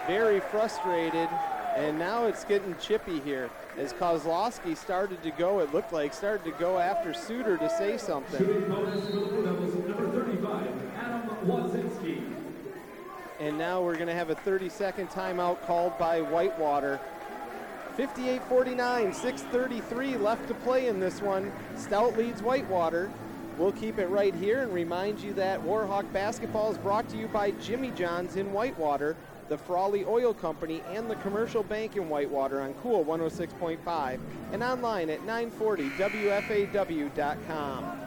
very frustrated, and now it's getting chippy here as Kozlowski started to go, it looked like, started to go after Suter to say something. Shooting bonus for the Blue Devils, number 35, Adam Wadzinski. And now we're going to have a 30 second timeout called by Whitewater. 58 49, 6.33 left to play in this one. Stout leads Whitewater. We'll keep it right here and remind you that Warhawk basketball is brought to you by Jimmy John's in Whitewater, the Frawley Oil Company, and the Commercial Bank in Whitewater on Cool 106.5 and online at 940WFAW.com.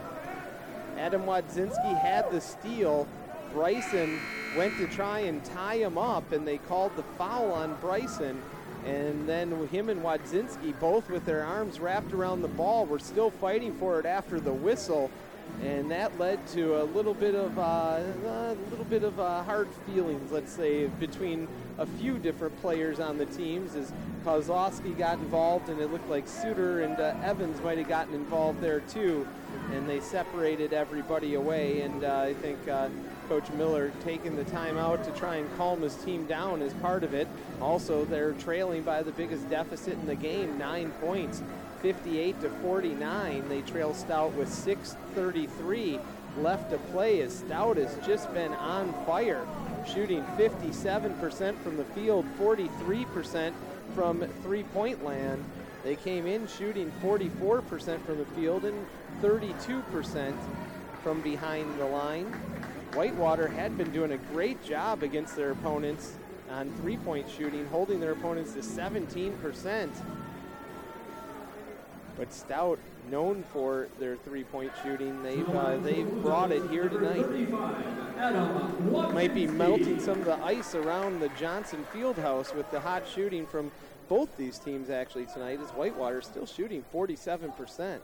Adam Wadzinski had the steal. Bryson went to try and tie him up, and they called the foul on Bryson. And then him and Wadzinski, both with their arms wrapped around the ball, were still fighting for it after the whistle, and that led to a little bit of uh, a little bit of uh, hard feelings, let's say, between a few different players on the teams. As Kozlowski got involved, and it looked like Suter and uh, Evans might have gotten involved there too, and they separated everybody away. And uh, I think uh, Coach Miller taking the time out to try and calm his team down is part of it. Also, they're trailing by the biggest deficit in the game, nine points, 58 to 49. They trail Stout with 6:33 left to play. As Stout has just been on fire, shooting 57% from the field, 43% from three-point land. They came in shooting 44% from the field and 32% from behind the line. Whitewater had been doing a great job against their opponents on three point shooting, holding their opponents to 17%. But Stout known for their three-point shooting. They've uh, they've brought it here tonight. Might be melting some of the ice around the Johnson Fieldhouse with the hot shooting from both these teams actually tonight. As Whitewater still shooting 47%,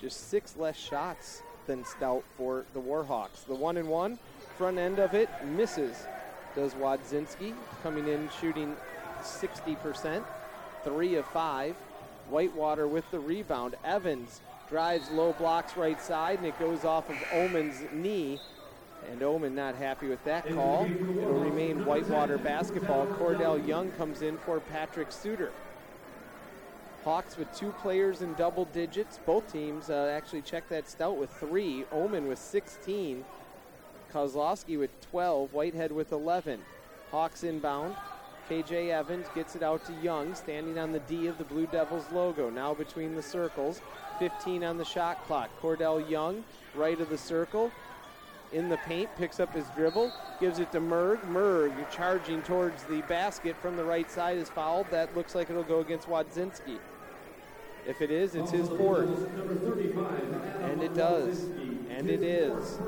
just six less shots than Stout for the Warhawks. The one and one front end of it misses. Does Wadzinski coming in shooting 60%, three of five. Whitewater with the rebound. Evans drives low blocks right side, and it goes off of Oman's knee. And Oman not happy with that call. It'll remain Whitewater basketball. Cordell Young comes in for Patrick Suter. Hawks with two players in double digits. Both teams uh, actually check that stout with three. Oman with 16. Kozlowski with 12. Whitehead with 11. Hawks inbound. KJ Evans gets it out to Young, standing on the D of the Blue Devils logo. Now between the circles. 15 on the shot clock. Cordell Young, right of the circle. In the paint, picks up his dribble, gives it to Merg. Merg charging towards the basket from the right side is fouled. That looks like it'll go against Wadzinski. If it is, it's his fourth. Number 35, Adam And it does. And it is.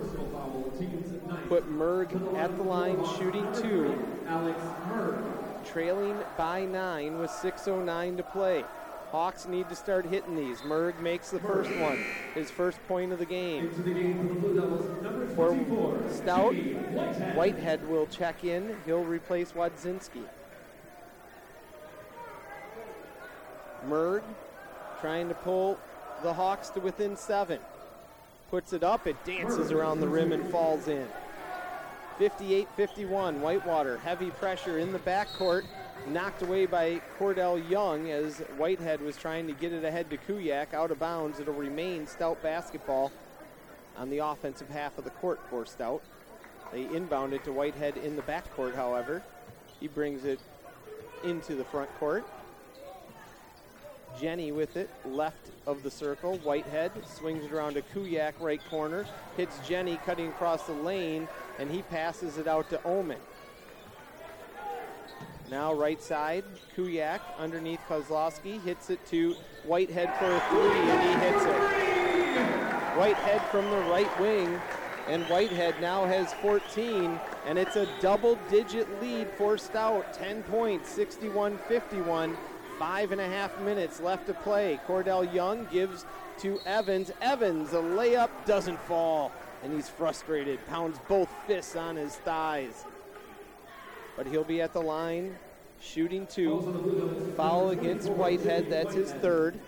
Put Merg at the line, shooting two, Alex Merg. Trailing by nine with 6.09 to play. Hawks need to start hitting these. Merg makes the first one, his first point of the game. The game for the Blue Devils, number For Stout, Whitehead. Whitehead will check in. He'll replace Wadzinski. Merg trying to pull the Hawks to within seven. Puts it up, it dances around the rim and falls in. 58 51, Whitewater. Heavy pressure in the backcourt. Knocked away by Cordell Young as Whitehead was trying to get it ahead to Kuyak. Out of bounds. It'll remain Stout basketball on the offensive half of the court for Stout. They inbound it to Whitehead in the backcourt, however. He brings it into the front court. Jenny with it, left of the circle. Whitehead swings it around to Kuyak, right corner. Hits Jenny cutting across the lane, and he passes it out to Oman. Now right side, Kuyak underneath Kozlowski hits it to Whitehead for a three, and he hits it. Whitehead from the right wing, and Whitehead now has 14, and it's a double-digit lead for Stout. 10 points, 61-51. Five and a half minutes left to play. Cordell Young gives to Evans. Evans, a layup doesn't fall, and he's frustrated. Pounds both fists on his thighs. But he'll be at the line, shooting two. Foul against Whitehead. That's his third.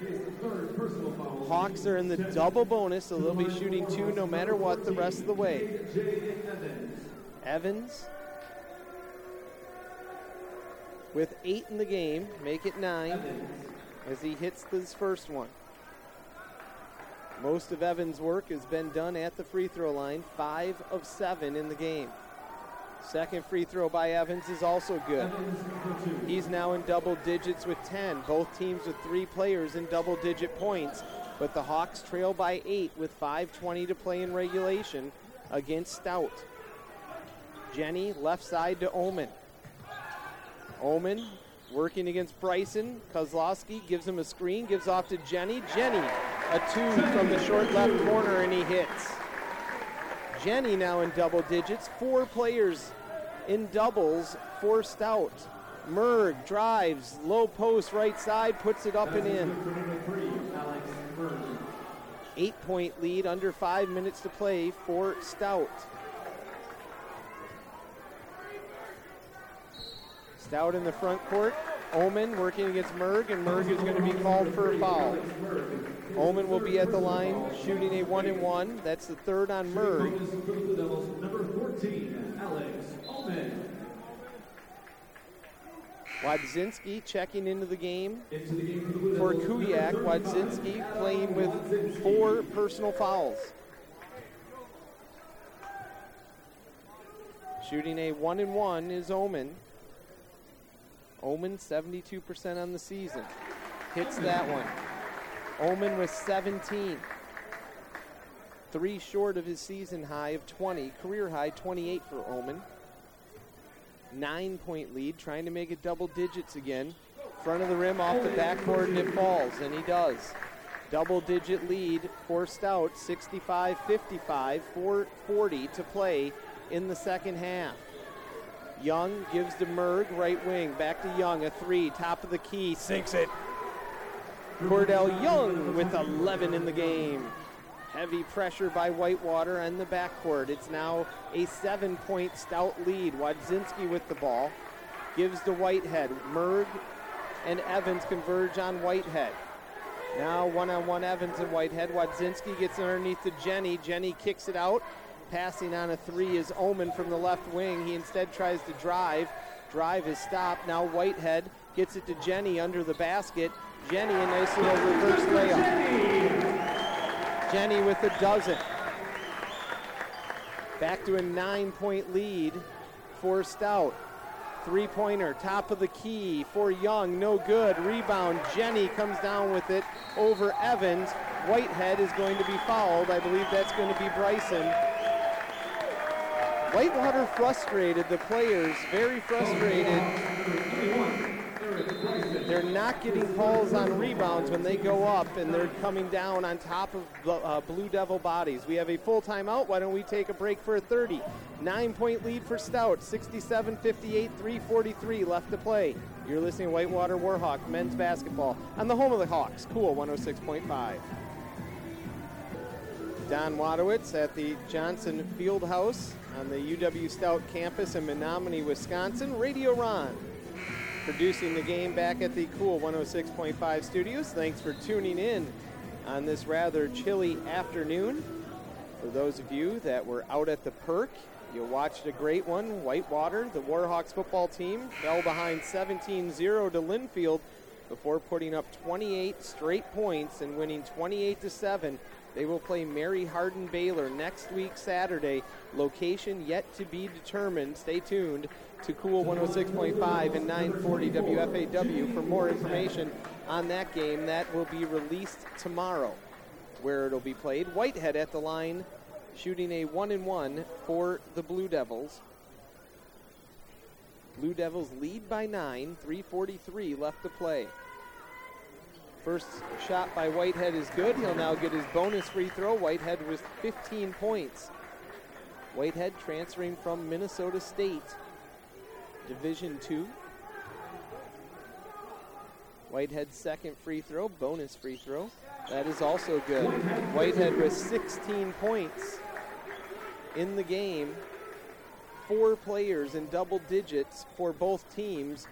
Hawks are in the double bonus, so they'll be shooting two no matter what the rest of the way. Evans with eight in the game, make it nine as he hits this first one. Most of Evans' work has been done at the free throw line, five of seven in the game. Second free throw by Evans is also good. He's now in double digits with 10. Both teams with three players in double digit points, but the Hawks trail by eight with 5.20 to play in regulation against Stout. Jenny left side to Oman. Oman working against Bryson. Kozlowski gives him a screen, gives off to Jenny. Jenny, a two from the short left corner, and he hits. Jenny now in double digits. Four players in doubles for Stout. Merg drives, low post right side, puts it up and in. Eight point lead, under five minutes to play for Stout. Stout in the front court. Oman working against Merg, and Merg is going to be called for a foul. Oman will be at the line shooting a one and one. That's the third on Merg. Number 14, Alex Oman. Wadzinski checking into the game for Kuyak. number 35, Wadzinski playing with four personal fouls. Shooting a one and one is Oman. Oman 72% on the season. Hits that one. Oman with 17. Three short of his season high of 20. Career high 28 for Oman. Nine point lead, trying to make it double digits again. Front of the rim off the backboard and it falls, and he does. Double digit lead for Stout, 65 55, 440 to play in the second half. Young gives to Merg, right wing. Back to Young, a three, top of the key, sinks it. Cordell Young with 11 in the game. Heavy pressure by Whitewater on the backcourt. It's now a seven point stout lead. Wadzinski with the ball. Gives to Whitehead. Merg and Evans converge on Whitehead. Now one on one Evans and Whitehead. Wadzinski gets underneath to Jenny. Jenny kicks it out. Passing on a three is Oman from the left wing. He instead tries to drive. Drive is stopped. Now Whitehead gets it to Jenny under the basket. Jenny, a nice little reverse layup. Jenny with a dozen. Back to a nine point lead for Stout. Three pointer, top of the key for Young, no good. Rebound, Jenny comes down with it over Evans. Whitehead is going to be fouled. I believe that's going to be Bryson. Whitewater frustrated, the players very frustrated. They're not getting calls on rebounds when they go up and they're coming down on top of uh, Blue Devil bodies. We have a full timeout. Why don't we take a break for a 30? Nine point lead for Stout, 67 58, 343 left to play. You're listening to Whitewater Warhawk men's basketball on the home of the Hawks, Cool 106.5. Don Wadowitz at the Johnson Fieldhouse on the UW Stout campus in Menomonie, Wisconsin. Radio Ron producing the game back at the Cool 106.5 studios. Thanks for tuning in on this rather chilly afternoon. For those of you that were out at the perk, you watched a great one. Whitewater, the Warhawks football team, fell behind 17 0 to Linfield before putting up 28 straight points and winning 28 7 they will play Mary Hardin Baylor next week, Saturday. Location yet to be determined. Stay tuned to Cool 106.5 and 940 WFAW for more information on that game. That will be released tomorrow, where it'll be played. Whitehead at the line, shooting a one and one for the Blue Devils. Blue Devils lead by nine, 343 left to play. First shot by Whitehead is good. He'll now get his bonus free throw. Whitehead was 15 points. Whitehead transferring from Minnesota State, Division Two. Whitehead's second free throw, bonus free throw. That is also good. Whitehead with 16 points in the game. Four players in double digits for both teams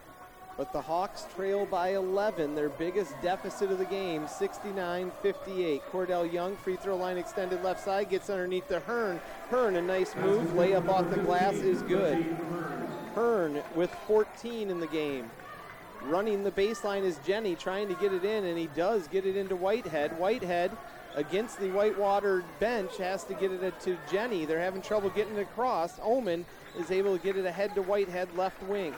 but the Hawks trail by 11, their biggest deficit of the game, 69 58. Cordell Young, free throw line extended left side, gets underneath the Hearn. Hearn, a nice move, layup off the glass is good. Hearn with 14 in the game. Running the baseline is Jenny, trying to get it in, and he does get it into Whitehead. Whitehead against the Whitewater bench has to get it to Jenny. They're having trouble getting it across. Oman is able to get it ahead to Whitehead left wing.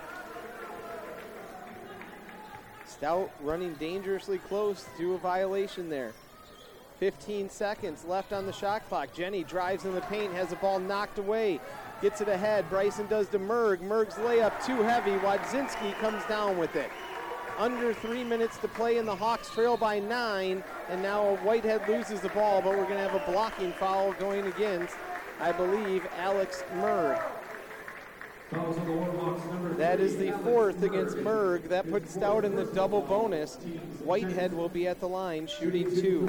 Stout running dangerously close to a violation there. 15 seconds left on the shot clock. Jenny drives in the paint, has the ball knocked away, gets it ahead. Bryson does to Merg. Merg's layup too heavy. Wadzinski comes down with it. Under three minutes to play, and the Hawks trail by nine. And now Whitehead loses the ball, but we're going to have a blocking foul going against, I believe, Alex Merg. That is the fourth against Merg. That puts Stout in the double bonus. Whitehead will be at the line shooting two.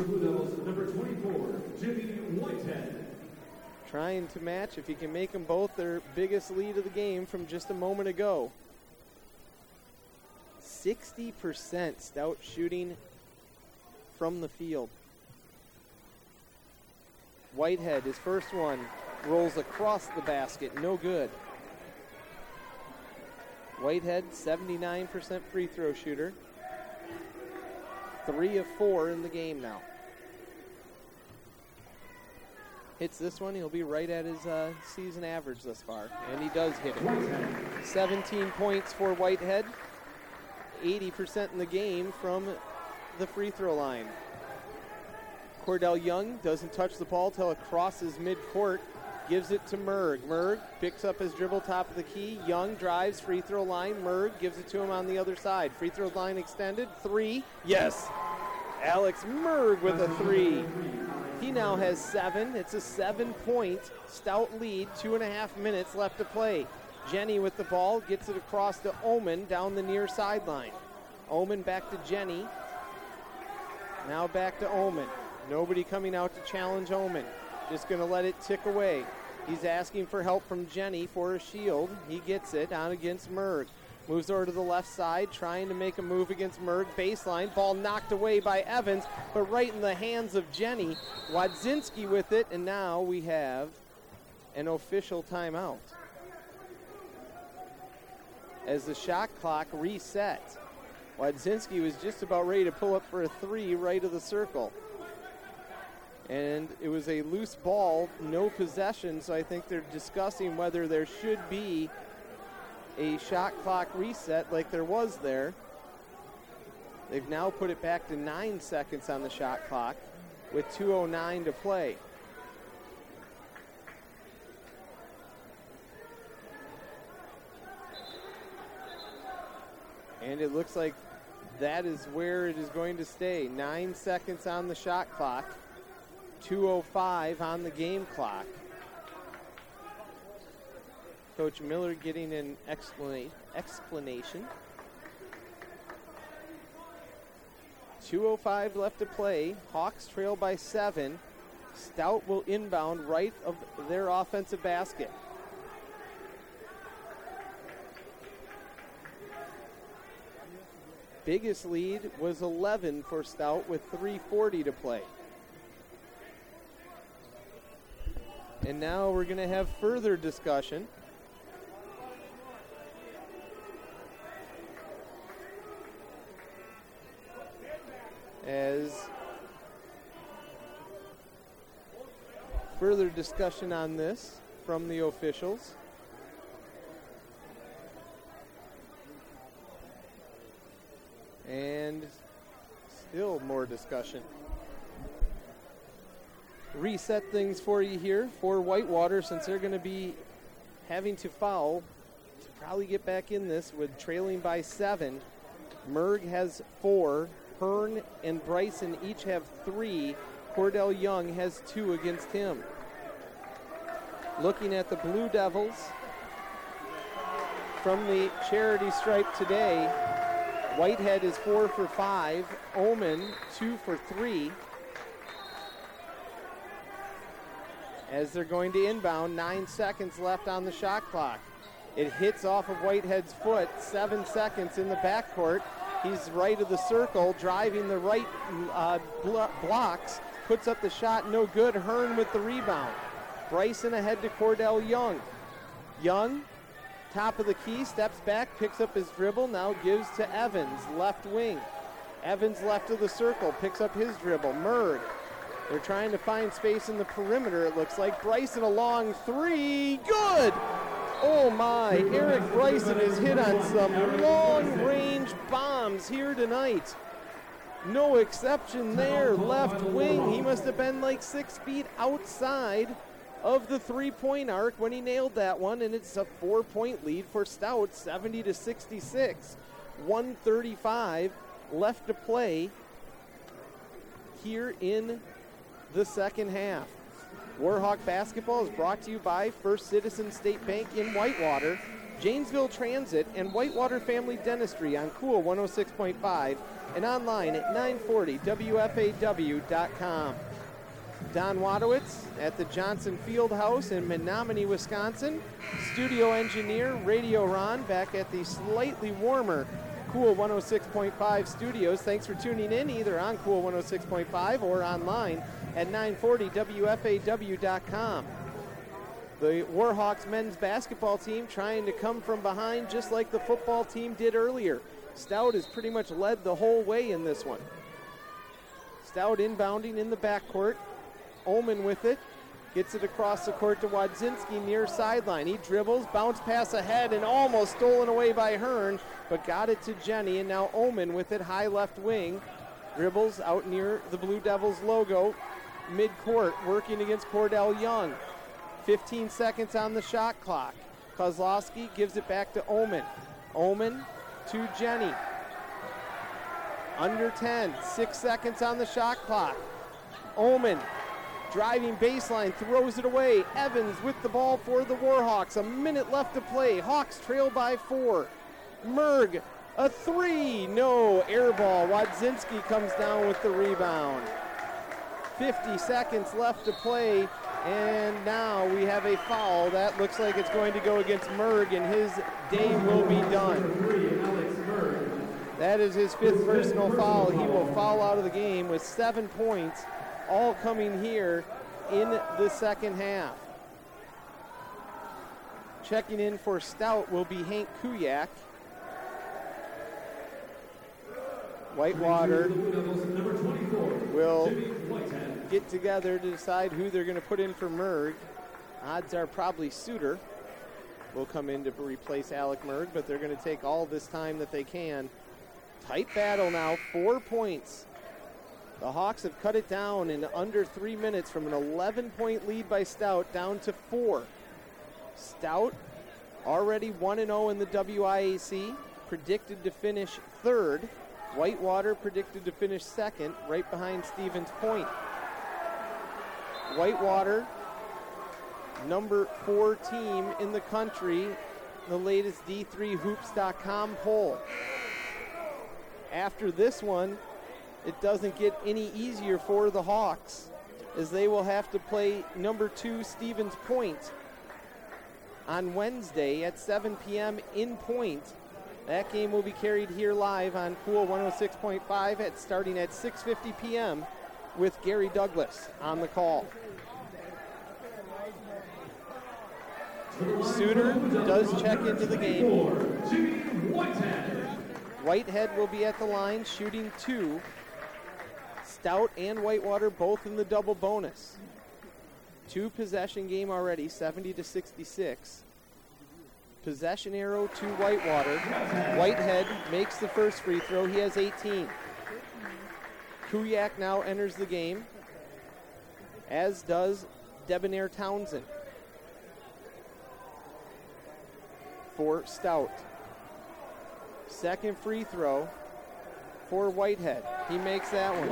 Number 24, Jimmy Whitehead. Trying to match if he can make them both their biggest lead of the game from just a moment ago. 60% Stout shooting from the field. Whitehead, his first one, rolls across the basket, no good. Whitehead, 79% free throw shooter. Three of four in the game now. Hits this one, he'll be right at his uh, season average thus far. And he does hit it. 17 points for Whitehead. 80% in the game from the free throw line. Cordell Young doesn't touch the ball till it crosses midcourt gives it to Merg. Merg picks up his dribble top of the key. Young drives, free throw line. Merg gives it to him on the other side. Free throw line extended. Three. Yes. Alex Merg with a three. He now has seven. It's a seven point stout lead, two and a half minutes left to play. Jenny with the ball gets it across to Oman down the near sideline. Oman back to Jenny. Now back to Oman. Nobody coming out to challenge Oman. Just going to let it tick away. He's asking for help from Jenny for a shield. He gets it out against Merg. Moves over to the left side, trying to make a move against Merg. Baseline, ball knocked away by Evans, but right in the hands of Jenny. Wadzinski with it, and now we have an official timeout. As the shot clock resets, Wadzinski was just about ready to pull up for a three right of the circle. And it was a loose ball, no possession, so I think they're discussing whether there should be a shot clock reset like there was there. They've now put it back to nine seconds on the shot clock with 2.09 to play. And it looks like that is where it is going to stay. Nine seconds on the shot clock, 2.05 on the game clock. Coach Miller getting an explana- explanation. 2.05 left to play. Hawks trail by seven. Stout will inbound right of their offensive basket. Biggest lead was 11 for Stout with 3.40 to play. And now we're going to have further discussion. As further discussion on this from the officials. And still more discussion. Reset things for you here for Whitewater since they're going to be having to foul to probably get back in this with trailing by seven. Merg has four. Hearn and Bryson each have three. Cordell Young has two against him. Looking at the Blue Devils from the charity stripe today, Whitehead is four for five. Oman, two for three. As they're going to inbound, nine seconds left on the shot clock. It hits off of Whitehead's foot, seven seconds in the backcourt. He's right of the circle, driving the right uh, blo- blocks, puts up the shot, no good. Hearn with the rebound. Bryson ahead to Cordell Young. Young, top of the key, steps back, picks up his dribble, now gives to Evans, left wing. Evans left of the circle, picks up his dribble. Merg. They're trying to find space in the perimeter, it looks like. Bryson a long three. Good! Oh my, Eric Bryson has hit on some long range bombs here tonight. No exception there. Left wing. He must have been like six feet outside of the three point arc when he nailed that one, and it's a four point lead for Stout, 70 to 66. 135 left to play here in the second half. Warhawk basketball is brought to you by First Citizen State Bank in Whitewater, Janesville Transit, and Whitewater Family Dentistry on Cool 106.5 and online at 940WFAW.com. Don Wadowitz at the Johnson Field House in Menomonie, Wisconsin. Studio engineer Radio Ron back at the slightly warmer Cool 106.5 studios. Thanks for tuning in either on Cool 106.5 or online at 940WFAW.com. The Warhawks men's basketball team trying to come from behind just like the football team did earlier. Stout has pretty much led the whole way in this one. Stout inbounding in the backcourt. Oman with it. Gets it across the court to Wadzinski near sideline. He dribbles, bounce pass ahead, and almost stolen away by Hearn, but got it to Jenny. And now Oman with it, high left wing. Dribbles out near the Blue Devils logo. Mid-court, working against Cordell Young. 15 seconds on the shot clock. Kozlowski gives it back to Oman. Oman to Jenny. Under 10, six seconds on the shot clock. Oman driving baseline, throws it away. Evans with the ball for the Warhawks. A minute left to play. Hawks trail by four. Merg, a three. No, air ball. Wadzinski comes down with the rebound. 50 seconds left to play, and now we have a foul. That looks like it's going to go against Merg, and his day will be done. That is his fifth personal foul. He will foul out of the game with seven points, all coming here in the second half. Checking in for Stout will be Hank Kuyak. Whitewater will get together to decide who they're going to put in for Merg. Odds are probably Suter will come in to replace Alec Merg, but they're going to take all this time that they can. Tight battle now, four points. The Hawks have cut it down in under three minutes from an 11 point lead by Stout down to four. Stout already 1 0 in the WIAC, predicted to finish third. Whitewater predicted to finish second, right behind Stevens Point. Whitewater, number four team in the country, the latest D3Hoops.com poll. After this one, it doesn't get any easier for the Hawks as they will have to play number two Stevens Point on Wednesday at 7 p.m. in Point. That game will be carried here live on Cool 106.5 at starting at 6:50 p.m. with Gary Douglas on the call. Suter does check into the game. Whitehead will be at the line shooting two. Stout and Whitewater both in the double bonus. Two possession game already, 70 to 66. Possession arrow to Whitewater. Whitehead makes the first free throw. He has 18. Kuyak now enters the game, as does Debonair Townsend for Stout. Second free throw for Whitehead. He makes that one.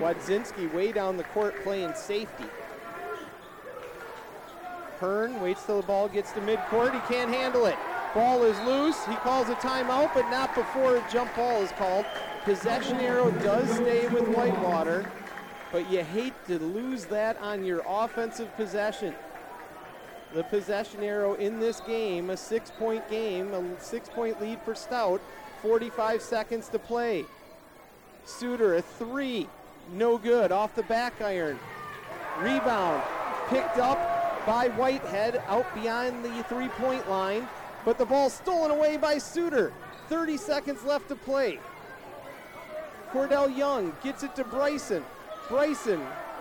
Wadzinski way down the court playing safety. Hearn waits till the ball gets to midcourt. He can't handle it. Ball is loose. He calls a timeout, but not before a jump ball is called. Possession arrow does stay with Whitewater, but you hate to lose that on your offensive possession. The possession arrow in this game, a six point game, a six point lead for Stout, 45 seconds to play. Suter, a three, no good, off the back iron. Rebound, picked up by Whitehead out beyond the three point line, but the ball stolen away by Suter. 30 seconds left to play. Cordell Young gets it to Bryson. Bryson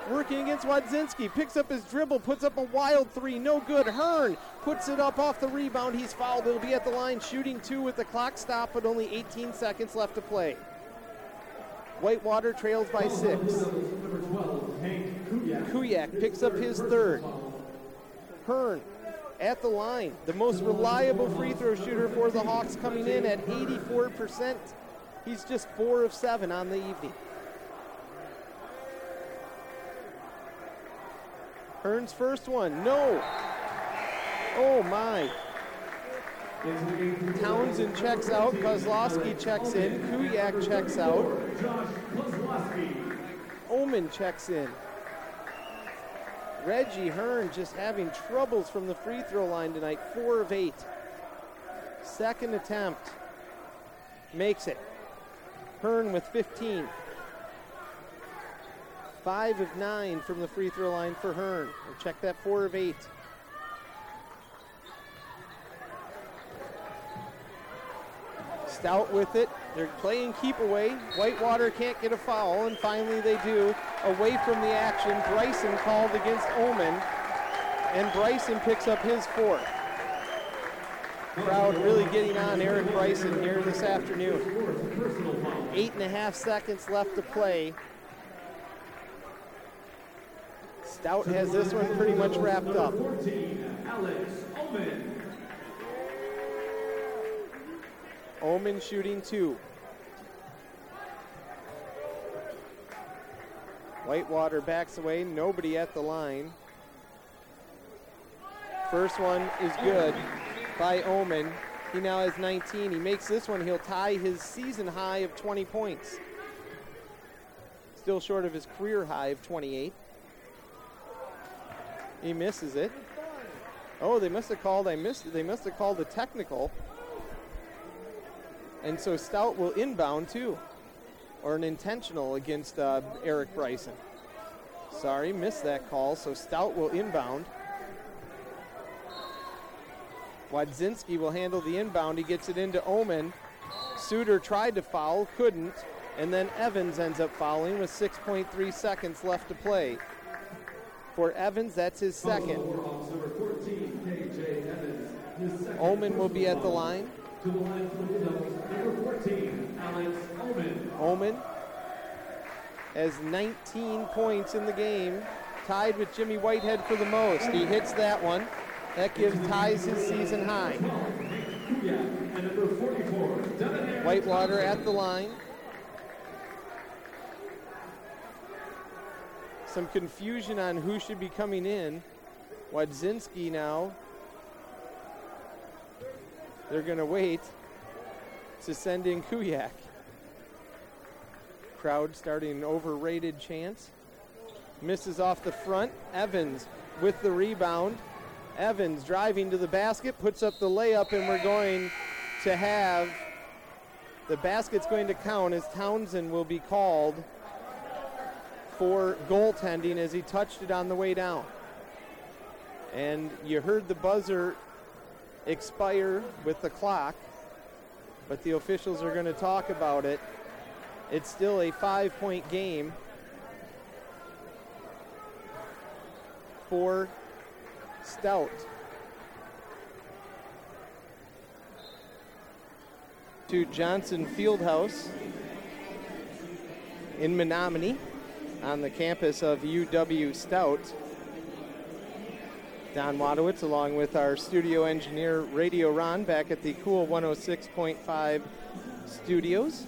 working against Wadzinski, picks up his dribble, puts up a wild three, no good. Hearn puts it up off the rebound. He's fouled. He'll be at the line shooting two with the clock stop, but only 18 seconds left to play. Whitewater trails by six. Kuyak picks up his third. Hearn at the line, the most reliable free throw shooter for the Hawks coming in at 84%. He's just four of seven on the evening. Hearn's first one, no. Oh my. Townsend checks out, Kozlowski checks in, Kuyak checks out. Oman checks in. Reggie Hearn just having troubles from the free throw line tonight, four of eight. Second attempt, makes it. Hearn with 15. Five of nine from the free throw line for Hearn. Check that four of eight. Stout with it. They're playing keep away. Whitewater can't get a foul, and finally they do. Away from the action, Bryson called against Oman, and Bryson picks up his fourth. Crowd really getting on Eric Bryson here this afternoon. Eight and a half seconds left to play. Stout has this one pretty much wrapped up. Fourteen. Alex Oman Oman shooting two. Whitewater backs away, nobody at the line. First one is good by Oman. He now has 19. He makes this one, he'll tie his season high of 20 points. Still short of his career high of 28. He misses it. Oh, they must have called. I missed. They must have called a technical. And so Stout will inbound too, or an intentional against uh, Eric Bryson. Sorry, missed that call. So Stout will inbound. Wadzinski will handle the inbound. He gets it into Oman. Suter tried to foul, couldn't, and then Evans ends up fouling with 6.3 seconds left to play. For Evans, that's his second. Oman will be at the line. To the line for the number 14, Alex Oman. Oman has 19 points in the game, tied with Jimmy Whitehead for the most. He hits that one. That gives ties his season high. Number 44, Whitewater at the line. Some confusion on who should be coming in. Wadzinski now. They're going to wait to send in Kuyak. Crowd starting an overrated chance. Misses off the front. Evans with the rebound. Evans driving to the basket, puts up the layup, and we're going to have the basket's going to count as Townsend will be called for goaltending as he touched it on the way down. And you heard the buzzer expire with the clock, but the officials are going to talk about it. It's still a five point game for Stout. To Johnson Fieldhouse in Menomonie on the campus of UW Stout. Don Wadowitz, along with our studio engineer Radio Ron, back at the Cool 106.5 studios.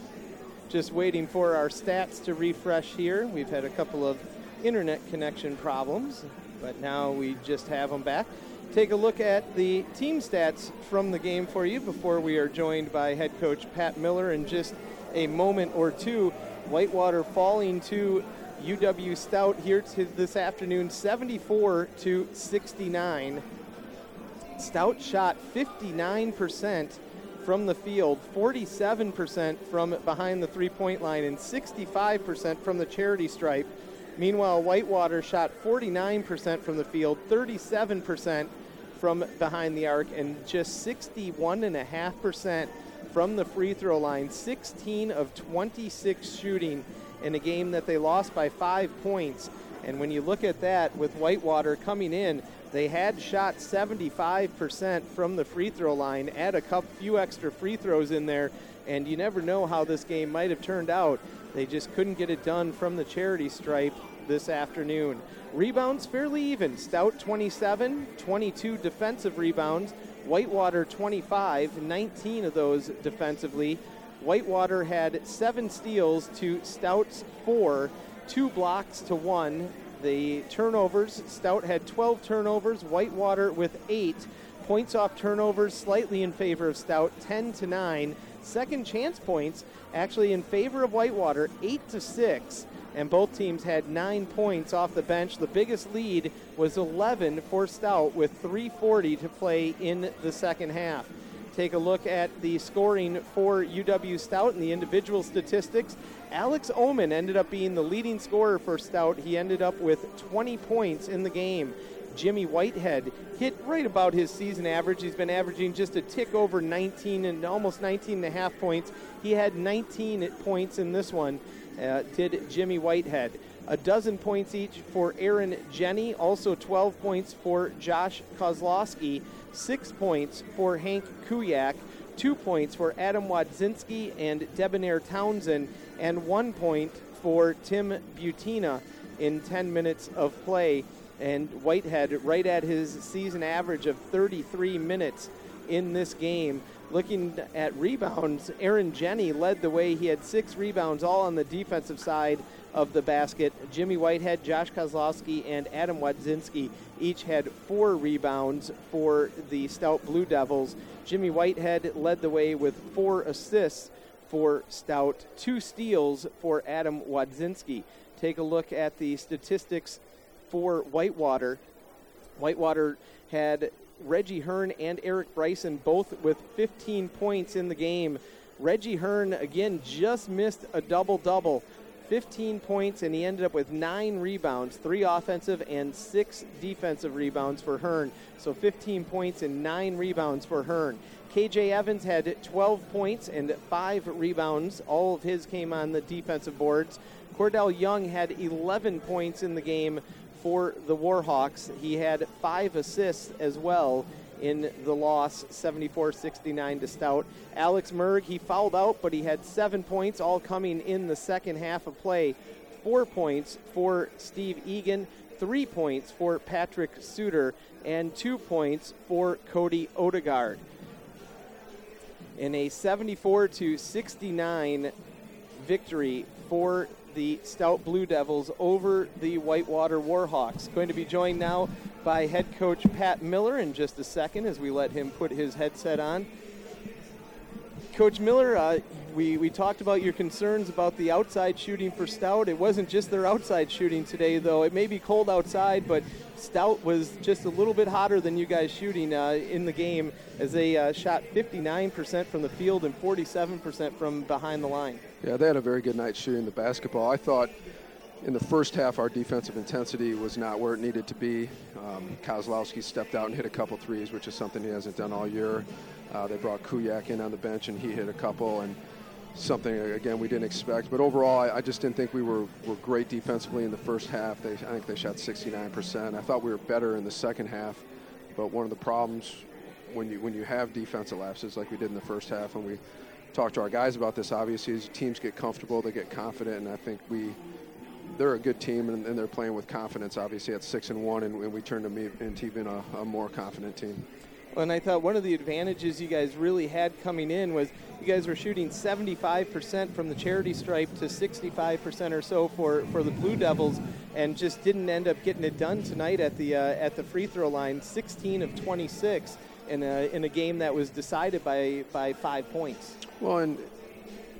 Just waiting for our stats to refresh here. We've had a couple of internet connection problems, but now we just have them back. Take a look at the team stats from the game for you before we are joined by head coach Pat Miller in just a moment or two. Whitewater falling to UW Stout here to this afternoon 74 to 69. Stout shot 59% from the field, 47% from behind the three point line, and 65% from the charity stripe. Meanwhile, Whitewater shot 49% from the field, 37% from behind the arc, and just 61.5% from the free throw line. 16 of 26 shooting in a game that they lost by five points. And when you look at that with Whitewater coming in, they had shot 75% from the free throw line, add a couple, few extra free throws in there, and you never know how this game might have turned out. They just couldn't get it done from the charity stripe this afternoon. Rebounds fairly even. Stout 27, 22 defensive rebounds. Whitewater 25, 19 of those defensively. Whitewater had seven steals to Stout's four, two blocks to one. The turnovers, Stout had 12 turnovers, Whitewater with eight. Points off turnovers slightly in favor of Stout, 10 to 9. Second chance points actually in favor of Whitewater, 8 to 6. And both teams had nine points off the bench. The biggest lead was 11 for Stout with 340 to play in the second half take a look at the scoring for UW Stout and the individual statistics. Alex Oman ended up being the leading scorer for Stout. He ended up with 20 points in the game. Jimmy Whitehead hit right about his season average. He's been averaging just a tick over 19 and almost 19 and a half points. He had 19 points in this one, uh, did Jimmy Whitehead. A dozen points each for Aaron Jenny, also 12 points for Josh Kozlowski six points for Hank Kuyak, two points for Adam Wadzinski and Debonair Townsend, and one point for Tim Butina in 10 minutes of play. And Whitehead right at his season average of 33 minutes in this game. Looking at rebounds, Aaron Jenny led the way. He had six rebounds, all on the defensive side of the basket. Jimmy Whitehead, Josh Kozlowski, and Adam Wadzinski each had four rebounds for the Stout Blue Devils. Jimmy Whitehead led the way with four assists for Stout, two steals for Adam Wadzinski. Take a look at the statistics for Whitewater. Whitewater had Reggie Hearn and Eric Bryson both with 15 points in the game. Reggie Hearn, again, just missed a double double. 15 points, and he ended up with nine rebounds, three offensive and six defensive rebounds for Hearn. So 15 points and nine rebounds for Hearn. KJ Evans had 12 points and five rebounds. All of his came on the defensive boards. Cordell Young had 11 points in the game for the Warhawks. He had five assists as well in the loss, 74-69 to Stout. Alex Merg, he fouled out, but he had seven points, all coming in the second half of play. Four points for Steve Egan, three points for Patrick Suter, and two points for Cody Odegaard. In a 74 to 69 victory for the Stout Blue Devils over the Whitewater Warhawks. Going to be joined now by head coach Pat Miller in just a second as we let him put his headset on. Coach Miller, uh, we, we talked about your concerns about the outside shooting for Stout. It wasn't just their outside shooting today, though. It may be cold outside, but Stout was just a little bit hotter than you guys shooting uh, in the game as they uh, shot 59% from the field and 47% from behind the line. Yeah, they had a very good night shooting the basketball. I thought in the first half our defensive intensity was not where it needed to be. Um, Kozlowski stepped out and hit a couple threes, which is something he hasn't done all year. Uh, they brought Kuyak in on the bench, and he hit a couple, and something again we didn't expect. But overall, I, I, just didn't think we were, were great defensively in the first half. They, I think they shot 69%. I thought we were better in the second half, but one of the problems when you when you have defensive lapses like we did in the first half, and we talked to our guys about this, obviously, is teams get comfortable, they get confident, and I think we they're a good team and, and they're playing with confidence. Obviously, at six and one, and, and we turned them into even a, a more confident team. Well, and I thought one of the advantages you guys really had coming in was you guys were shooting 75% from the charity stripe to 65% or so for, for the Blue Devils, and just didn't end up getting it done tonight at the uh, at the free throw line. 16 of 26 in a in a game that was decided by by five points. Well, and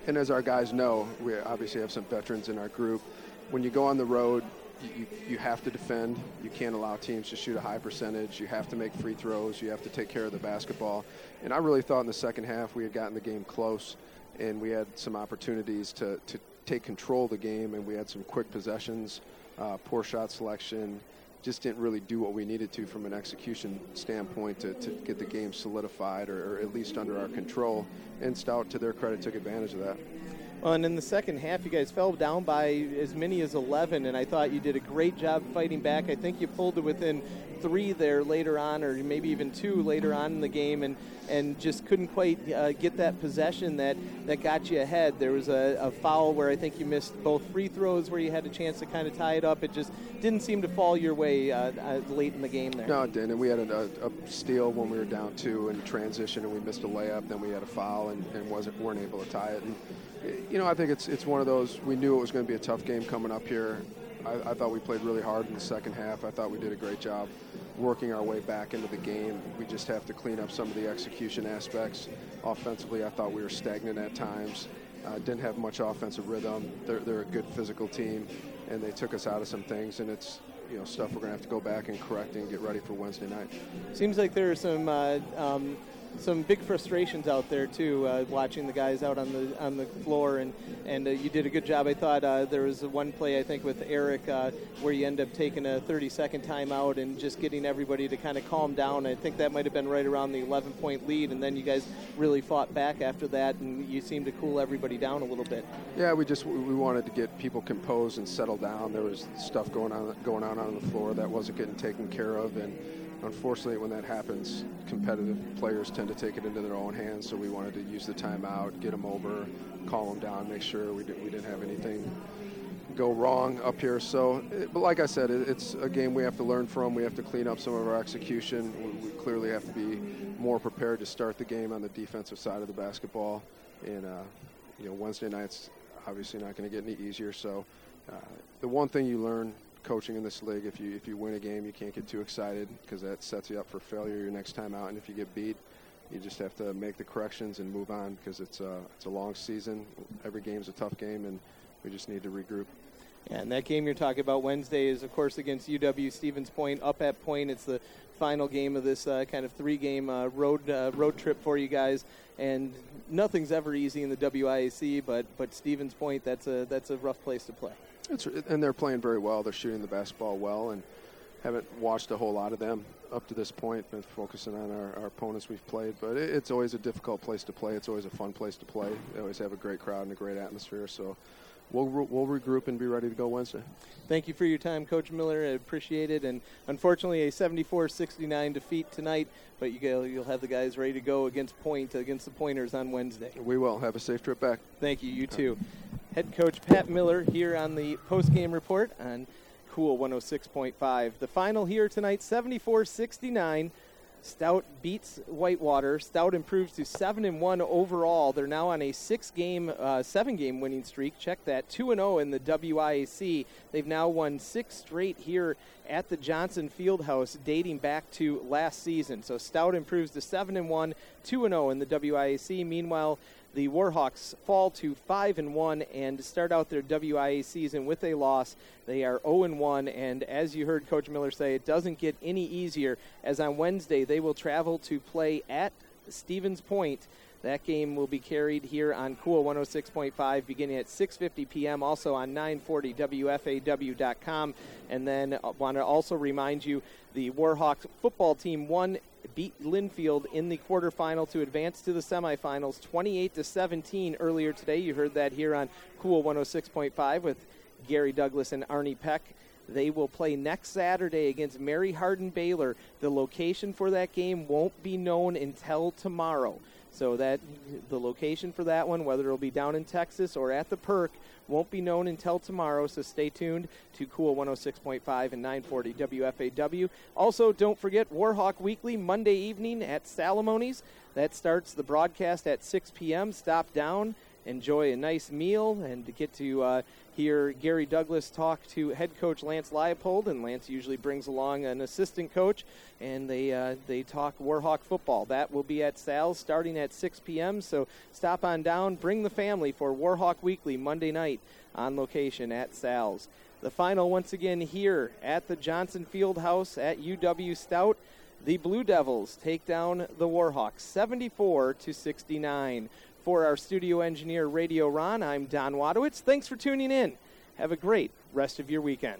and as our guys know, we obviously have some veterans in our group. When you go on the road, you, you have to defend. You can't allow teams to shoot a high percentage. You have to make free throws. You have to take care of the basketball. And I really thought in the second half we had gotten the game close, and we had some opportunities to, to take control of the game, and we had some quick possessions, uh, poor shot selection. Just didn't really do what we needed to from an execution standpoint to, to get the game solidified or, or at least under our control. And Stout, to their credit, took advantage of that. Well, and in the second half, you guys fell down by as many as 11, and I thought you did a great job fighting back. I think you pulled it within three there later on, or maybe even two later on in the game, and, and just couldn't quite uh, get that possession that, that got you ahead. There was a, a, foul where I think you missed both free throws where you had a chance to kind of tie it up. It just didn't seem to fall your way uh, uh, late in the game there. No, it didn't. And we had a, a, steal when we were down two in transition, and we missed a layup. Then we had a foul and, and wasn't weren't able to tie it. And, you know, I think it's it's one of those. We knew it was going to be a tough game coming up here. I, I, thought we played really hard in the second half. I thought we did a great job working our way back into the game. We just have to clean up some of the execution aspects. Offensively, I thought we were stagnant at times. Uh, didn't have much offensive rhythm. They're, they're a good physical team, and they took us out of some things. And it's you know stuff we're going to have to go back and correct and get ready for Wednesday night. Seems like there are some. Uh, um some big frustrations out there too, uh, watching the guys out on the on the floor, and and uh, you did a good job. I thought uh, there was one play I think with Eric uh, where you end up taking a 30 second timeout and just getting everybody to kind of calm down. I think that might have been right around the 11 point lead, and then you guys really fought back after that, and you seemed to cool everybody down a little bit. Yeah, we just we wanted to get people composed and settle down. There was stuff going on going on on the floor that wasn't getting taken care of, and unfortunately, when that happens, competitive players tend to take it into their own hands. So we wanted to use the timeout, get them over, calm them down, make sure we, did, we didn't have anything go wrong up here. So, it, but like I said, it, it's a game we have to learn from. We have to clean up some of our execution. We, we, clearly have to be more prepared to start the game on the defensive side of the basketball. And uh, you know, Wednesday nights obviously not going to get any easier. So uh, the one thing you learn coaching in this league, if you if you win a game, you can't get too excited because that sets you up for failure your next time out. And if you get beat, you just have to make the corrections and move on because it's a it's a long season. Every game's a tough game, and we just need to regroup. And that game you're talking about Wednesday is, of course, against UW Stevens Point. Up at Point, it's the final game of this uh, kind of three-game uh, road uh, road trip for you guys. And nothing's ever easy in the WIAC, but but Stevens Point, that's a that's a rough place to play. It's, and they're playing very well. They're shooting the basketball well, and haven't watched a whole lot of them up to this point. Been focusing on our, our opponents we've played, but it, it's always a difficult place to play. It's always a fun place to play. They always have a great crowd and a great atmosphere. So we'll we'll regroup and be ready to go Wednesday. Thank you for your time, Coach Miller. I appreciate it. And unfortunately, a 74-69 defeat tonight, but you you'll have the guys ready to go against Point against the Pointers on Wednesday. We will have a safe trip back. Thank you. You too. Head coach Pat Miller here on the post-game report on Cool 106.5. The final here tonight, 74-69. Stout beats Whitewater. Stout improves to seven and one overall. They're now on a six-game, uh, seven-game winning streak. Check that, two and zero oh in the WIAC. They've now won six straight here at the Johnson Fieldhouse, dating back to last season. So Stout improves to seven and one, two and zero oh in the WIAC. Meanwhile, the Warhawks fall to 5 and 1 and start out their WIA season with a loss. They are 0 and 1 and as you heard coach Miller say it doesn't get any easier as on Wednesday they will travel to play at Stevens Point. That game will be carried here on Cool 106.5 beginning at 6:50 p.m. also on 940 WFAW.com and then I uh, want to also remind you the Warhawks football team won beat Linfield in the quarterfinal to advance to the semifinals 28 to 17 earlier today. You heard that here on Cool 106.5 with Gary Douglas and Arnie Peck. They will play next Saturday against Mary Hardin Baylor. The location for that game won't be known until tomorrow. So that the location for that one, whether it'll be down in Texas or at the Perk, won't be known until tomorrow. So stay tuned to Cool 106.5 and 940 WFAW. Also, don't forget Warhawk Weekly Monday evening at Salamoni's. That starts the broadcast at 6 p.m. Stop down, enjoy a nice meal, and get to uh, hear Gary Douglas talk to head coach Lance Leipold, and Lance usually brings along an assistant coach, and they uh, they talk Warhawk football. That will be at Sal's starting at 6 p.m. So stop on down, bring the family for Warhawk Weekly Monday night on location at Sal's. The final once again here at the Johnson Field House at UW Stout. The Blue Devils take down the Warhawks 74 to 69. For our studio engineer, Radio Ron, I'm Don Wadowitz. Thanks for tuning in. Have a great rest of your weekend.